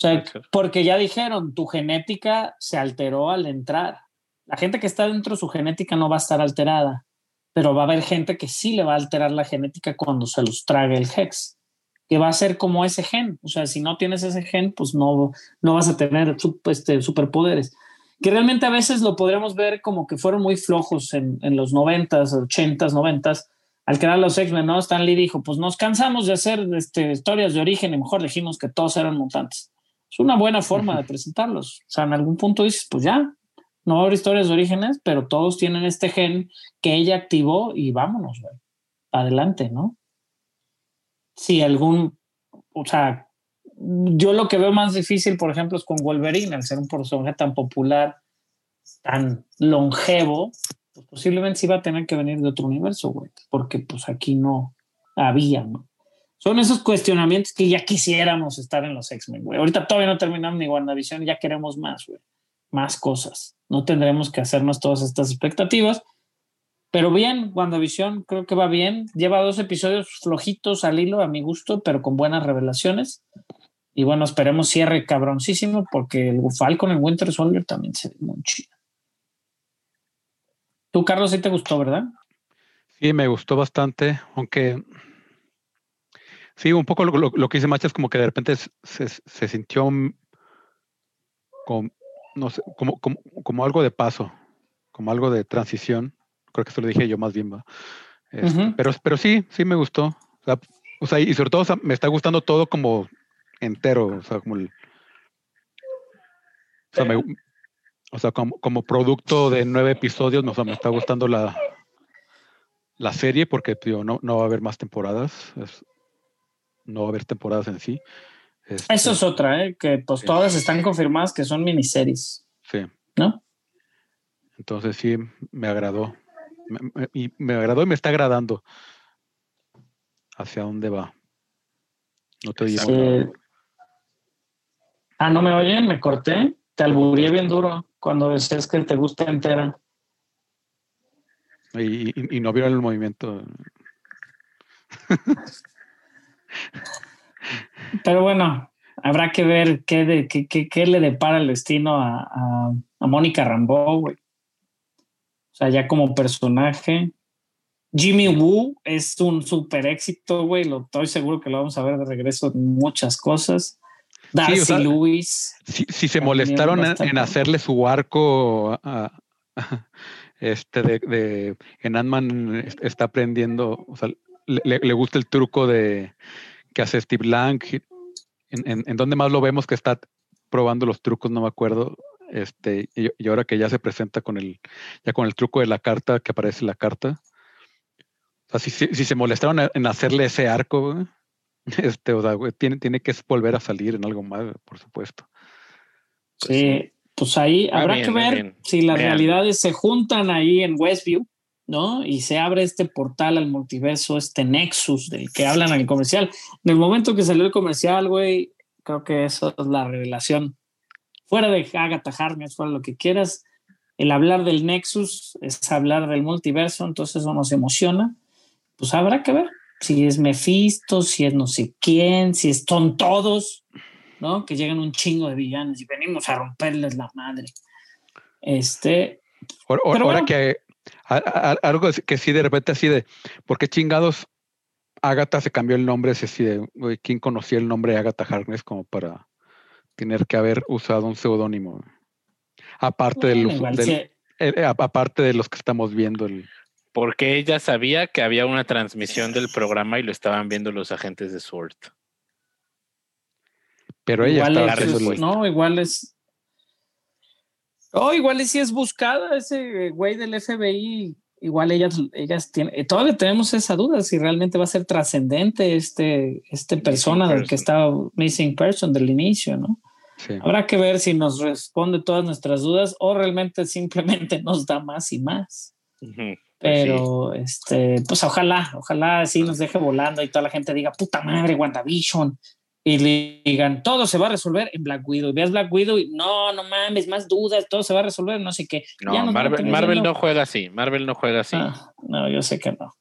Porque ya dijeron, tu genética se alteró al entrar. La gente que está dentro de su genética no va a estar alterada, pero va a haber gente que sí le va a alterar la genética cuando se los trague el Hex, que va a ser como ese gen. O sea, si no tienes ese gen, pues no, no vas a tener este, superpoderes que realmente a veces lo podríamos ver como que fueron muy flojos en, en los 90s, 80s, 90s, al crear los X-Men, ¿no? Stan Lee dijo, pues nos cansamos de hacer este, historias de origen y mejor dijimos que todos eran mutantes. Es una buena forma de presentarlos. O sea, en algún punto dices, pues ya, no va a haber historias de orígenes, pero todos tienen este gen que ella activó y vámonos, güey. Adelante, ¿no? Si algún, o sea, yo lo que veo más difícil, por ejemplo, es con Wolverine, al ser un personaje tan popular, tan longevo, pues posiblemente sí va a tener que venir de otro universo, güey, porque pues aquí no había, ¿no? Son esos cuestionamientos que ya quisiéramos estar en los X-Men, güey. Ahorita todavía no terminamos ni WandaVision, ya queremos más, güey. Más cosas. No tendremos que hacernos todas estas expectativas. Pero bien, WandaVision creo que va bien. Lleva dos episodios flojitos al hilo, a mi gusto, pero con buenas revelaciones. Y bueno, esperemos cierre cabroncísimo porque el Falcon en Winter Soldier también se ve muy chido. Tú, Carlos, sí te gustó, ¿verdad? Sí, me gustó bastante, aunque sí, un poco lo, que dice Macha es como que de repente se, se sintió como, no sé, como, como, como, algo de paso, como algo de transición. Creo que eso lo dije yo más bien. Este, pero, pero sí, sí me gustó. O sea, y sobre todo me está gustando todo como entero, o sea, como el... O sea, como, como, producto de nueve episodios, no, me está gustando la, la serie porque tío, no, no va a haber más temporadas. no va a haber temporadas en sí. Este, Eso es otra, ¿eh? que pues todas están confirmadas que son miniseries. Sí. ¿No? Entonces sí, me agradó. y me agradó y me está agradando. ¿Hacia dónde va? No te digo. Ah, ¿no me oyen? ¿Me corté? Te alburí bien duro cuando decías que te gusta entera. Y, no vieron el movimiento. Pero bueno, habrá que ver qué, de, qué, qué, le depara el destino a, a, Mónica Rambeau, güey. O sea, ya como personaje. Jimmy Woo es un super éxito, güey. Lo estoy seguro que lo vamos a ver de regreso en muchas cosas. Darcy Lewis. Si, se molestaron en, hacerle su arco (laughs) este de, en Ant-Man está aprendiendo, o sea, le, gusta el truco de que hace Steve Lang. En, en, donde más lo vemos que está probando los trucos, no me acuerdo. Este, y, ahora que ya se presenta con el, ya con el truco de la carta, que aparece la carta. O sea, si, si, se molestaron en hacerle ese arco, (laughs) Este, o sea, tiene, tiene que volver a salir en algo más, por supuesto. Pues sí, pues ahí habrá que ver si las realidades se juntan ahí en Westview, ¿no? Y se abre este portal al multiverso, este nexus del que hablan en el comercial. En el momento que salió el comercial, güey, creo que eso es la revelación. Fuera de Agatha Harkness, fuera lo que quieras, el hablar del nexus es hablar del multiverso, entonces eso nos emociona. Pues habrá que ver si es Mephisto, si es no sé quién, si son todos, ¿no? Que llegan un chingo de villanos y venimos a romperles la madre. Este. Ahora, que algo que sí de repente así de, ¿por qué chingados Agatha se cambió el nombre? Es así de, ¿quién conocía el nombre de Agatha Harkness como para tener que haber usado un seudónimo? Aparte, de los, eh, eh, aparte de los que estamos viendo el porque ella sabía que había una transmisión del programa y lo estaban viendo los agentes de SWORD. Pero ella estaba No, igual es. Oh, igual es si es buscada ese güey del FBI. Igual ellas, ellas tienen. Todavía tenemos esa duda si realmente va a ser trascendente este, este persona del que estaba missing person del inicio, ¿no? Habrá que ver si nos responde todas nuestras dudas o realmente simplemente (laughs) nos da más y más. Pues Pero, este, pues ojalá, ojalá sí nos deje volando y toda la gente diga, puta madre, WandaVision. Y le digan, todo se va a resolver en Black Widow. Veas Black Widow y no, no mames, más dudas, todo se va a resolver, no sé qué. No, Marvel, no juega así, Marvel no juega así. Ah, no, yo sé que no.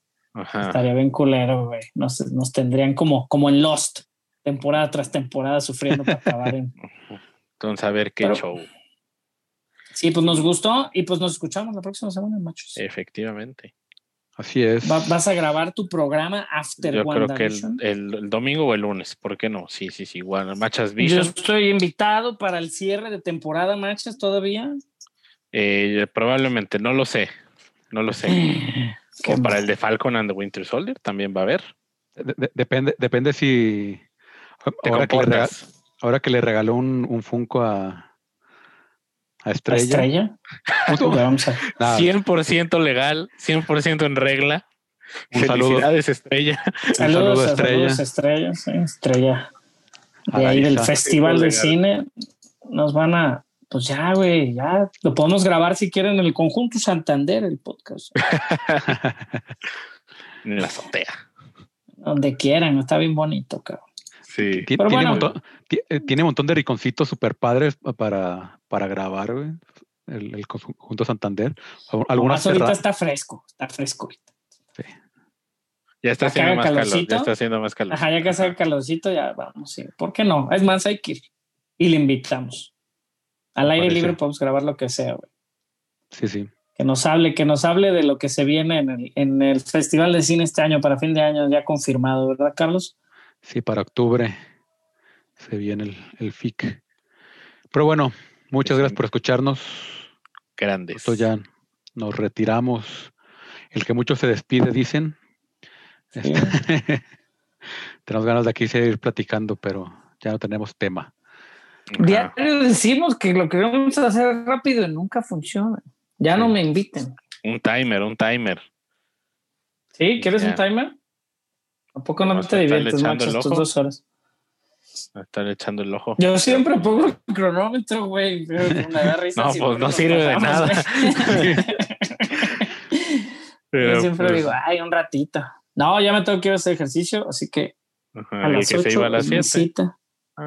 Estaría bien culero, güey. Nos, nos tendrían como, como en Lost, temporada tras temporada sufriendo para acabar en. (laughs) Entonces, a ver qué show. Sí, pues nos gustó y pues nos escuchamos la próxima semana, machos. Efectivamente. Así es. ¿Vas a grabar tu programa After Yo creo que el, domingo o el lunes, ¿por qué no? Sí, sí, sí, igual. Machas Vision. Yo estoy invitado para el cierre de temporada, Machas, todavía. Eh, probablemente, no lo sé. No lo sé. (sighs) o para el de Falcon and the Winter Soldier también va a haber. depende, depende si. Ahora que, le ahora que, le regaló un, un Funko a, a Estrella. Estrella? (laughs) 100% legal, 100% en regla. Un Felicidades, saludo. Estrella. Saludos, a Estrella. Estrella, Estrella. De ahí del Festival de Cine. Nos van a, pues ya, güey, ya lo podemos grabar si quieren en el conjunto Santander, el podcast. (laughs) en la azotea. Donde quieran, está bien bonito, cabrón. Sí. Tiene, un montón, eh, tiene, un montón, de riconcitos super padres para, para grabar, güey. el, el conjunto Santander. Algunas ahorita está fresco, está fresco ahorita. Ya está Ya que haciendo más calor. calorcito. Ya está haciendo más calor. Ajá, ya que hace el calorcito, ya vamos. Sí. ¿Por qué no? Es más, hay que ir. Y le invitamos. Al aire parece. libre podemos grabar lo que sea, güey. Sí, sí. Que nos hable, que nos hable de lo que se viene en el, en el Festival de Cine este año, para fin de año, ya confirmado, ¿verdad, Carlos? Sí, para octubre se viene el, el FIC. Pero bueno, muchas gracias por escucharnos. Grandes. Esto ya nos retiramos. El que mucho se despide, dicen. Sí. Este, (laughs) tenemos ganas de aquí seguir platicando, pero ya no tenemos tema. Ajá. Diario decimos que lo que vamos a hacer rápido y nunca funciona. Ya no me inviten. Un timer, un timer. ¿Sí? ¿Quieres Ya. un timer? ¿A poco no a te diviertes, Max, ojo. dos horas? A estar echando el ojo. Yo siempre pongo el cronómetro, güey. Me. (laughs) No, si pues no sirve de nada. (laughs) Pero, Yo siempre pues, digo, ay, un ratito. No, ya me tengo que ir a hacer ejercicio, así que ajá, a las que se 8 iba a las es mi 7. cita.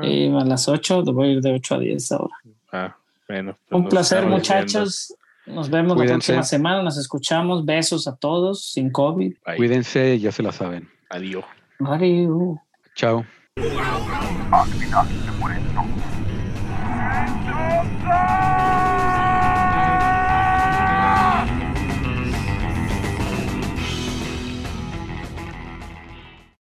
Y a las 8 voy a ir de 8 a 10 ahora. Ah, bueno. pues Un placer, muchachos. Nos vemos Cuídense. la próxima semana. Nos escuchamos. Besos a todos, sin COVID. Bye. Cuídense, ya se la saben. Adiós. Adiós. Chao. Al final se mueren todos.